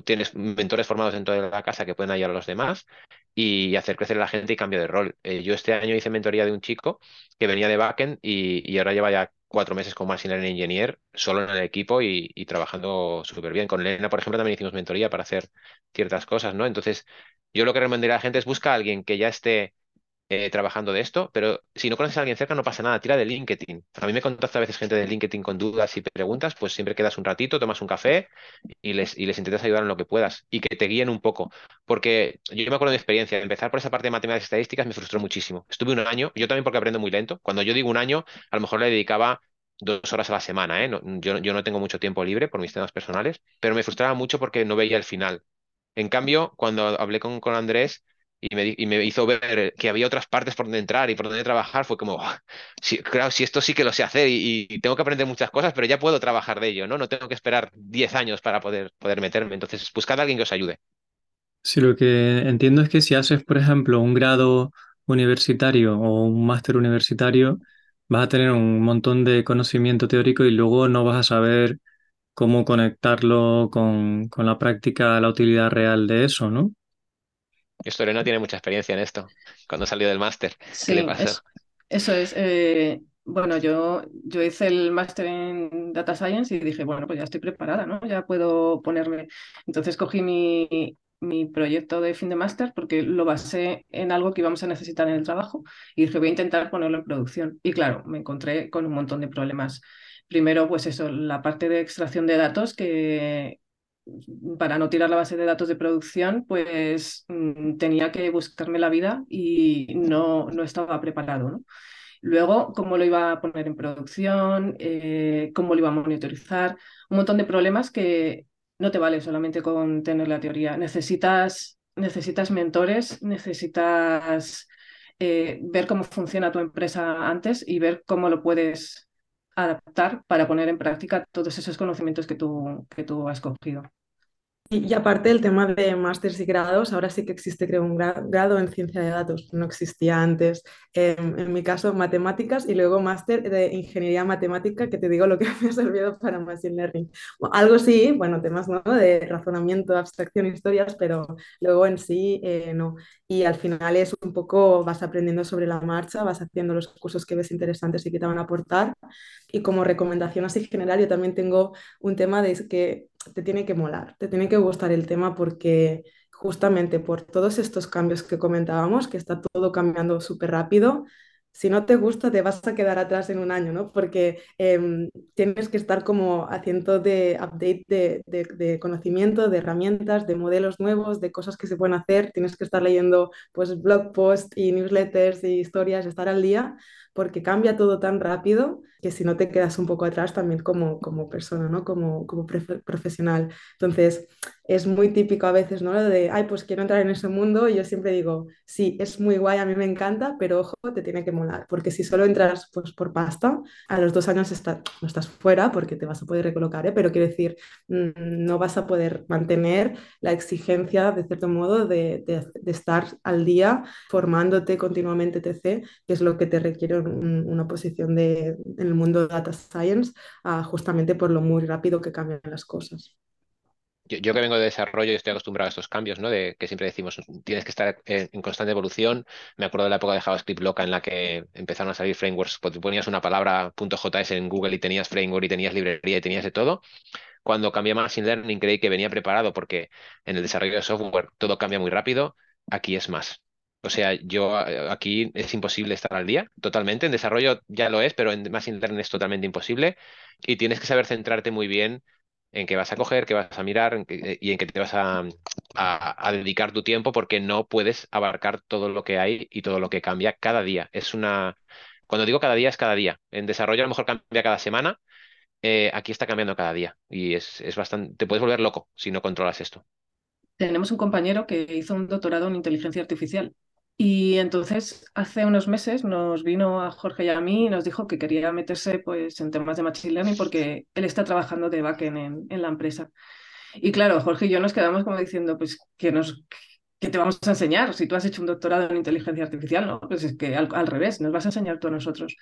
tienes mentores formados dentro de la casa que pueden ayudar a los demás y hacer crecer a la gente y cambio de rol. Eh, yo este año hice mentoría de un chico que venía de backend y, y ahora lleva ya cuatro meses como Machine Learning Engineer, solo en el equipo y, trabajando súper bien. Con Elena, por ejemplo, también hicimos mentoría para hacer ciertas cosas, ¿no? Entonces, yo lo que recomendaría a la gente es busca a alguien que ya esté eh, trabajando de esto, pero si no conoces a alguien cerca no pasa nada, tira de LinkedIn. A mí me contacta a veces gente de LinkedIn con dudas y preguntas, pues siempre quedas un ratito, tomas un café y les, y les intentas ayudar en lo que puedas y que te guíen un poco. Porque yo me acuerdo de experiencia, empezar por esa parte de matemáticas y estadísticas me frustró muchísimo. Estuve un año, yo también porque aprendo muy lento. Cuando yo digo un año, a lo mejor le dedicaba dos horas a la semana, ¿eh? yo, yo no tengo mucho tiempo libre por mis temas personales, pero me frustraba mucho porque no veía el final. En cambio, cuando hablé con Andrés y me, y me, hizo ver que había otras partes por donde entrar y por donde trabajar, fue como, claro, si esto sí que lo sé hacer y, y, tengo que aprender muchas cosas, pero ya puedo trabajar de ello, ¿no? No tengo que esperar 10 años para poder, poder meterme. Entonces, buscad a alguien que os ayude. Sí, lo que entiendo es que si haces, por ejemplo, un grado universitario o un máster universitario, vas a tener un montón de conocimiento teórico y luego no vas a saber cómo conectarlo con, con la práctica, la utilidad real de eso, ¿no? Esto Lorena tiene mucha experiencia en esto, cuando salió del máster. Sí, le pasó? eso es. Eh, bueno, yo, yo hice el máster en Data Science y dije, bueno, pues ya estoy preparada, ¿no? Ya puedo ponerme. Entonces cogí mi, mi proyecto de fin de máster porque lo basé en algo que íbamos a necesitar en el trabajo y dije, voy a intentar ponerlo en producción. Y claro, me encontré con un montón de problemas. Primero, pues eso, la parte de extracción de datos que para no tirar la base de datos de producción, pues mm, tenía que buscarme la vida y no, no estaba preparado, ¿no? Luego, cómo lo iba a poner en producción, eh, cómo lo iba a monitorizar, un montón de problemas que no te vale solamente con tener la teoría. Necesitas, necesitas mentores, necesitas eh, ver cómo funciona tu empresa antes y ver cómo lo puedes adaptar para poner en práctica todos esos conocimientos que tú, que tú has cogido. Y, aparte del tema de másteres y grados, ahora sí que existe, creo, un grado en ciencia de datos, no existía antes. en mi caso, matemáticas y luego máster de ingeniería matemática, que te digo lo que *laughs* me ha servido para Machine Learning. algo sí, bueno, temas ¿no? de razonamiento, abstracción, historias, pero luego en sí eh, no. Y al final es un poco, vas aprendiendo sobre la marcha, vas haciendo los cursos que ves interesantes y que te van a aportar. Y como recomendación así general, yo también tengo un tema de que te tiene que molar, te tiene que gustar el tema porque justamente por todos estos cambios que comentábamos, que está todo cambiando súper rápido, si no te gusta te vas a quedar atrás en un año, ¿no? Porque eh, tienes que estar como haciendo de update de, de, de, conocimiento, de herramientas, de modelos nuevos, de cosas que se pueden hacer, tienes que estar leyendo pues blog posts y newsletters y historias, estar al día, porque cambia todo tan rápido que si no te quedas un poco atrás también como, como persona, ¿no? Como, como profesional. Entonces, es muy típico a veces, ¿no? Lo de, ay, pues quiero entrar en ese mundo y yo siempre digo, sí, es muy guay, a mí me encanta, pero ojo, te tiene que molar, porque si solo entras pues, por pasta, a los dos años no estás fuera porque te vas a poder recolocar, ¿eh? pero quiero decir, mm, no vas a poder mantener la exigencia, de cierto modo, de, de, estar al día formándote continuamente, TC, que es lo que te requiere una posición de, en el mundo de data science, justamente por lo muy rápido que cambian las cosas. Yo, que vengo de desarrollo y estoy acostumbrado a estos cambios, ¿no? De que siempre decimos, tienes que estar en, en, constante evolución. Me acuerdo de la época de JavaScript loca en la que empezaron a salir frameworks, pues ponías una palabra .js en Google y tenías framework y tenías librería y tenías de todo. Cuando cambié a Machine Learning creí que venía preparado porque en el desarrollo de software todo cambia muy rápido. Aquí es más O sea, yo eh, aquí es imposible estar al día totalmente. En desarrollo ya lo es, pero en Machine Learning es totalmente imposible. Y tienes que saber centrarte muy bien en qué vas a coger, qué vas a mirar eh, y en qué te vas a, dedicar tu tiempo porque no puedes abarcar todo lo que hay y todo lo que cambia cada día. Es una... Cuando digo cada día es cada día. En desarrollo a lo mejor cambia cada semana. Eh, aquí está cambiando cada día y es, es bastante... Te puedes volver loco si no controlas esto. Tenemos un compañero que hizo un doctorado en inteligencia artificial y entonces hace unos meses nos vino a Jorge y a mí y nos dijo que quería meterse pues, en temas de Machine Learning porque él está trabajando de backend en, en la empresa. Y claro, Jorge y yo nos quedamos como diciendo, pues, que nos, ¿qué te vamos a enseñar? Si tú has hecho un doctorado en inteligencia artificial, ¿no? Pues es que al, al, revés, nos vas a enseñar tú a nosotros.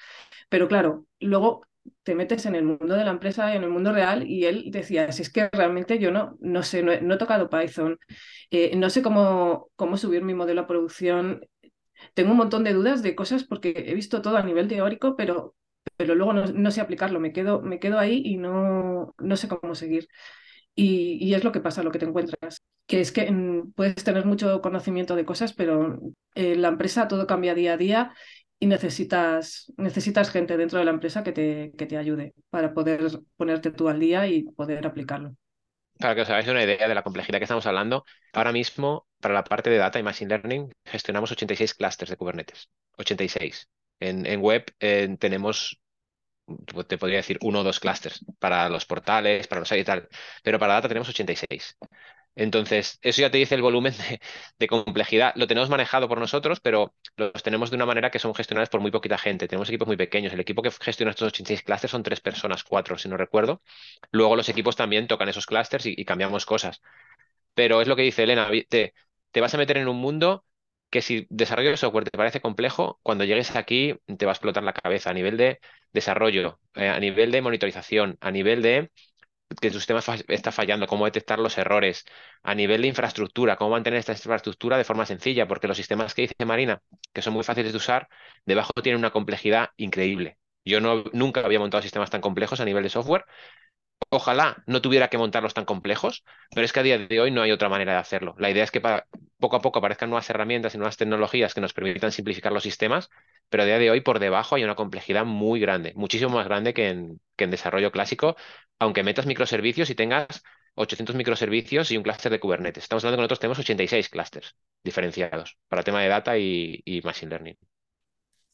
Pero claro, luego te metes en el mundo de la empresa, en el mundo real, y él decía, si es que realmente yo no, no sé, no he, tocado Python, eh, no sé cómo, cómo subir mi modelo a producción, tengo un montón de dudas de cosas porque he visto todo a nivel teórico, pero, pero luego no, no sé aplicarlo, me quedo, me quedo ahí y no, no sé cómo seguir. Y, y, es lo que pasa, lo que te encuentras, que es que mm, puedes tener mucho conocimiento de cosas, pero en la empresa todo cambia día a día y necesitas, necesitas gente dentro de la empresa que te, que te ayude para poder ponerte tú al día y poder aplicarlo. Para que os hagáis una idea de la complejidad que estamos hablando, ahora mismo para la parte de data y machine learning gestionamos 86 clústeres de Kubernetes. 86. En, en web eh, tenemos, te podría decir, uno o dos clústeres para los portales, para los sites y tal, pero para data tenemos 86. Entonces, eso ya te dice el volumen *laughs* de, complejidad. Lo tenemos manejado por nosotros, pero los tenemos de una manera que son gestionables por muy poquita gente. Tenemos equipos muy pequeños. El equipo que gestiona estos 86 clústeres son tres personas, cuatro, si no recuerdo. Luego los equipos también tocan esos clústeres y, cambiamos cosas. Pero es lo que dice Elena, te, te vas a meter en un mundo que si desarrollo de software te parece complejo, cuando llegues aquí te va a explotar la cabeza a nivel de desarrollo, eh, a nivel de monitorización, a nivel de que tu sistema está fallando, cómo detectar los errores, a nivel de infraestructura, cómo mantener esta infraestructura de forma sencilla, porque los sistemas que dice Marina, que son muy fáciles de usar, debajo tienen una complejidad increíble. Yo no, nunca había montado sistemas tan complejos a nivel de software. Ojalá no tuviera que montarlos tan complejos, pero es que a día de hoy no hay otra manera de hacerlo. La idea es que poco a poco aparezcan nuevas herramientas y nuevas tecnologías que nos permitan simplificar los sistemas, pero a día de hoy por debajo hay una complejidad muy grande, muchísimo más grande que en, desarrollo clásico, aunque metas microservicios y tengas 800 microservicios y un clúster de Kubernetes. Estamos hablando que nosotros tenemos 86 clústeres diferenciados para tema de data y machine learning.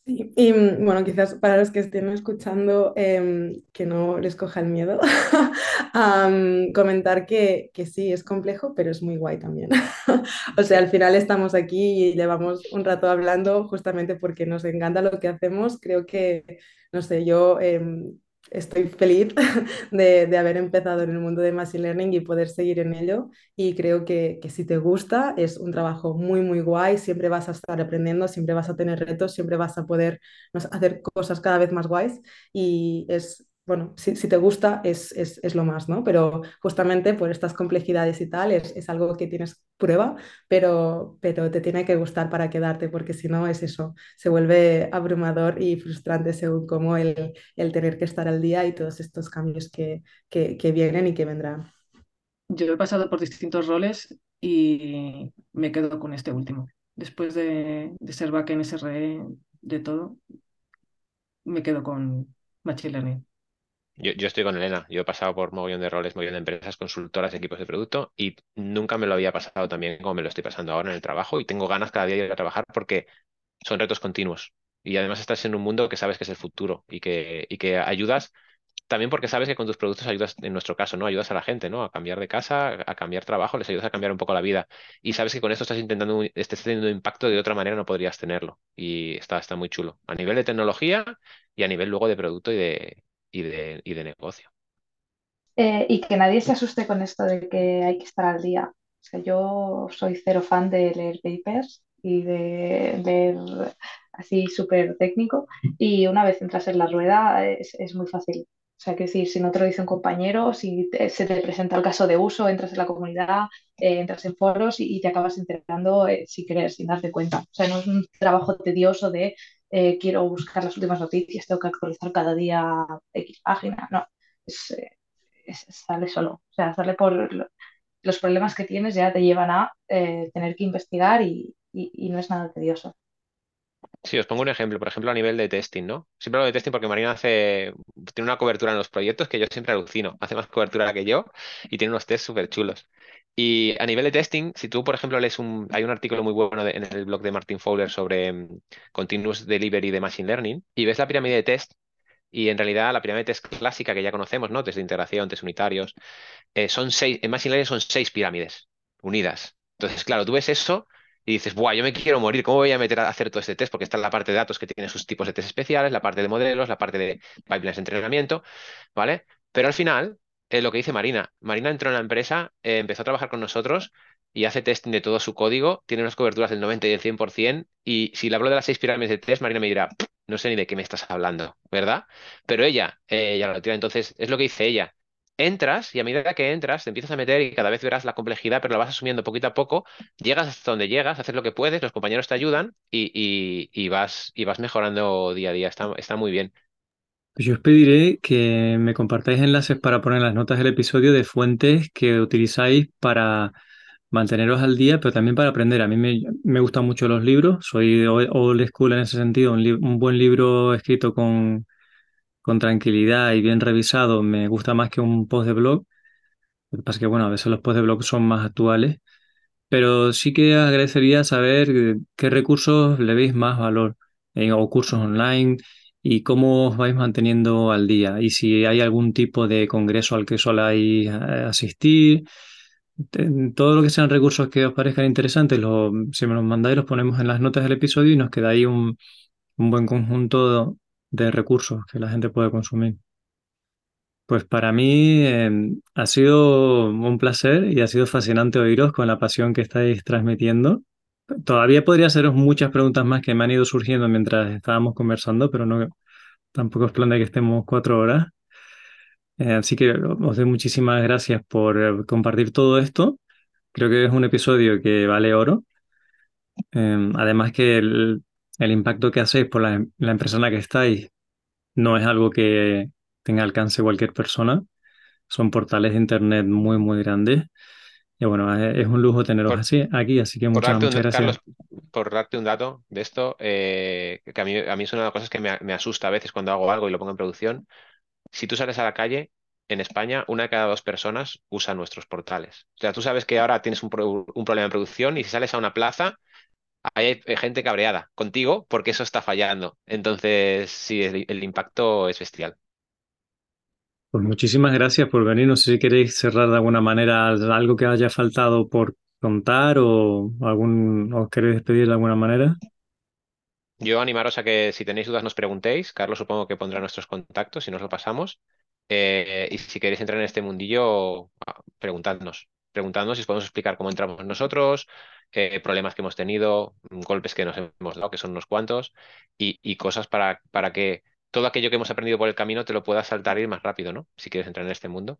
Sí, y mm, bueno, quizás para los que estén escuchando, em, que no les coja el miedo, *laughs* comentar que, que, sí, es complejo, pero es muy guay también. *laughs* o sea, al final estamos aquí y llevamos un rato hablando justamente porque nos encanta lo que hacemos. Creo que, no sé, yo em, estoy feliz *laughs* de, de, haber empezado en el mundo de Machine Learning y poder seguir en ello. Y creo que, que, si te gusta, es un trabajo muy, muy guay. Siempre vas a estar aprendiendo, siempre vas a tener retos, siempre vas a poder hacer cosas cada vez más guays. Y es bueno, si, si te gusta es, es, es, lo más, ¿no? Pero justamente por estas complejidades y tal es, es, algo que tienes prueba, pero, pero te tiene que gustar para quedarte, porque si no es eso, se vuelve abrumador y frustrante según cómo el, el tener que estar al día y todos estos cambios que, que, que vienen y que vendrán. Yo he pasado por distintos roles y me quedo con este último. Después de, de ser back en SRE, de todo, me quedo con Machine Learning. Yo, yo, estoy con Elena. Yo he pasado por mogollón de roles, mogollón de empresas, consultoras, equipos de producto y nunca me lo había pasado tan bien como me lo estoy pasando ahora en el trabajo y tengo ganas cada día de ir a trabajar porque son retos continuos y además estás en un mundo que sabes que es el futuro y que, y que ayudas también porque sabes que con tus productos ayudas, en nuestro caso, ¿no? Ayudas a la gente, ¿no? A cambiar de casa, a cambiar trabajo, les ayudas a cambiar un poco la vida. Y sabes que con esto estás intentando, estás teniendo un impacto de otra manera no podrías tenerlo. Y está, está muy chulo. A nivel de tecnología y a nivel luego de producto y de, y de, y de negocio. Eh, y que nadie se asuste con esto de que hay que estar al día. O sea, yo soy cero fan de leer papers y de leer así súper técnico *laughs* y una vez entras en la rueda es, es, muy fácil. O sea, que decir, si no te lo dice un compañero, si se te presenta el caso de uso, entras en la comunidad, eh, entras en foros y, y te acabas enterando eh, sin querer, sin darte cuenta. O sea, no es un trabajo tedioso de eh, quiero buscar las últimas noticias, tengo que actualizar cada día X página. No, es, es, sale solo. O sea, sale por los problemas que tienes ya te llevan a eh, tener que investigar y, y no es nada tedioso. Sí, os pongo un ejemplo, por ejemplo, a nivel de testing, ¿no? Siempre hablo de testing porque Marina hace, tiene una cobertura en los proyectos que yo siempre alucino. Hace más cobertura que yo y tiene unos tests súper chulos. Y a nivel de testing, si tú, por ejemplo, lees un, hay un artículo muy bueno en el blog de Martin Fowler sobre mm, Continuous Delivery de Machine Learning y ves la pirámide de test y en realidad la pirámide de test clásica que ya conocemos, ¿no? Test de integración, test unitarios, eh, son seis, en Machine Learning son seis pirámides unidas. Entonces, claro, tú ves eso y dices, Buah, yo me quiero morir, ¿cómo voy a meter a hacer todo este test? Porque está la parte de datos que tiene sus tipos de test especiales, la parte de modelos, la parte de pipelines de entrenamiento, ¿vale? Pero al final, eh, lo que dice Marina, Marina entró en la empresa, eh, empezó a trabajar con nosotros y hace testing de todo su código, tiene unas coberturas del 90 y del 100%, y si le hablo de las seis pirámides de test, Marina me dirá, no sé ni de qué me estás hablando, ¿verdad? Pero ella, eh, ya lo tira, entonces es lo que dice ella, entras y a medida que entras te empiezas a meter y cada vez verás la complejidad, pero la vas asumiendo poquito a poco, llegas hasta donde llegas, haces lo que puedes, los compañeros te ayudan y, vas, y vas mejorando día a día. Está, está muy bien. Yo os pediré que me compartáis enlaces para poner las notas del episodio de fuentes que utilizáis para manteneros al día, pero también para aprender. A mí me, gustan mucho los libros, soy old school en ese sentido, un, buen libro escrito con, tranquilidad y bien revisado me gusta más que un post de blog. Lo que pasa es que, bueno, a veces los posts de blog son más actuales, pero sí que agradecería saber qué recursos le veis más valor en, o cursos online y cómo os vais manteniendo al día y si hay algún tipo de congreso al que soláis eh, asistir. Todo lo que sean recursos que os parezcan interesantes, si me los mandáis, los ponemos en las notas del episodio y nos queda ahí un, un buen conjunto de recursos que la gente puede consumir. Pues para mí em, ha sido un placer y ha sido fascinante oíros con la pasión que estáis transmitiendo. Todavía podría haceros muchas preguntas más que me han ido surgiendo mientras estábamos conversando, pero no tampoco es plan que estemos cuatro horas. Eh, así que os doy muchísimas gracias por eh, compartir todo esto. Creo que es un episodio que vale oro. Em, además que el, el impacto que hacéis por la, empresa en la que estáis no es algo que tenga alcance cualquier persona. Son portales de internet muy, muy grandes. Y bueno, es, un lujo teneros así aquí, así que muchas, gracias. por darte un dato de esto, eh, que a mí, a mí es una de las cosas que me, me, asusta a veces cuando hago algo y lo pongo en producción. Si tú sales a la calle, en España, una de cada dos personas usa nuestros portales. O sea, tú sabes que ahora tienes un, un problema en producción y si sales a una plaza, hay gente cabreada contigo porque eso está fallando. Entonces, sí, el, impacto es bestial. Pues muchísimas gracias por venir. No sé si queréis cerrar de alguna manera algo que haya faltado por contar o algún os queréis despedir de alguna manera. Yo animaros a que si tenéis dudas nos preguntéis. Carlos supongo que pondrá nuestros contactos y nos lo pasamos. Eh, y si queréis entrar en este mundillo, ah, preguntadnos. Preguntadnos si os podemos explicar cómo entramos nosotros, problemas que hemos tenido, golpes que nos hemos dado, que son unos cuantos, y, cosas para, para que todo aquello que hemos aprendido por el camino te lo puedas saltar y ir más rápido, ¿no? Si quieres entrar en este mundo.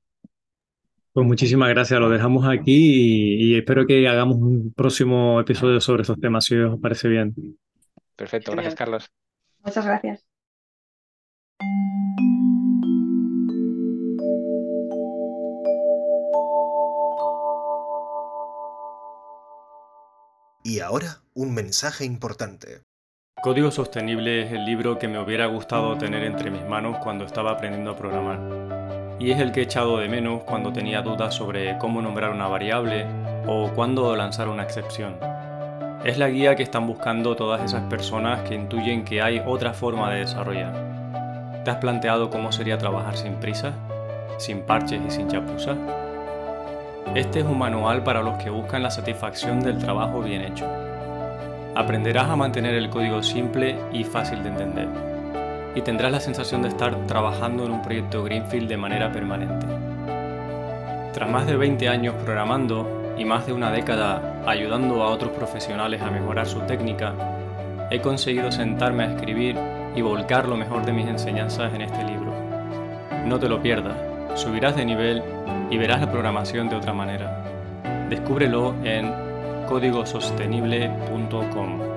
Pues muchísimas gracias, lo dejamos aquí y, espero que hagamos un próximo episodio sobre estos temas, si os parece bien. Perfecto, gracias Carlos. Muchas gracias. Y ahora, un mensaje importante. Código Sostenible es el libro que me hubiera gustado tener entre mis manos cuando estaba aprendiendo a programar. Y es el que he echado de menos cuando tenía dudas sobre cómo nombrar una variable o cuándo lanzar una excepción. Es la guía que están buscando todas esas personas que intuyen que hay otra forma de desarrollar. ¿Te has planteado cómo sería trabajar sin prisa, sin parches y sin chapuzas? Este es un manual para los que buscan la satisfacción del trabajo bien hecho. Aprenderás a mantener el código simple y fácil de entender. Y tendrás la sensación de estar trabajando en un proyecto Greenfield de manera permanente. Tras más de 20 años programando y más de una década ayudando a otros profesionales a mejorar su técnica, he conseguido sentarme a escribir y volcar lo mejor de mis enseñanzas en este libro. No te lo pierdas, subirás de nivel y verás la programación de otra manera. Descúbrelo en códigosostenible.com.